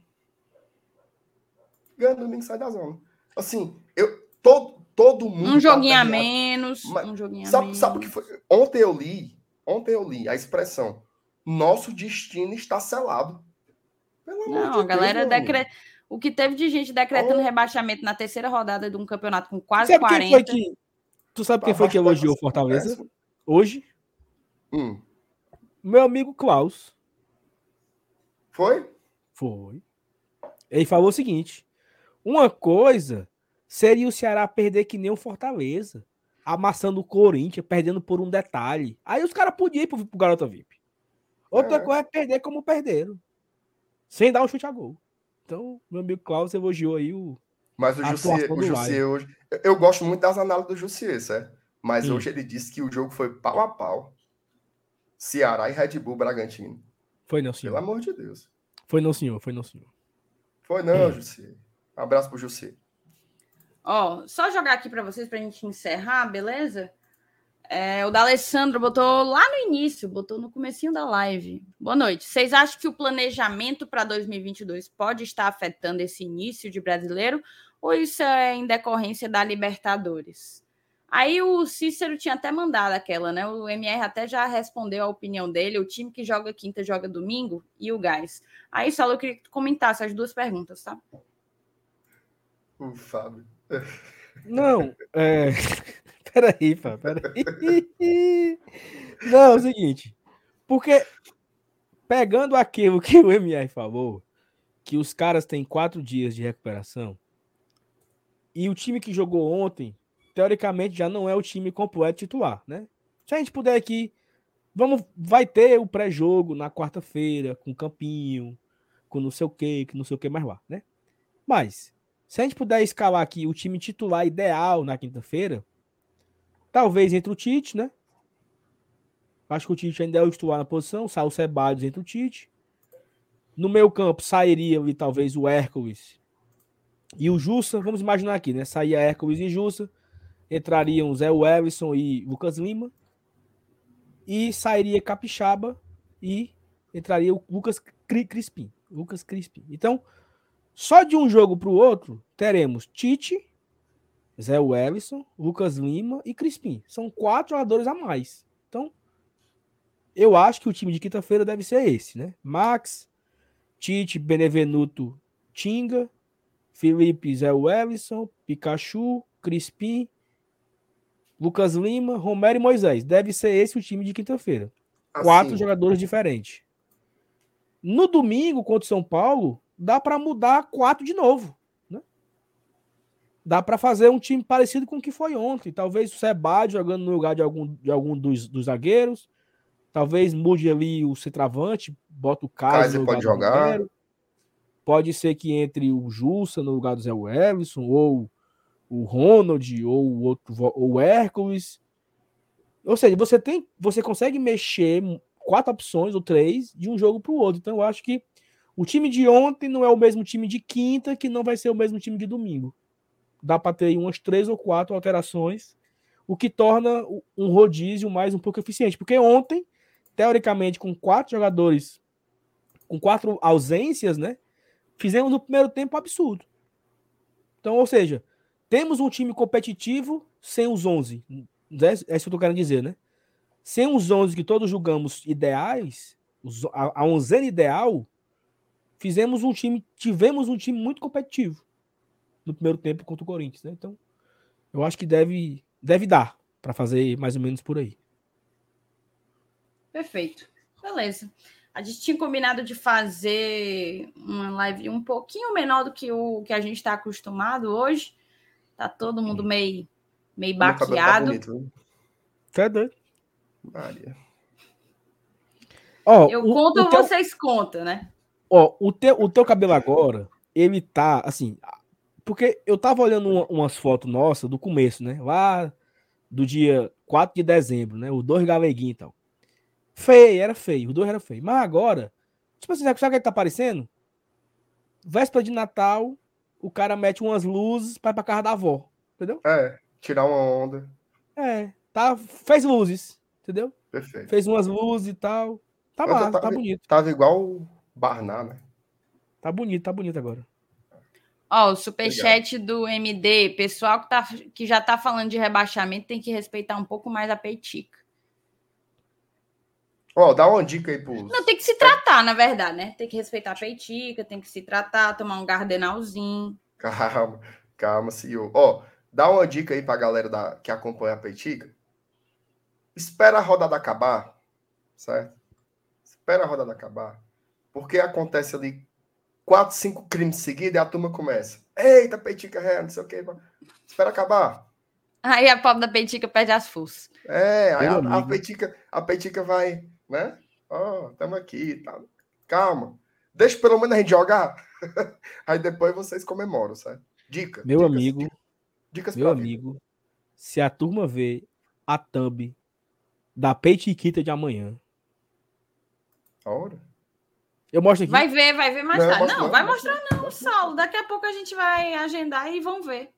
Ganha domingo, sai da zona. Assim, eu todo, todo mundo. Um tá joguinho tá a menos. um joguinho sabe, a menos. Sabe o que foi? Ontem eu li, ontem eu li a expressão nosso destino está selado. Pelo Não, a galera decre... O que teve de gente decretando oh. rebaixamento na terceira rodada de um campeonato com quase sabe 40. Quem foi que... Tu sabe quem foi que elogiou Fortaleza? Hoje? Hum. Meu amigo Klaus. Foi? Foi. Ele falou o seguinte: uma coisa seria o Ceará perder que nem o Fortaleza, amassando o Corinthians, perdendo por um detalhe. Aí os caras podiam ir pro, pro Garota VIP. Outra é. coisa é perder como perderam. Sem dar um chute a gol. Então, meu amigo Klaus elogiou aí o. Mas o Jussier, o Jussier hoje. Eu gosto muito das análises do Jussier, certo? Mas hum. hoje ele disse que o jogo foi pau a pau. Ceará e Red Bull Bragantino. Foi não, senhor. Pelo amor de Deus. Foi não, senhor. Foi não, senhor. Foi não, hum. Jussier. Um abraço pro Jussier. Ó, só jogar aqui para vocês pra gente encerrar, beleza? É, o da Alessandro botou lá no início, botou no comecinho da live. Boa noite. Vocês acham que o planejamento para 2022 pode estar afetando esse início de brasileiro ou isso é em decorrência da Libertadores? Aí o Cícero tinha até mandado aquela, né? O MR até já respondeu a opinião dele. O time que joga quinta joga domingo e o Gás. Aí, só eu queria que tu comentasse as duas perguntas, tá? O Fábio. Não, é. Peraí, pá, peraí. Não, é o seguinte. Porque, pegando aquilo que o MR falou, que os caras têm quatro dias de recuperação, e o time que jogou ontem, teoricamente, já não é o time completo titular, né? Se a gente puder aqui, vamos, vai ter o pré-jogo na quarta-feira, com Campinho, com não sei o que, que não sei o que mais lá, né? Mas, se a gente puder escalar aqui o time titular ideal na quinta-feira, Talvez entre o Tite, né? Acho que o Tite ainda é o titular na posição. Sai o Ceballos entre o Tite. No meio campo sairia ali talvez o Hércules e o Jussa. Vamos imaginar aqui, né? Saía Hércules e Jussa. Entrariam Zé Wellison e Lucas Lima. E sairia Capixaba e entraria o Lucas Crispim. Lucas Crispim. Então, só de um jogo para o outro, teremos Tite, Zé Wellison, Lucas Lima e Crispim. São quatro jogadores a mais. Então, eu acho que o time de quinta-feira deve ser esse, né? Max, Tite, Benevenuto, Tinga, Felipe, Zé Wellison, Pikachu, Crispim, Lucas Lima, Romero e Moisés. Deve ser esse o time de quinta-feira. Assim. Quatro jogadores diferentes. No domingo contra o São Paulo, dá para mudar quatro de novo dá para fazer um time parecido com o que foi ontem. Talvez o Sebade jogando no lugar de algum, de algum dos, dos zagueiros. Talvez mude ali o centroavante, bota o Kaiser pode jogar. Pode ser que entre o Jussa no lugar do Zé Everson, ou o Ronald, ou o outro, ou o Hércules. Ou seja, você tem, você consegue mexer quatro opções ou três de um jogo para o outro. Então eu acho que o time de ontem não é o mesmo time de quinta, que não vai ser o mesmo time de domingo dá para ter umas três ou quatro alterações, o que torna um rodízio mais um pouco eficiente. Porque ontem, teoricamente, com quatro jogadores, com quatro ausências, né? fizemos no primeiro tempo absurdo. Então, ou seja, temos um time competitivo sem os 11. É isso que eu tô querendo dizer, né? Sem os 11 que todos julgamos ideais, a, a onzena ideal, fizemos um time, tivemos um time muito competitivo no primeiro tempo contra o Corinthians, né? Então, eu acho que deve, deve dar para fazer mais ou menos por aí. Perfeito. Beleza. A gente tinha combinado de fazer uma live um pouquinho menor do que o que a gente está acostumado hoje. Tá todo mundo meio, meio tá baqueado. Tá doido. Maria. Ó, Eu o, conto ou teu... vocês contam, né? Ó, o teu, o teu cabelo agora, ele tá assim. Porque eu tava olhando uma, umas fotos nossas do começo, né? Lá do dia 4 de dezembro, né? Os dois galeguinhos e tal. Feio, era feio. Os dois eram feios. Mas agora, tipo assim, sabe o que, é tá aparecendo? Véspera de Natal, o cara mete umas luzes para pra casa da avó. Entendeu? É, tirar uma onda. É, tá, fez luzes, entendeu? Perfeito. Fez umas luzes e tal. Tá massa, tava, tá bonito. Tava igual o Barná, né? Tá bonito, tá bonito agora. Ó, o superchat do MD, pessoal que, tá, que já tá falando de rebaixamento tem que respeitar um pouco mais a peitica. Ó, oh, dá uma dica aí pro. Não, tem que se tratar, na verdade, né? Tem que respeitar a peitica, tem que se tratar, tomar um gardenalzinho. Calma, calma, senhor. Ó, oh, dá uma dica aí pra galera da, que acompanha a peitica. Espera a rodada acabar, certo? Espera a rodada acabar. Porque acontece ali quatro, cinco crimes seguidos e a turma começa. Eita, peitica ré, não sei o quê. Espera acabar. Aí a pobre da peitica perde as forças. É, aí a, a, peitica, a peitica vai né? Ó, oh, estamos aqui, tá. Calma. Deixa pelo menos a gente jogar. Aí depois vocês comemoram, certo? Dica. Meu dicas, amigo. Dicas meu amigo. Vida. Se a turma vê a thumb da Peitiquita de amanhã. A hora? Eu mostro aqui. Vai ver, vai ver mais não, tarde. Não, não, vai mostrar não, Saulo. Daqui a pouco a gente vai agendar e vão ver.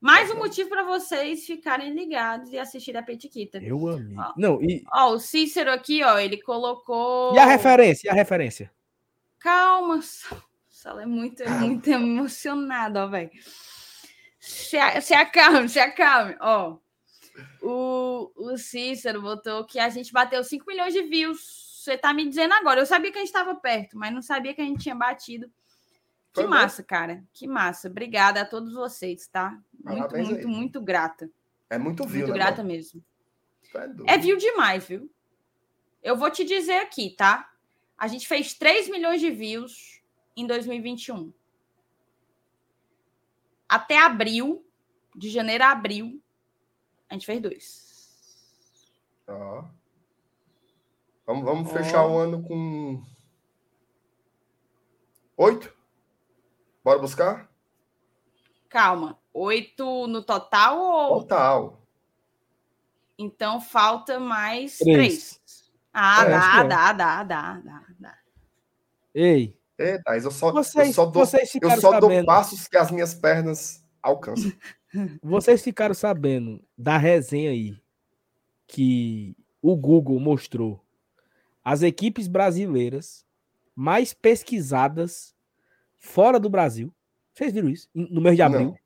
Mais um motivo para vocês ficarem ligados e assistir a Petiquita. Eu amigo. Ó, não, e... ó, o Cícero aqui, ó, ele colocou. E a referência? E a referência? Calma, Sala é muito, é muito emocionado, ó, velho. Se, se acalme, se acalme. Ó, o, o Cícero botou que a gente bateu 5 milhões de views. Você tá me dizendo agora. Eu sabia que a gente estava perto, mas não sabia que a gente tinha batido. Que Foi massa, bom. cara. Que massa. Obrigada a todos vocês, tá? Muito, Parabéns muito, aí. muito grata. É muito view, Muito né, grata mesmo. É, é view demais, viu? Eu vou te dizer aqui, tá? A gente fez 3 milhões de views em 2021. Até abril, de janeiro a abril, a gente fez dois. Ó. Vamos, vamos fechar o ano com oito? Bora buscar? Calma. Oito no total ou. Total. Então falta mais três. três. Ah, é, dá, é. dá, dá, dá, dá, dá. Ei. É, Thais, eu só, vocês, eu só dou, eu só dou passos que as minhas pernas alcançam. Vocês ficaram sabendo da resenha aí que o Google mostrou as equipes brasileiras mais pesquisadas fora do Brasil. Vocês viram isso? No mês de abril. Não.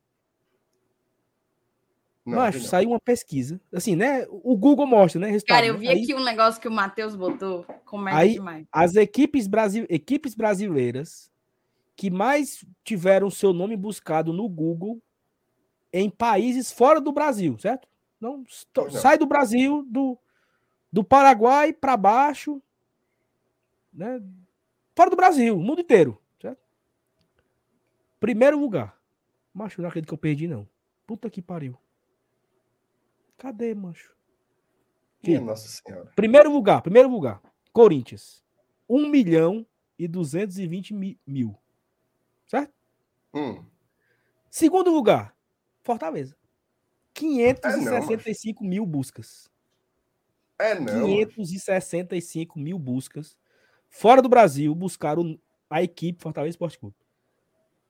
Não, Macho, saiu uma pesquisa. Assim, né? O Google mostra, né? Cara, eu vi aí, aqui um negócio que o Matheus botou. Como aí, demais. As equipes, brasile... equipes brasileiras que mais tiveram seu nome buscado no Google em países fora do Brasil, certo? Não, não. sai do Brasil, do, do Paraguai para baixo, né? Fora do Brasil, o mundo inteiro. Primeiro lugar. Macho, não acredito que eu perdi, não. Puta que pariu. Cadê, macho? Minha Nossa Senhora. Primeiro lugar, primeiro lugar. Corinthians. 1 milhão e 220 mil. Certo? Hum. Segundo lugar, Fortaleza. 565 é não, mil buscas. É não. 565 mil buscas. Fora do Brasil, buscaram a equipe Fortaleza Esporte Clube.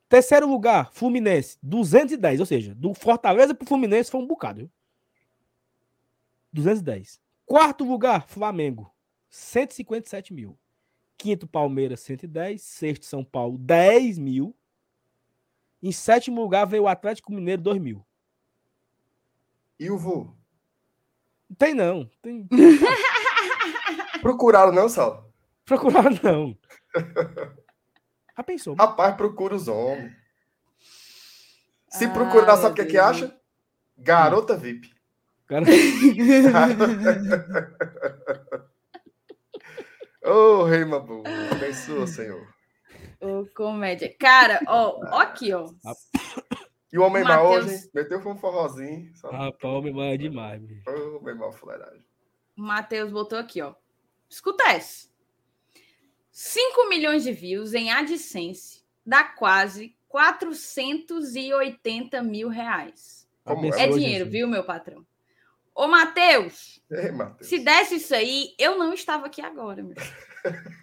Terceiro lugar, Fluminense, 210. Ou seja, do Fortaleza para o Fluminense foi um bocado. Viu? 210. Quarto lugar, Flamengo, 157 mil. Quinto, Palmeiras, 110. Sexto, São Paulo, 10 mil. Em sétimo lugar veio o Atlético Mineiro, 2 mil. E o vô? Não tem não. Tem... Procuraram não, Sal? Procuraram não. Já pensou? Rapaz, procura os homens. Se procurar, sabe o que, é que acha? Garota VIP. Cara... Ô, oh, rei Mabu, abençoa, Senhor. Ô, comédia. Cara, ó, ó aqui, ó. E o Homem Mal hoje meteu um forrozinho. Rapaz, o Homem Mal é demais. Ô, Homem Mal, fuleiragem. O Matheus botou aqui, ó. Escuta essa. 5 milhões de views em AdSense dá quase 480 mil reais. Como é, dinheiro, viu, meu patrão? Ô, Matheus, se desse isso aí, eu não estava aqui agora, meu.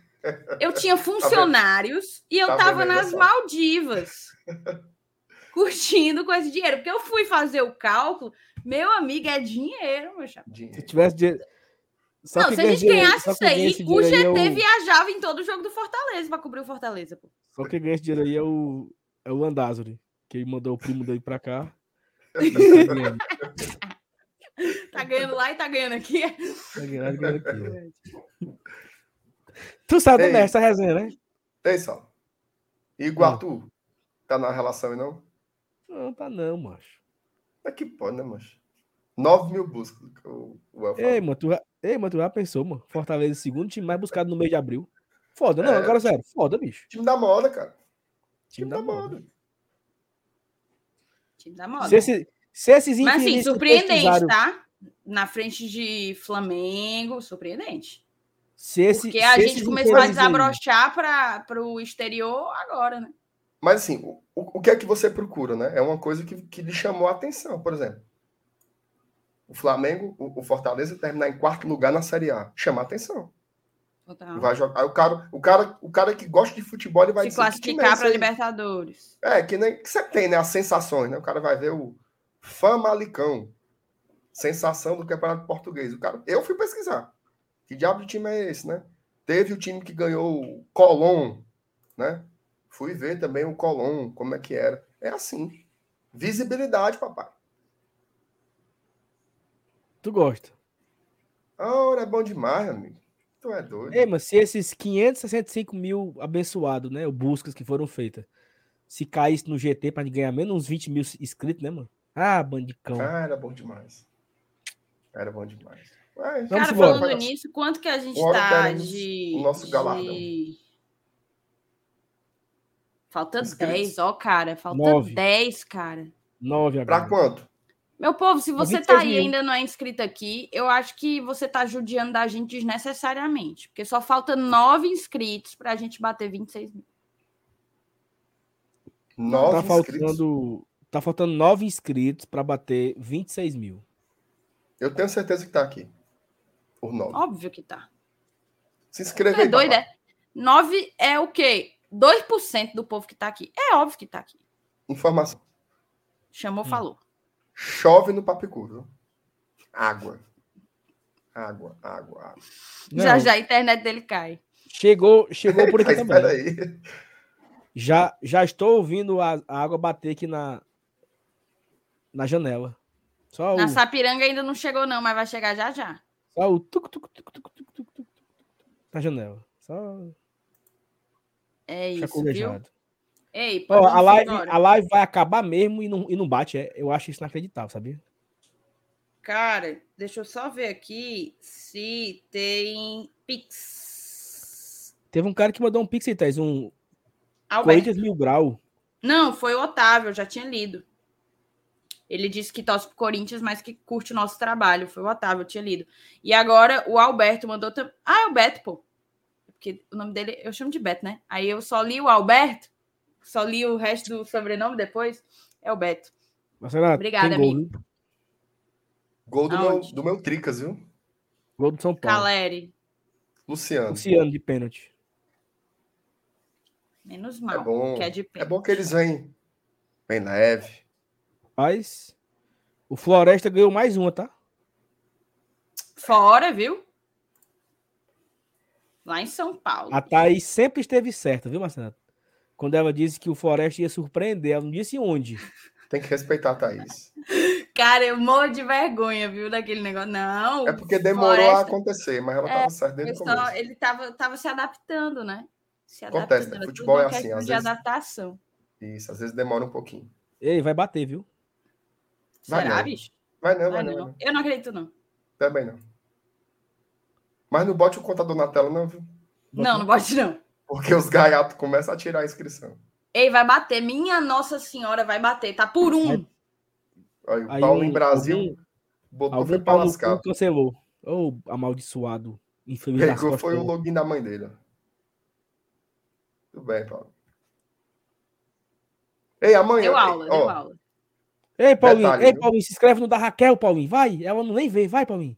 Eu tinha tá funcionários tá e eu estava nas Maldivas curtindo com esse dinheiro. Porque eu fui fazer o cálculo, meu amigo, é dinheiro, meu chapa. Se tivesse dinheiro. Só não, se a gente ganhasse isso aí, o GT eu... É viajava em todo o jogo do Fortaleza para cobrir o Fortaleza. Pô. Só quem ganha esse dinheiro aí é o, é o Andázuri, que mandou o primo dele para cá. tá ganhando lá e tá ganhando aqui. Tá ganhando, ganhando aqui. tu sabe como é essa resenha, né? Tem só. E o Arthur? Tá na relação e não? Não, tá não, macho. É que pode, né, macho? 9 mil buscas. O, o Ei, mano, tu, ei, mano, tu já pensou, mano? Fortaleza, segundo time mais buscado no mês de abril. Foda, não, é, agora sério. Foda, bicho. Time da moda, cara. Time, time da, da moda. moda. Time da moda. Se, esse, se esses Mas assim, surpreendente, tá? Na frente de Flamengo, surpreendente. Se esse, Porque a gente começou a desabrochar para o exterior agora, né? Mas assim, o, o que é que você procura, né? É uma coisa que, que lhe chamou a atenção, por exemplo. O Flamengo, o, o Fortaleza terminar em quarto lugar na Série A. Chama a atenção. Total. Vai jogar. Aí o cara, o cara, o cara que gosta de futebol, ele vai se classificar para Libertadores. É, que nem que você tem, né? As sensações, né? O cara vai ver o Famalicão. Sensação do Campeonato Português. O cara, eu fui pesquisar. Que diabo de time é esse, né? Teve o time que ganhou o Colón, né? Fui ver também o Colón, como é que era. É assim. Visibilidade, papai. Tu gosta? Ora, é bom demais, amigo. Tu é doido. Ei, mas se esses 565 mil abençoados, né? Buscas que foram feitas, se caísse no GT para ganhar menos uns 20 mil inscritos, né, mano? Ah, bandicão. Ah, era bom demais. Era bom demais. Mas, Cara, falando embora. nisso, quanto que a gente tá de. O nosso galardão. De... Falta 10, ó, cara. Falta Nove. 10, cara. 9 agora. Pra quanto? Meu povo, se você tá aí e ainda não é inscrito aqui, eu acho que você tá judiando da gente desnecessariamente. Porque só falta nove inscritos pra gente bater 26 mil. Nove tá faltando, tá faltando nove inscritos para bater 26 mil. Eu tenho certeza que tá aqui. Por nove. Óbvio que tá. Se inscreve é aí. Doido, é? Nove é o quê? 2% do povo que tá aqui. É óbvio que tá aqui. Informação. Chamou, hum. falou. Chove no Papicu, viu? Água. Água, água, água. Não. Já já a internet dele cai. Chegou, chegou por aqui também. Aí. Já, já estou ouvindo a, a, água bater aqui na, na janela. Só na o... Sapiranga ainda não chegou, não, mas vai chegar já já. Só o tuc, tuc, tuc, tuc, tuc, tuc, tuc, na janela. Só. É isso, viu? Ei, oh, a, live, a live vai acabar mesmo e não, e não bate. É, eu acho isso inacreditável, sabia? Cara, deixa eu só ver aqui se tem Pix. Teve um cara que mandou um Pix, Thaís, um Corinthians Mil Grau. Não, foi o Otávio, eu já tinha lido. Ele disse que torce pro Corinthians, mas que curte o nosso trabalho. Foi o Otávio, eu tinha lido. E agora o Alberto mandou também. Ah, é o Beto, pô. Porque o nome dele eu chamo de Beto, né? Aí eu só li o Alberto só li o resto do sobrenome depois. É o Beto. Marcela, Obrigada, gol, amigo. Viu? Gol do meu, do meu Tricas, viu? Gol do São Paulo. Caleri. Luciano. Luciano de pênalti. Menos mal, é bom, que é de pênalti. É bom que eles vêm. Vem leve. Mas o Floresta ganhou mais uma, tá? Fora, viu? Lá em São Paulo. A Thaís sempre esteve certa, viu, Marcelo? Quando ela disse que o Floresta ia surpreender, ela não disse onde. Tem que respeitar a Thaís. Cara, eu morro de vergonha, viu, daquele negócio. Não. É porque demorou Floresta... a acontecer, mas ela estava é, certa desde o começo. Ele estava tava se adaptando, né? Se Acontece, né? Futebol é assim, às de vezes. adaptação. Isso, às vezes demora um pouquinho. Ei, vai bater, viu? Vai Será, não. bicho? Vai não, vai, vai não. não. Eu não acredito, não. Também não. Mas não bote o contador na tela, não, viu? Não, não bote, não. Porque os gaiatos começam a tirar a inscrição. Ei, vai bater. Minha Nossa Senhora vai bater. Tá por um. Aí, o Paulo em Brasil alguém, botou alguém foi pra lascar. cancelou. Ô, oh, amaldiçoado. Infeliz Pegou, foi o login da mãe dele. Tudo bem, Paulo. Ei, amanhã. Deu aula, ei, deu ó, aula. Ei, Paulinho, Detalhe, ei, viu? Paulinho, se inscreve no da Raquel, Paulinho. Vai, ela não nem vê, vai, Paulinho.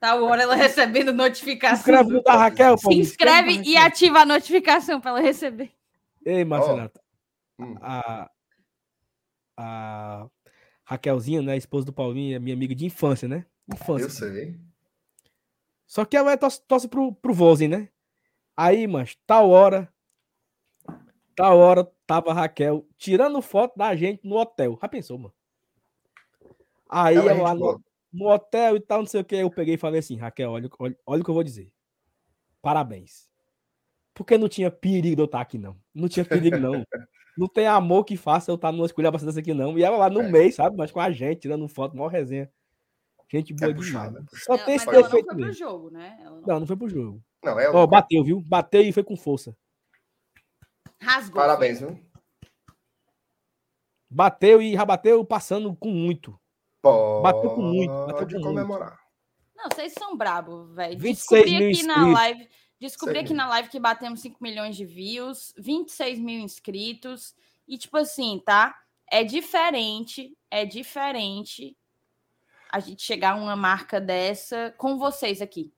Tá hora ela recebendo Se notificação. inscreve no da Raquel, Se Paulinho. inscreve da e ativa a notificação para ela receber. Ei, Marcelo, Hum. a, a Raquelzinha, né, a esposa do Paulinho, é minha amiga de infância, né? Infância. Eu sei. Só que ela é torce, torce pro, pro Vozen, né? Aí, mas tal hora, tal hora, tava a Raquel tirando foto da gente no hotel. Já pensou, mano? Aí, Ela é no, hotel e tal, não sei o que, eu peguei e falei assim, Raquel, olha, olha, olha o que eu vou dizer. Parabéns. Porque não tinha perigo de eu estar aqui, não. Não tinha perigo, não. Não tem amor que faça eu estar numa escolha dessa aqui, não. E ela lá no É. mês, sabe? Mas com a gente, tirando foto, maior resenha. Gente boa É demais. é. Só Ela- tem mas esse ela não defeito foi pro mesmo. jogo, né? Ela não- Não, não foi pro jogo. Não, é Ó, o. bateu, viu? Bateu e foi com força. Rasgou. Parabéns, viu? Bateu e já bateu passando com muito. Pode Bateu com muito, bateu com muito. comemorar. Não, vocês são brabos, velho. 26 Descobri mil aqui na inscritos. live. Descobri aqui na live que batemos 5 milhões de views, 26 mil inscritos. E, tipo assim, tá? É diferente, é diferente a gente chegar a uma marca dessa com vocês aqui,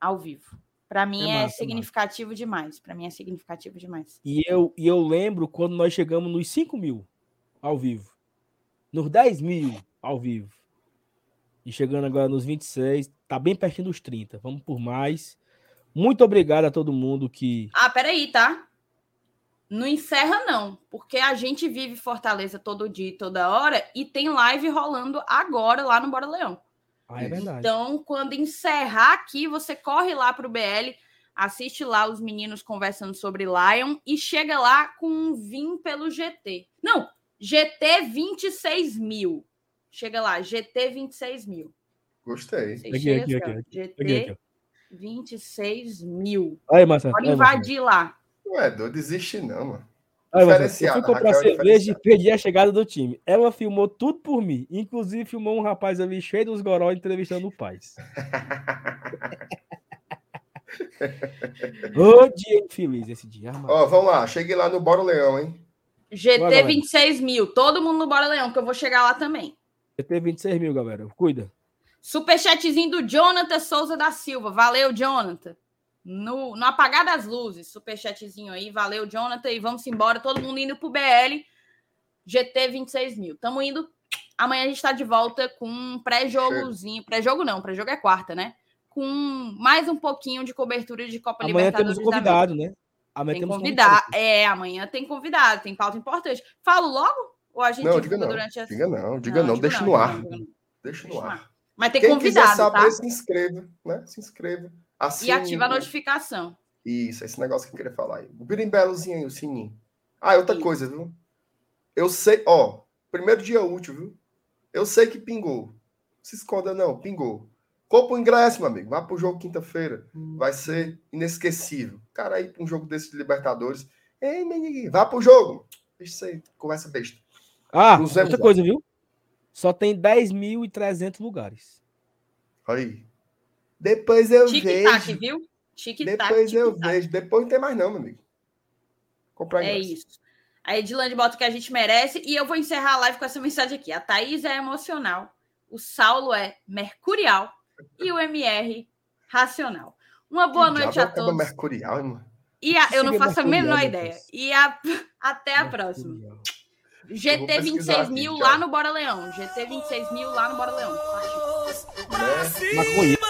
ao vivo. Pra mim É é, massa, significativo demais. Pra mim é significativo demais. E eu, e eu lembro quando nós chegamos nos 5 mil ao vivo. Nos 10 mil ao vivo. E chegando agora nos 26, tá bem pertinho dos 30. Vamos por mais. Muito obrigado a todo mundo que. Ah, peraí, tá? Não encerra, não, porque a gente vive Fortaleza todo dia e toda hora e tem live rolando agora lá no Bora Leão. Ah, é verdade. Então, quando encerrar aqui, você corre lá pro BL, assiste lá os meninos conversando sobre Lion e chega lá com um VIM pelo GT. Não, GT 26 mil. Chega lá, GT 26 mil. Gostei. Aqui, chega aqui, assim, aqui, Aqui, GT aqui, ó. 26 mil. Aí, Marcelo. Pode aí, Marcelo. invadir lá. Não é doido, desiste não, mano. Aí, Marcelo, Eu fui comprar Raquel é cerveja e perdi a chegada do time. Ela filmou tudo por mim. Inclusive, filmou um rapaz ali cheio dos goró entrevistando o Paz. Ô dia infeliz esse dia. Ó, vamos lá. Cheguei lá no Bora Leão, hein? GT Bora, galera. 26 mil. Todo mundo no Bora Leão, que eu vou chegar lá também. Tenho 26 mil, galera. Cuida. Superchatzinho do Jonathan Souza da Silva. Valeu, Jonathan. No, no apagar das luzes, superchatzinho aí. Valeu, Jonathan. E vamos embora. Todo mundo indo pro BL. GT 26 mil. Tamo indo. Amanhã a gente tá de volta com um pré-jogozinho. Pré-jogo não, pré-jogo é quarta, né? Com mais um pouquinho de cobertura de Copa Amanhã Libertadores. temos um da América. convidado, né? Amanhã Tem temos um convidado. É, amanhã tem convidado, tem pauta importante. Falo logo? Ou a gente Não, diga não. durante a... Diga não, diga não. digo Deixa não, no ar. não, digo não. Deixa no Deixa no ar. Mas tem Quem convidado, quiser saber, tá? se inscreva, né? Se inscreva. Assine, E ativa a notificação. Isso, esse negócio que eu queria falar aí. O birimbelozinho aí, o sininho. Ah, outra coisa, viu? Eu sei, ó, primeiro dia útil, viu? Eu sei que pingou. Se esconda não, pingou. Compra o ingresso, meu amigo. Vá pro jogo quinta-feira. Vai ser inesquecível. Cara, aí pra um jogo desse de Libertadores. Ei, menino, vá pro jogo. Deixa isso aí, conversa besta. Ah, outra coisa, viu? Só tem 10.300 lugares. Aí. Depois eu Tic-tac, vejo. viu? Tic-tac, Depois eu tic-tac. vejo. Depois não tem mais não, meu amigo. Comprar É ingresso. isso. A Edilane bota o que a gente merece. E eu vou encerrar a live com essa mensagem aqui. A Thaís é emocional. O Saulo é mercurial. E o MR racional. Uma boa Que noite a todos. mercurial, irmão. E a- eu não faço a menor ideia. E a- até a próxima. GT pesquisar 26 aqui, mil lá no Bora Leão. GT 26 mil lá no Bora Leão. Né? Maconha.